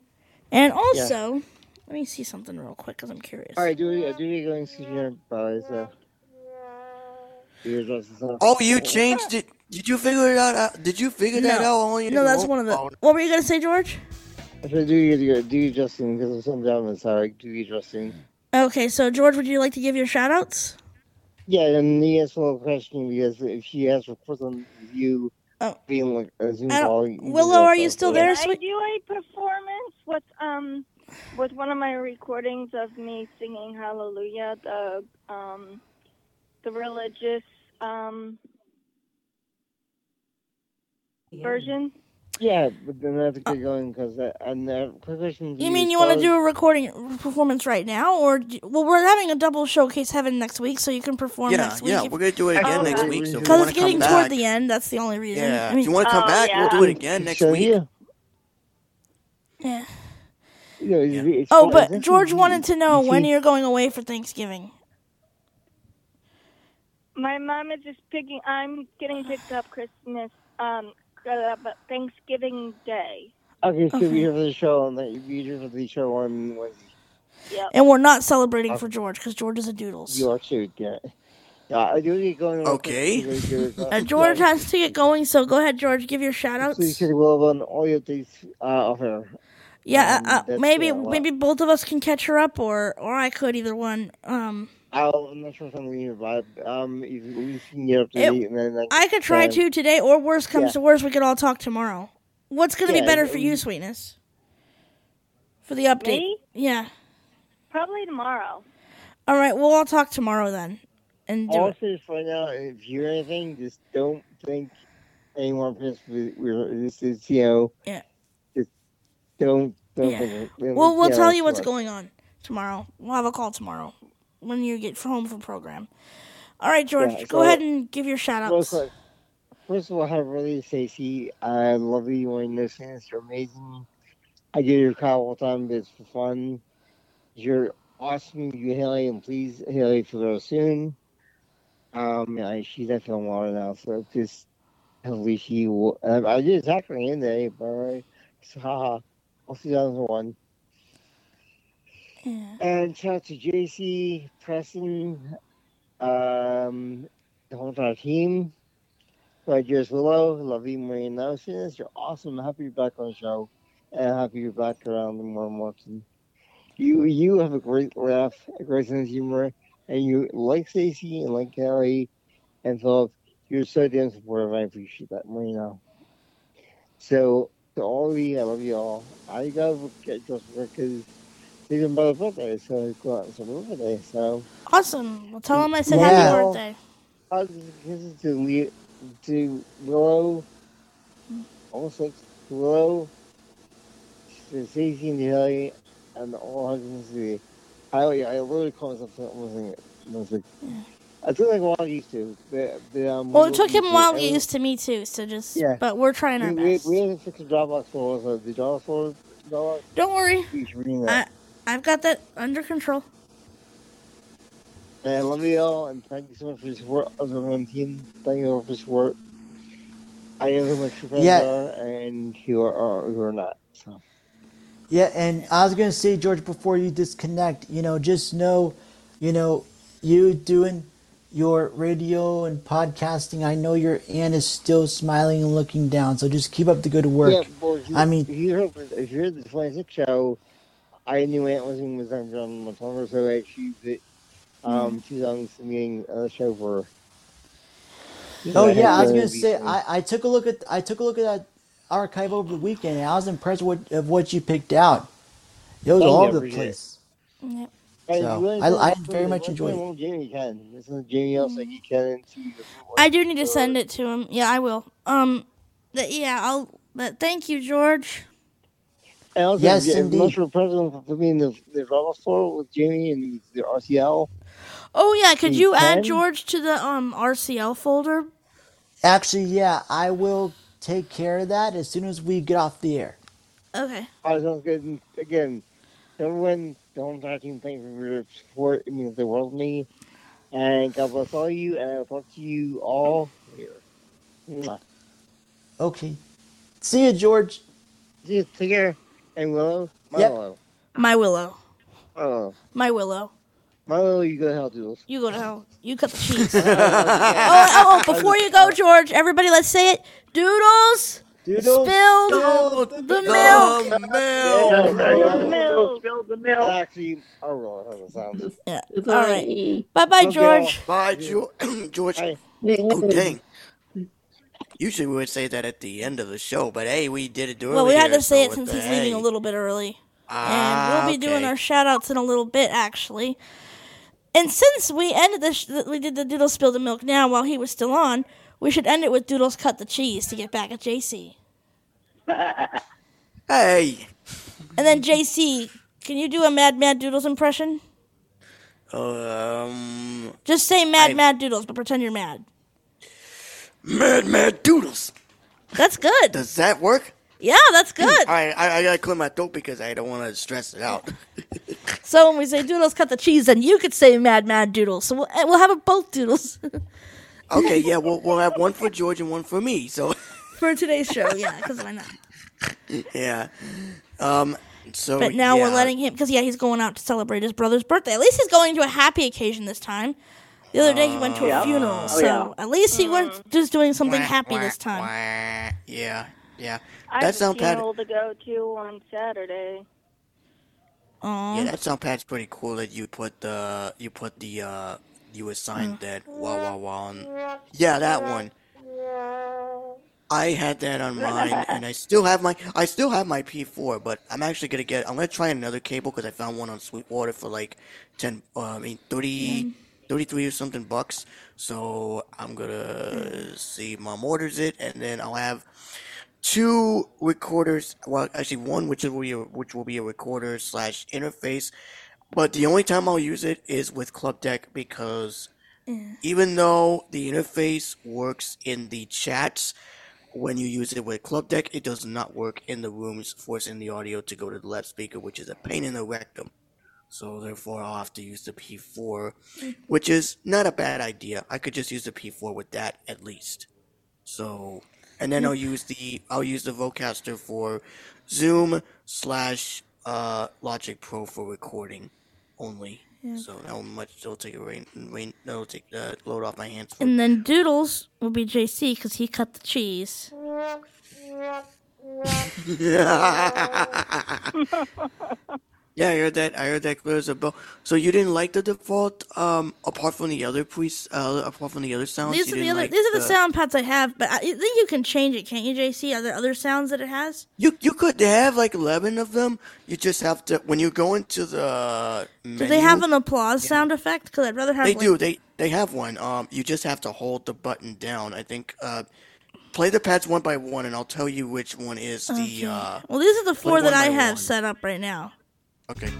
And also, let me see something real quick because I'm curious. All right, do we do we going to your boys? Uh, your dresses? Oh, you changed it. Did you figure it out? uh, Did you figure that No. out? Only No, that's one of the. What were you gonna say, George? I said, do you do, do you Justin because of some gentlemen sorry, do you Justin? Okay, so George, would you like to give your shout outs? Yeah, and he asked a question because if she asked for some you being like a Zoom Oh. I don't- call, Willow, are you still there, Can I do a performance with um with one of my recordings of me singing Hallelujah, the um the religious um version? Yeah, but then I have to get going because and uh, quick question. You mean you want to do a recording performance right now, or do, well, we're having a double showcase heaven next week, so you can perform Yeah, next week. yeah, if- we're gonna do it again next week. So Because it's to come getting toward the end. That's the only reason. yeah, I mean, if you want to come Oh, back, we'll do it again next So, week. yeah. yeah. You know, it's- it's Oh, fun- but George wanted to know you when you're going away for Thanksgiving. My mom is just picking. I'm getting picked up Christmas, um, uh, but Thanksgiving Day. Okay, so Okay. we have the show on the we here for the show on Wednesday. Yep. And we're not celebrating for George because George is a doodles. You are too, yeah. Yeah, I do get going. Okay. because there's, <laughs> uh, George has to get going, so go ahead, George. Give your shout outs. Please check well on all your things uh, of her. Yeah, Um, uh, uh, maybe maybe both of us can catch her up, or or I could either one. Um, I'll, I'm not sure if I'm leaving, but um, if we can get up to It- date and then I could try to today, or worst comes Yeah. to worst, we could all talk tomorrow. What's gonna Yeah, be better and- for you, sweetness? For the update. Me? Yeah. Probably tomorrow. All right, we'll all talk tomorrow then, and do I'll it. say this right now, if you hear anything, just don't think anyone pissed with we're this is you know Yeah. just don't don't Yeah. think it. We'll we'll know, tell you what's going on tomorrow. We'll have a call tomorrow when you get home from program. All right, George, Yeah, go ahead and give your shout outs. First of all, hi, really, Stacey. I love you when you listen. You're amazing. I get your call all the time, but it's for fun. You're awesome, you Haley, and please, Haley, for real soon. Um, yeah, she's at film water now, so just hopefully she will. Um, I did attack her in there, but. So, haha. I'll see you on the one. Yeah. And shout out to JC, Preston, um, the whole entire team. Just Willow, love you, Marie Nelson. You're awesome. Happy you're back on the show. And happy you're back around the more Martin. You you have a great laugh, a great sense of humor, and you like Stacy and like Kelly and Philip. You're so damn supportive. I appreciate that, Marina. So to all of you, I love you all. I gotta get just because it's even my birthday, so it's go out and celebrate my birthday. So Awesome. Well, tell him I said Yeah. happy birthday. I was kisses to Le- to Willow, also to Willow, to and Haley, and all husbands to the. I I literally call myself almost like, almost like It took like a while to used to. The, the, um, Well, it took him a while to I get used to me too. So just, Yeah. but we're trying our we, we, best. we haven't fixed the Dropbox for the Dropbox for Dropbox. Don't worry, You should read I, that. I've got that under control. And I love you all, and thank you so much for your support of the one team. Thank you all for your support. I know who my true friends Yeah. are and who are, are who are not. So. Yeah, and I was gonna say, George, before you disconnect, you know, just know, you know, you doing your radio and podcasting. I know your aunt is still smiling and looking down, so just keep up the good work. Yeah, well, you, I mean, if you heard if you heard the 26 show, I knew Aunt was in was on John Montgomery, so I choose it. Um, she's on submitting a show for. Oh I yeah, I was gonna say I, I took a look at I took a look at that archive over the weekend, and I was impressed with of what you picked out. It was Thank all over the place. Yep. So, really I- don't I very much enjoyed it. Jamie can. This is Jamie else like he can I do need to send it to him. Yeah, I will. Um, that yeah, I'll. But thank you, George. And also, Yes, yeah, indeed. much for president for being the the drama store with Jamie and the RCL. Oh yeah, could You you add? George to the um RCL folder? Actually, yeah, I will take care of that as soon as we get off the air. Okay. I All right, sounds good. And again, everyone, don't talk to thank you for your support. It means the world to me. And God bless all you, and I'll talk to you all here. Okay. See you, George. See you. Take care. And Willow, my Yep. Willow. My Willow. Oh, My Willow. my Willow, you go to hell, Doodles. You go to hell. You cut the cheese. <laughs> oh, oh, oh, before you go, George, everybody, let's say it. Doodles. Doodles. Spilled the milk. Spilled the milk. Actually, I don't know how that sounds. Yeah. All right. Bye, bye, George. Bye, George. <coughs> George. Oh, dang. Usually we would say that at the end of the show, but hey, we did it earlier. Well, we had to say so it since he's leaving a little bit early. Ah, and we'll be doing our shout outs in a little bit, actually. And since we ended the, sh- we did the Doodles Spill the Milk now while he was still on, we should end it with Doodles Cut the Cheese to get back at JC. <laughs> Hey. And then JC, can you do a Mad Mad Doodles impression? Um, Just say Mad I- Mad Doodles, but pretend you're mad. Mad Mad Doodles. That's good. Does that work? Yeah, that's good. I, I I gotta clear my throat because I don't want to stress it out. <laughs> So when we say Doodles Cut the Cheese, then you could say Mad Mad Doodles. So we'll, we'll have it both Doodles <laughs> okay, yeah, we'll we'll have one for George and one for me. So <laughs> for today's show. Yeah, because why not? yeah, um, so But now we're letting him because yeah, he's going out to celebrate his brother's birthday. At least he's going to a happy occasion this time. The other day he went to a Yeah. funeral, Oh, so yeah. at least he went just doing something happy this time. Yeah, yeah. I That have a sound pad. funeral to go to on Saturday. Yeah, that sound pad's pretty cool. That you put the you put the uh you assigned that wow wow wow. On. Yeah, that one. I had that on mine, and I still have my I still have my P4, but I'm actually gonna get I'm gonna try another cable because I found one on Sweetwater for like ten uh, I mean 30, 33 or something bucks. So I'm gonna hmm. see mom orders it, and then I'll have two recorders. Well, actually one which will be a, which will be a recorder slash interface. But the only time I'll use it is with Clubdeck because mm. even though the interface works in the chats, when you use it with Clubdeck, it does not work in the rooms, forcing the audio to go to the left speaker, which is a pain in the rectum. So therefore, I'll have to use the P4, which is not a bad idea. I could just use the P4 with that at least. So, and then I'll use the I'll use the Vocaster for Zoom slash uh, Logic Pro for recording only. Yeah. So how much it'll take a rain, rain that'll take the load off my hands. And then Doodles will be JC because he cut the cheese. <laughs> <laughs> <laughs> yeah, I heard that. I heard that clear as a bell. So you didn't like the default, um, apart from the other pre, uh, apart from the other sounds. These are the other. like these are the sound pads I have, but I think you can change it, can't you, JC? Are there other sounds that it has? You you could. Have like eleven of them. You just have to when you go into the. Menu, Do they have an applause sound effect? Because I'd rather have. They like, do. They they have one. Um, you just have to hold the button down. I think. Uh, play the pads one by one, and I'll tell you which one is Okay. the. Uh, Well, these are the four that I have one. set up right now. Okay.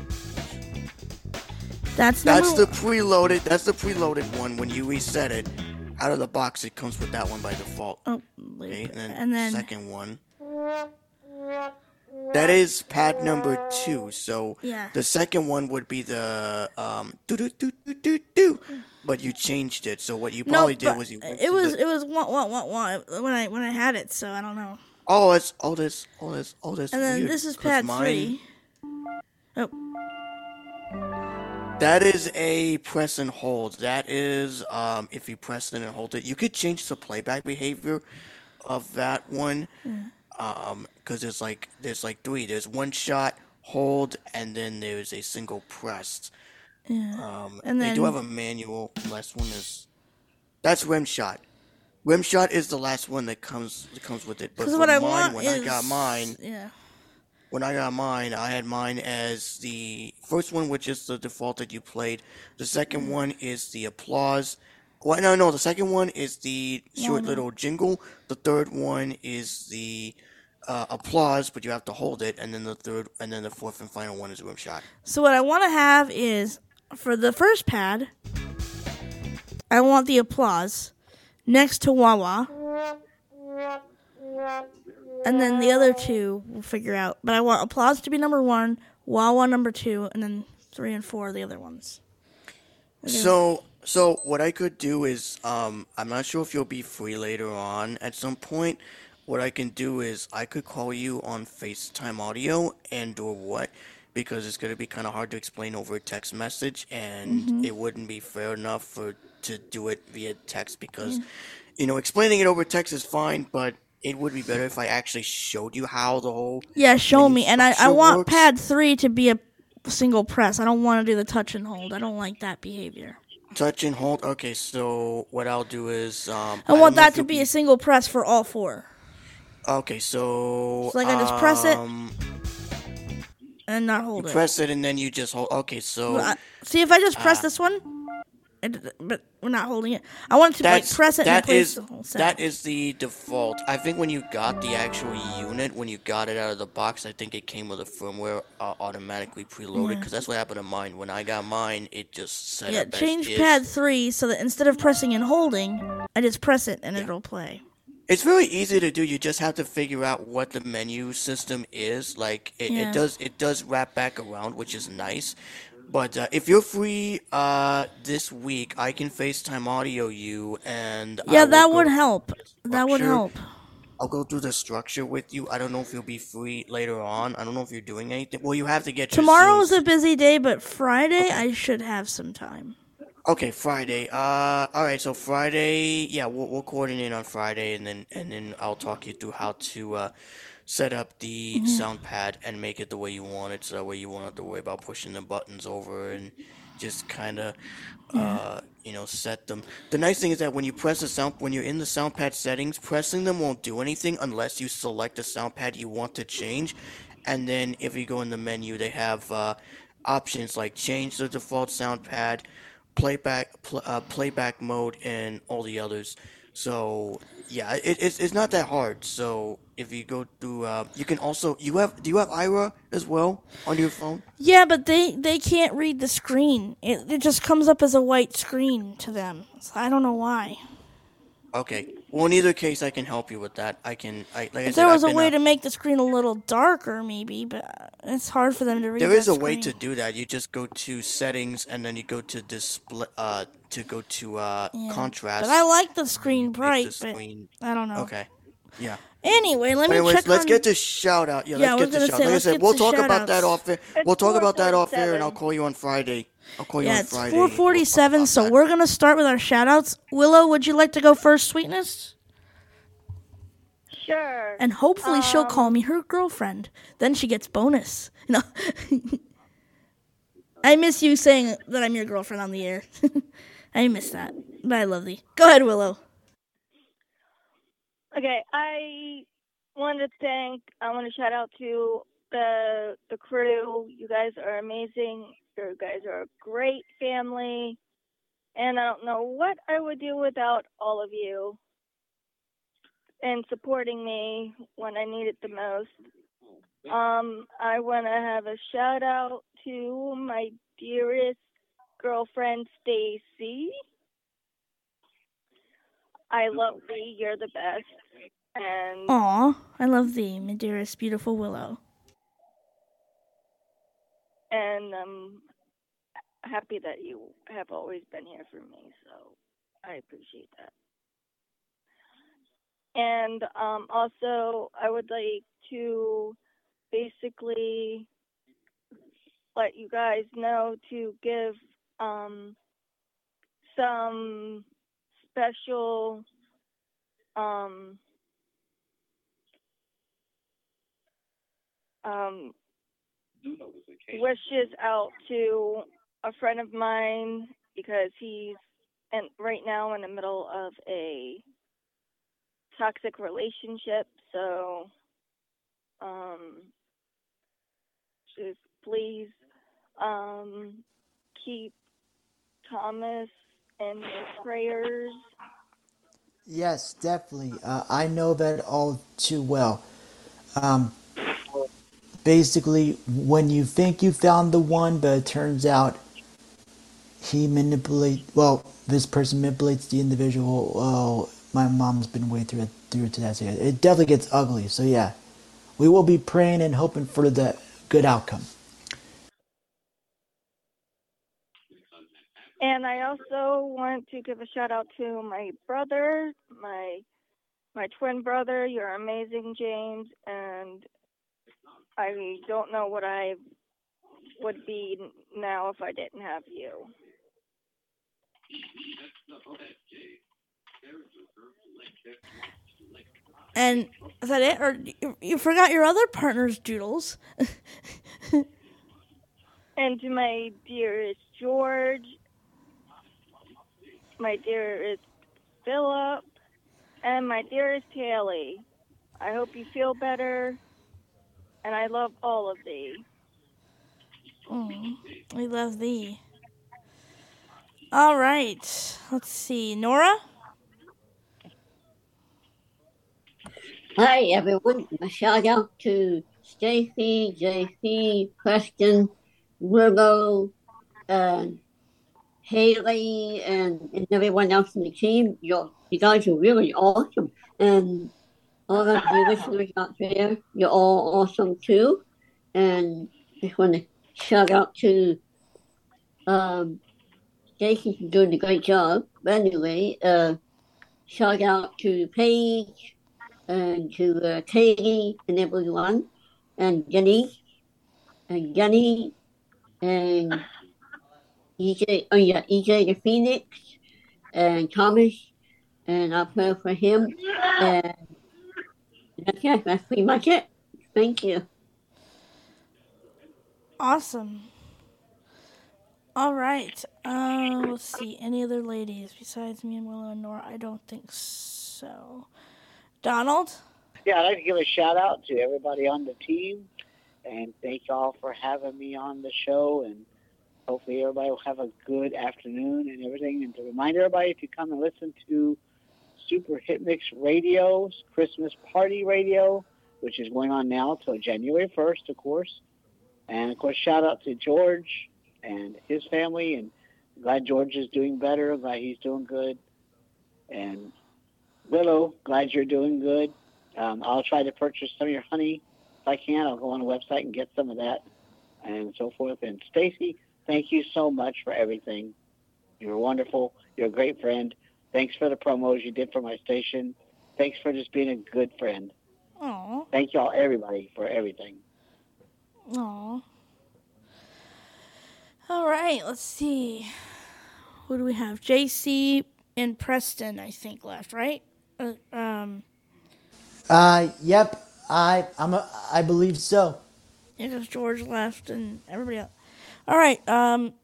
That's That's the preloaded. That's the preloaded one. When you reset it, out of the box, it comes with that one by default. Oh, okay, and then, and then- second one. That is pad number two. So Yeah. the second one would be the um do do do do do do, but you changed it. So what you no, probably did was you. it was the- it was one one one one when I when I had it, so I don't know. oh, it's all this oh this oh this. And then weird, this is pad mine- three. Oh, That is a press and hold. That is, um, if you press it and hold it, you could change the playback behavior of that one. Um, because there's like there's like three. There's one shot, hold, and then there's a single press. yeah. Um, And they do have a manual. Last one is that's rim shot. Rim shot is the last one that comes that comes with it. But what I mine, want when is I got mine, Yeah. When I got mine, I had mine as the first one, which is the default that you played. The second one is the applause. Well, no, no, the second one is the short little jingle. The third one is the uh, applause, but you have to hold it. And then the third, and then the fourth and final one is rim shot. So what I want to have is for the first pad, I want the applause next to Wawa, and then the other two we'll figure out. But I want applause to be number one, Wawa number two, and then three and four are the other ones. Okay. So, so what I could do is, um, I'm not sure if you'll be free later on at some point. What I can do is I could call you on FaceTime audio and or what, because it's gonna be kind of hard to explain over a text message, and Mhm. it wouldn't be fair enough for to do it via text because, Yeah. you know, explaining it over text is fine, but it would be better if I actually showed you how the whole Yeah, show me. And I, I want works. pad three to be a single press. I don't want to do the touch and hold. I don't like that behavior. touch and hold. Okay, so what I'll do is, um, I don't want that to be a single press for all four. Okay, so So, like, I just press it, um, And not hold it. press it and then you just hold. Okay, so I- See if I just press uh, this one, it, but we're not holding it. I want to like that's press it and play the whole set. That is the default. I think when you got the actual unit, when you got it out of the box, I think it came with a firmware uh, automatically preloaded. Yeah. Because that's what happened to mine. When I got mine, it just set yeah, up change is. pad three so that instead of pressing and holding, I just press it and it'll play. It's very easy to do. You just have to figure out what the menu system is. Like it, Yeah. it does it does wrap back around, which is nice. But uh, if you're free uh, this week, I can FaceTime audio you, and Yeah, that would help. That would help. I'll go through the structure with you. I don't know if you'll be free later on. I don't know if you're doing anything. Well, you have to get your Tomorrow is a busy day, but Friday I should have some time. Okay, Friday. Uh, all right. So Friday, yeah, we'll, we'll coordinate on Friday, and then and then I'll talk you through how to uh, set up the Mhm. sound pad and make it the way you want it, so that way you won't have to worry about pushing the buttons over and just kind of, uh, you know, set them. The nice thing is that when you press the sound, when you're in the sound pad settings, pressing them won't do anything unless you select the sound pad you want to change, and then if you go in the menu, they have uh, options like change the default sound pad playback pl- uh, playback mode and all the others so yeah it, it's, it's not that hard so if you go through uh, you can also you have do you have Aira as well on your phone Yeah, but they they can't read the screen. It it just comes up as a white screen to them. So I don't know why. Okay well in either case i can help you with that i can I, like I said, there was I've a way uh, to make the screen a little darker, maybe, but it's hard for them to read. there is that a way to do that you just go to settings and then you go to display uh to go to uh Yeah. contrast But I like the screen make the bright, screen- but I don't know. okay yeah Anyway, let me Anyways, check let's on. get to shout out. Yeah, Yeah, let's was get to gonna shout. say, Like I let's said, get we'll talk about that off air. We'll talk about that off air, and I'll call you on Friday. I'll call you yeah, on it's Friday. 447, so we're going to start with our shout outs. Willow, would you like to go first, sweetness? Sure. And hopefully she'll Um, call me her girlfriend. Then she gets bonus. <laughs> No. I miss you saying that I'm your girlfriend on the air. <laughs> I miss that. But I love thee. Go ahead, Willow. Okay, I want to thank. I want to shout out to the the crew. You guys are amazing. You guys are a great family, and I don't know what I would do without all of you and supporting me when I need it the most. Um, I want to have a shout out to my dearest girlfriend Stacey. I love thee. You're the best. And Aw, I love thee, my dearest, beautiful Willow. And I'm happy that you have always been here for me. So I appreciate that. And um, also, I would like to basically let you guys know to give um, some special um, wishes out to a friend of mine because he's and right now in the middle of a toxic relationship so um just please um keep Thomas in your prayers Yes, definitely. Uh, I know that all too well. Um, basically, when you think you found the one, but it turns out he manipulate. Well, this person manipulates the individual. Oh, my mom's been way through it through to that. It definitely gets ugly. So yeah, we will be praying and hoping for the good outcome. And I also want to give a shout out to my brother, my my twin brother. You're amazing, James, and I don't know what I would be now if I didn't have you. And is that it? Or you, you forgot your other partner's doodles? <laughs> And to my dearest George, my dearest Philip, and my dearest Haley. I hope you feel better, and I love all of thee. Oh, we love thee. All right. Let's see. Nora? Hi, everyone. A shout out to Stacey, JC, Preston, Willow, uh, Haley, and, and everyone else in the team. You're, you guys are really awesome. And all of you listeners out there, you're all awesome too. And just want to shout out to um, for doing a great job. But anyway, uh, shout out to Paige and to uh, Katie and everyone, and Jenny, and Jenny, and EJ, oh yeah, EJ the Phoenix, and Thomas, and I'll pray for him. And that's it, that's pretty much it. Thank you. Awesome. All right. Uh, let's see. Any other ladies besides me and Willow and Nora? I don't think so. Donald? Yeah, I'd like to give a shout out to everybody on the team and thank y'all for having me on the show and hopefully everybody will have a good afternoon and everything. And to remind everybody to come and listen to Super Hit Mix Radio's Christmas Party Radio, which is going on now till January 1st, of course. And of course, shout out to George and his family. And glad George is doing better. Glad he's doing good. And Willow, glad you're doing good. Um, I'll try to purchase some of your honey if I can. I'll go on the website and get some of that and so forth. And Stacey, thank you so much for everything. You're wonderful. You're a great friend. Thanks for the promos you did for my station. Thanks for just being a good friend. Aw. Thank y'all, everybody, for everything. Aw. All right. Let's see. Who do we have? JC and Preston, I think, left, right? Uh, um, Uh, yep. I I'm a, I believe so. yeah, 'cause George left and everybody else. All right. Um,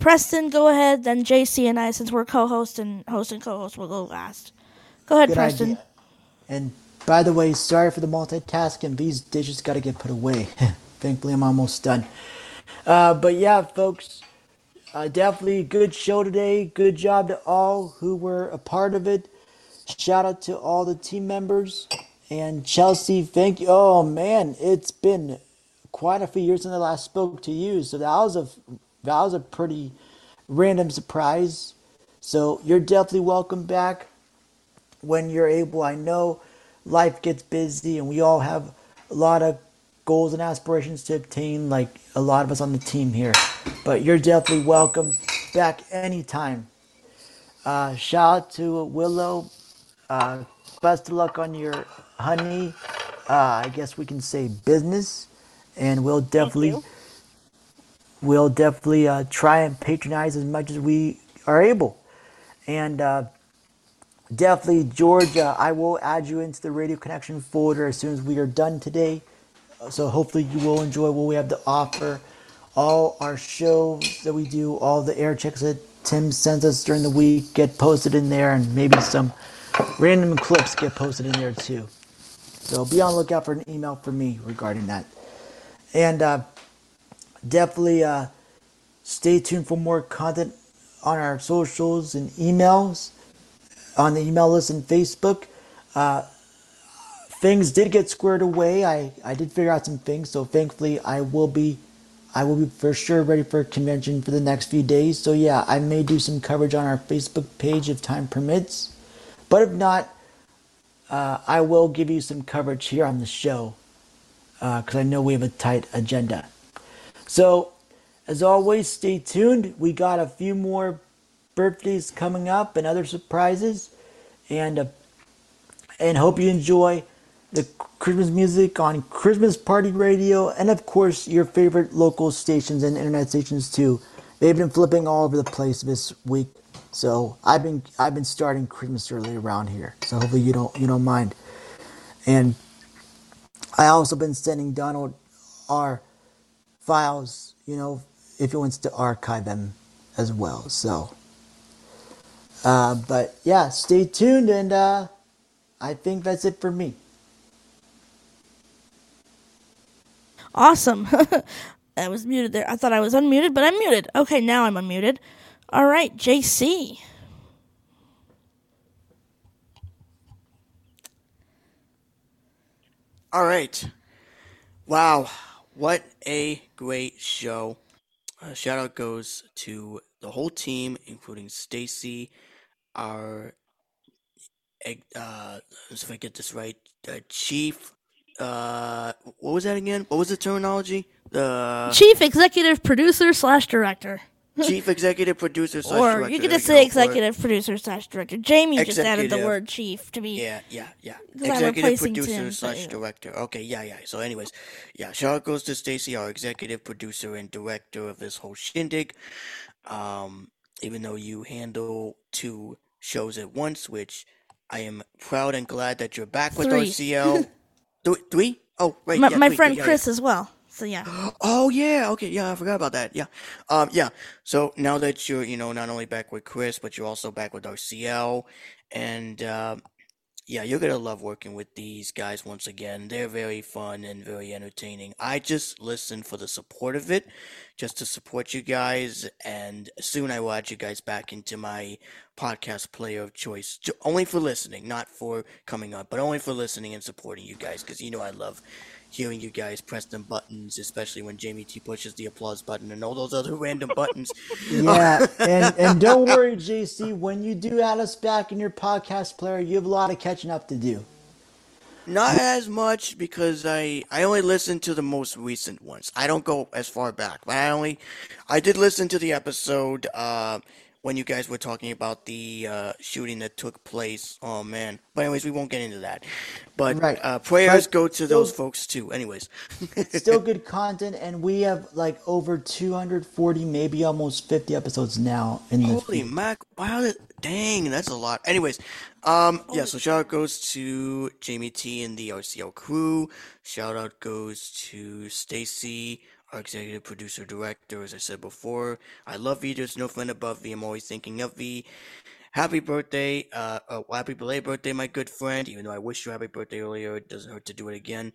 Preston, go ahead. Then JC and I, since we're co-host and host and co-host, will go last. Go ahead, Good Preston. idea. And by the way, sorry for the multitasking. These dishes got to get put away. <laughs> Thankfully, I'm almost done. Uh, but yeah, folks, uh, definitely good show today. Good job to all who were a part of it. Shout out to all the team members. And Chelsea, thank you. Oh man, it's been quite a few years since I last spoke to you. So that was a Val's a pretty random surprise. So you're definitely welcome back when you're able. I know life gets busy and we all have a lot of goals and aspirations to obtain, like a lot of us on the team here. But you're definitely welcome back anytime. Uh, shout out to Willow. Uh, best of luck on your honey. Uh, I guess we can say business, and we'll definitely we'll definitely uh, try and patronize as much as we are able. And uh, definitely, George, uh, I will add you into the Radio Connection folder as soon as we are done today. So hopefully, you will enjoy what we have to offer. All our shows that we do, all the air checks that Tim sends us during the week get posted in there, and maybe some random clips get posted in there too. So be on the lookout for an email from me regarding that. And uh, definitely uh, stay tuned for more content on our socials and emails, on the email list and Facebook. Uh, things did get squared away. I, I did figure out some things, so thankfully I will be I will be for sure ready for convention for the next few days. So yeah, I may do some coverage on our Facebook page if time permits. But if not, uh, I will give you some coverage here on the show because I know we have a tight agenda. So, as always, stay tuned. We got a few more birthdays coming up and other surprises, and uh, and hope you enjoy the Christmas music on Christmas Party Radio, and of course your favorite local stations and internet stations too. They've been flipping all over the place this week, so I've been I've been starting Christmas early around here. So hopefully you don't you don't mind. And I also been sending Donald our files, you know, if he wants to archive them as well. So, uh, but yeah, stay tuned, and uh, I think that's it for me. Awesome. <laughs> I was muted there. I thought I was unmuted, but I'm muted. Okay, now I'm unmuted. All right, JC. All right. Wow. What a great show. Uh, shout out goes to the whole team, including Stacey, our, uh, if I get this right, uh, chief. Uh, what was that again? What was the terminology? The Chief executive producer slash director. Chief <laughs> executive producer slash director. or you could just say executive producer slash director. Jamie just added the Executive. word chief to be. Yeah, yeah, yeah. 'Cause I'm Executive replacing producer Tim, but, slash you director. Okay, yeah, yeah. So, anyways, yeah. Shout out goes to Stacey, our executive producer and director of this whole shindig. Um, even though you handle two shows at once, which I am proud and glad that you're back with Three. RCL. <laughs> Th- three? Oh, right. my yeah, my three, friend yeah, yeah. Chris as well. So yeah. Oh yeah, okay, yeah, I forgot about that. Yeah, um, yeah. So now that you're, you know, not only back with Chris, but you're also back with RCL, and uh, yeah, you're gonna love working with these guys once again. They're very fun and very entertaining. I just listen for the support of it, just to support you guys, and soon I will add you guys back into my podcast player of choice, only for listening, not for coming on, but only for listening and supporting you guys, because you know I love hearing you guys press them buttons, especially when Jamie T pushes the applause button and all those other random buttons. <laughs> Yeah, and and don't worry, JC. When you do add us back in your podcast player, you have a lot of catching up to do. Not as much because I I only listen to the most recent ones. I don't go as far back. But I only I did listen to the episode uh when you guys were talking about the uh shooting that took place. Oh man. But anyways, we won't get into that. But Right. uh prayers But go to those folks too. Anyways. <laughs> Still <laughs> good content, and we have like over 240, maybe almost 50 episodes now in the Holy mac! Wow, that, dang, that's a lot. Anyways, um, yeah. So shout out goes to Jamie T and the RCL crew. Shout out goes to Stacey, our executive producer director. As I said before, I love V. There's no friend above V. I'm always thinking of V. Happy birthday, uh, uh, happy belated birthday, my good friend. Even though I wish you happy birthday earlier, it doesn't hurt to do it again.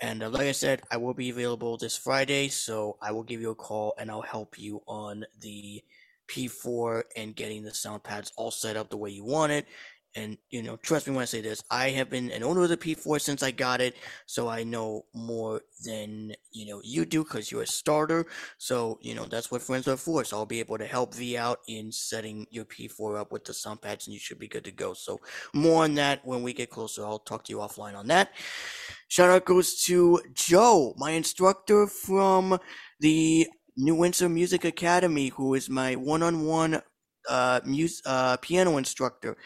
And uh, like I said, I will be available this Friday, so I will give you a call and I'll help you on the P4 and getting the sound pads all set up the way you want it. And you know, trust me when I say this, I have been an owner of the P4 since I got it, so I know more than you know you do because you're a starter. So you know that's what friends are for. So I'll be able to help V out in setting your P4 up with the sound pads, and you should be good to go. So more on that when we get closer. I'll talk to you offline on that. Shout out goes to Joe, my instructor from the New Windsor Music Academy, who is my one-on-one uh, mus- uh, piano instructor.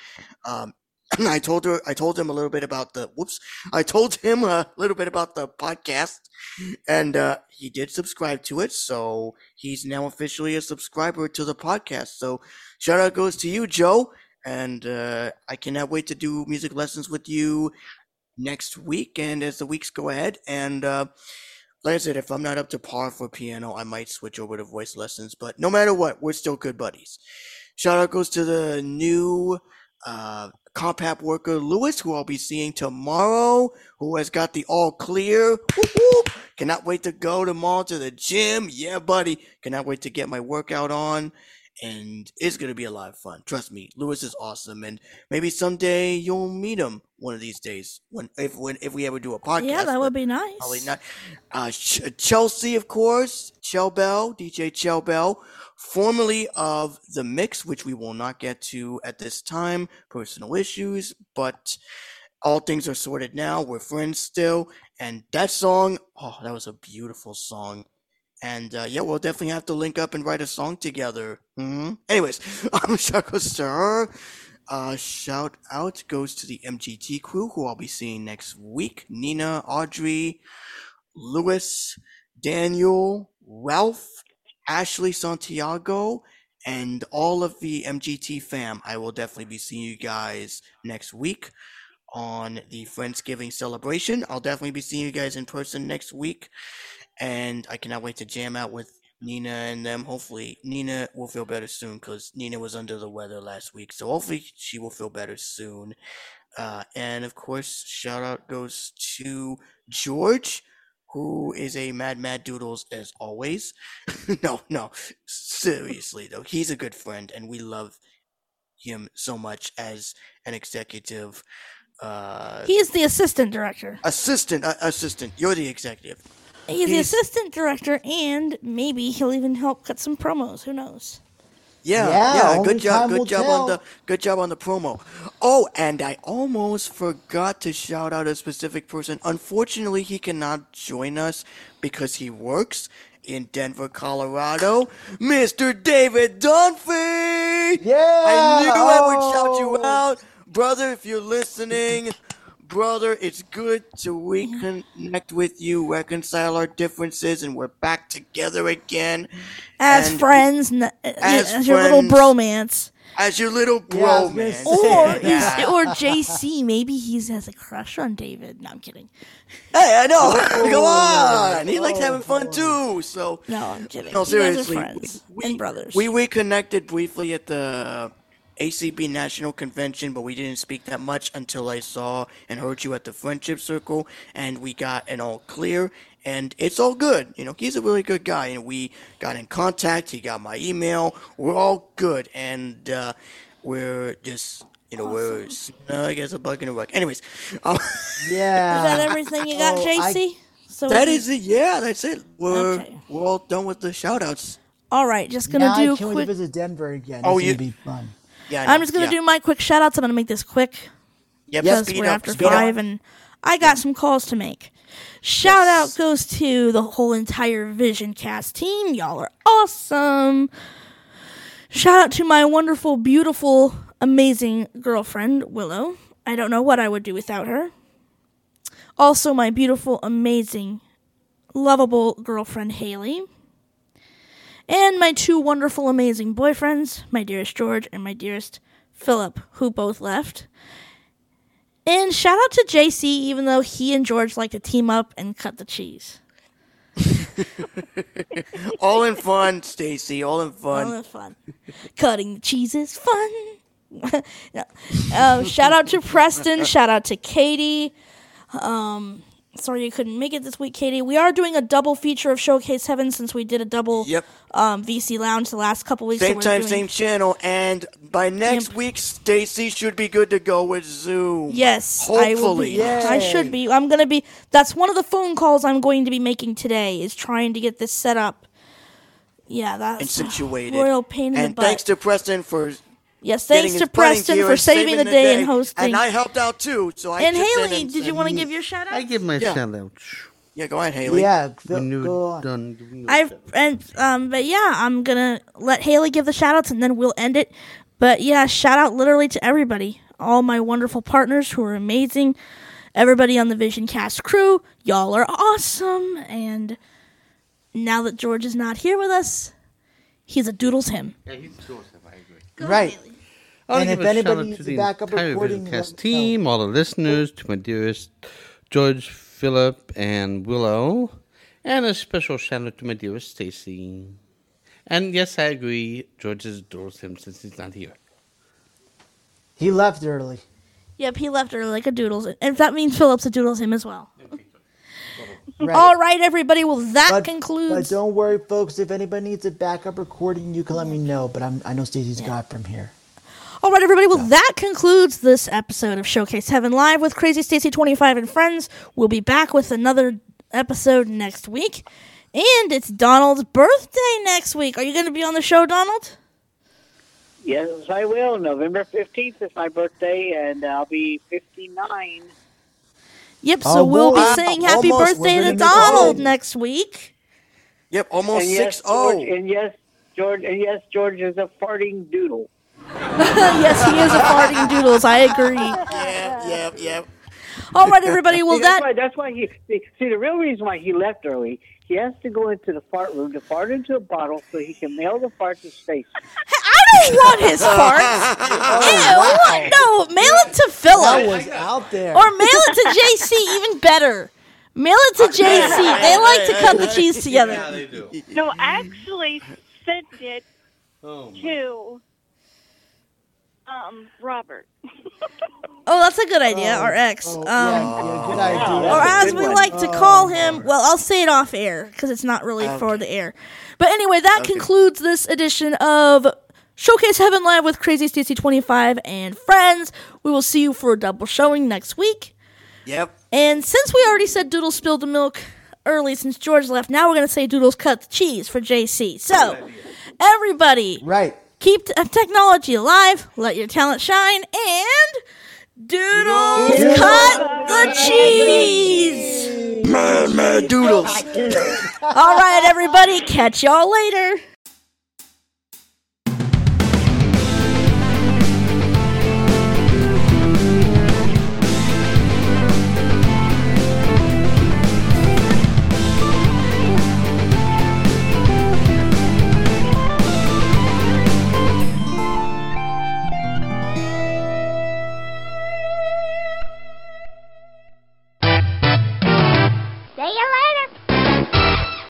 Um, <clears throat> I told her, I told him a little bit about the, whoops, I told him a little bit about the podcast and, uh, he did subscribe to it. So he's now officially a subscriber to the podcast. So shout out goes to you, Joe. And, uh, I cannot wait to do music lessons with you next week and as the weeks go ahead. And, uh, like I said, if I'm not up to par for piano, I might switch over to voice lessons. But no matter what, we're still good buddies. Shout out goes to the new uh, Compap worker Lewis, who I'll be seeing tomorrow, who has got the all clear. Cannot wait to go tomorrow to the gym. Yeah, buddy. Cannot wait to get my workout on. And it's going to be a lot of fun. Trust me, Lewis is awesome. And maybe someday you'll meet him one of these days when if when if we ever do a podcast. yeah, that would be nice. Probably not. Uh, Ch- Chelsea, of course, Chell Bell, DJ Chell Bell, formerly of The Mix, which we will not get to at this time, personal issues, but all things are sorted now. We're friends still. And that song, oh, that was a beautiful song. And uh, yeah, we'll definitely have to link up and write a song together. hmm Anyways, goes to her. Uh, shout out goes to the MGT crew, who I'll be seeing next week. Nina, Audrey, Lewis, Daniel, Ralph, Ashley Santiago, and all of the MGT fam. I will definitely be seeing you guys next week on the Friendsgiving celebration. I'll definitely be seeing you guys in person next week, and I cannot wait to jam out with Nina and them. Hopefully, Nina will feel better soon because Nina was under the weather last week, so hopefully she will feel better soon. Uh, and of course, shout out goes to George, who is a mad mad doodles as always. <laughs> no, no, seriously though, he's a good friend, and we love him so much as an executive. Uh, He is the assistant director. assistant, uh, assistant. You're the executive. He's, the assistant director, and maybe he'll even help cut some promos. Who knows? Yeah, Yeah, yeah, good job, good job tell. on the good job on the promo. Oh, and I almost forgot to shout out a specific person. Unfortunately, he cannot join us because he works in Denver, Colorado. Mr. David Dunphy! Yeah! I knew I would shout Oh. you out. Brother, if you're listening, brother, it's good to reconnect with you, reconcile our differences, and we're back together again. As And- friends, n- uh, As as, your little bromance, As your little Yeah, I bro, was gonna man. say. or <laughs> Yeah. or JC, maybe he has a crush on David. No, I'm kidding. Hey, I know. Oh, <laughs> Come on. He likes oh, having fun too. So No, I'm kidding. no, You guys are seriously. friends we, and brothers. we reconnected briefly at the ACB National Convention, but we didn't speak that much until I saw and heard you at the Friendship Circle, and we got an all clear, and it's all good. You know, he's a really good guy, and we got in contact. He got my email. We're all good, and uh, we're just. You know, we're snug as a bug in a rug. Anyways, <laughs> um, Yeah. Is that everything you got, Oh, I- So that is it. Yeah, that's it. We're Okay. we're all done with the shout outs. all right. Just gonna now do I a can't wait quick. to visit Denver again. Oh, It's you- gonna be fun. Yeah. I'm just gonna yeah. do my quick shout outs. I'm gonna make this quick. Yep, because speed we're up, after speed up. five, and I got some calls to make. Shout out goes to the whole entire Vision Cast team. Y'all are awesome. Shout out to my wonderful, beautiful, amazing girlfriend, Willow. I don't know what I would do without her. Also, my beautiful, amazing, lovable girlfriend, Haley. And my two wonderful, amazing boyfriends, my dearest George and my dearest Philip, who both left. And shout out to JC, even though he and George like to team up and cut the cheese. <laughs> all in fun, Stacey. All in fun. All in fun. Cutting the cheese is fun. <laughs> No. Um, shout out to Preston. Shout out to Katie. Um, Sorry you couldn't make it this week, Katie. We are doing a double feature of Showcase Heaven since we did a double Yep. um, VC Lounge the last couple weeks. Same we're time, doing- same channel, and by next week, Stacey should be good to go with Zoom. Yes, I will hopefully. be. I should be. I'm gonna be. That's one of the phone calls I'm going to be making today. Is trying to get this set up. Yeah, that's and situated. Royal pain in the and butt. thanks to Preston for Yes, thanks to putting Preston here for and saving the day and hosting. And I helped out too, so I and chipped in Haley, and- did you want to give your shout out? I give my Yeah. shout out. Yeah, go ahead, Haley. Yeah, go, When you're go on. done giving your I've and um, but yeah, I'm gonna let Haley give the shout outs and then we'll end it. But yeah, shout out literally to everybody, all my wonderful partners who are amazing, everybody on the Vision Cast crew, y'all are awesome. And now that George is not here with us, he's a doodles him. Yeah, he's Joseph, I agree. Right. I want And to if give anybody needs to a the backup entire recording, Visioncast let me team, all the listeners, to my dearest George, Philip, and Willow, and a special shout out to my dearest Stacey. And yes, I agree, George adores him since he's not here. He left early. Yep, he left early like a doodles. And if that means Phillips a doodles him as well. Right. All right, everybody. Well, that But concludes. But don't worry, folks. If anybody needs a backup recording, you can let me know. But I'm, I know Stacey's got from here. All right, everybody. Well, that concludes this episode of Showcase Heaven Live with KrazeyStacey25 and friends. We'll be back with another episode next week. And it's Donald's birthday next week. Are you going to be on the show, Donald? Yes, I will. November 15th is my birthday, and I'll be 59. Yep, so Oh, we'll boy. be saying happy Almost. birthday to gonna make it Donald oh. next week. Yep, almost and yes, six oh. George, and yes, George, and yes, George is a farting doodle. <laughs> yes, he is a farting doodles. I agree. Yep, yep, yep. All right, everybody. Well, see, that's that why, that's why he see, see the real reason why he left early. He has to go into the fart room to fart into a bottle so he can mail the fart to Stacey. I don't want his <laughs> oh, farts. Ew, no, mail it to Philip. That was out there. Or mail it to JC, even better. Mail it to JC. <laughs> They like to cut the cheese together. Yeah, they do. No, actually sent it Oh, to um Robert. <laughs> Oh, that's a good idea. Our ex. Oh, Um, yeah, good idea. or That's as good we one. like to call him, well, I'll say it off air because it's not really for the air. But anyway, that Okay. concludes this edition of Showcase Heaven Live with KrazeyStacey25 and friends. We will see you for a double showing next week. Yep. And since we already said Doodle spilled the milk early since George left, now we're going to say Doodles cut the cheese for JC. So, everybody, right. Keep t- technology alive, let your talent shine, and Doodles cut the cheese. Mad, mad doodles. All right, everybody, catch y'all later.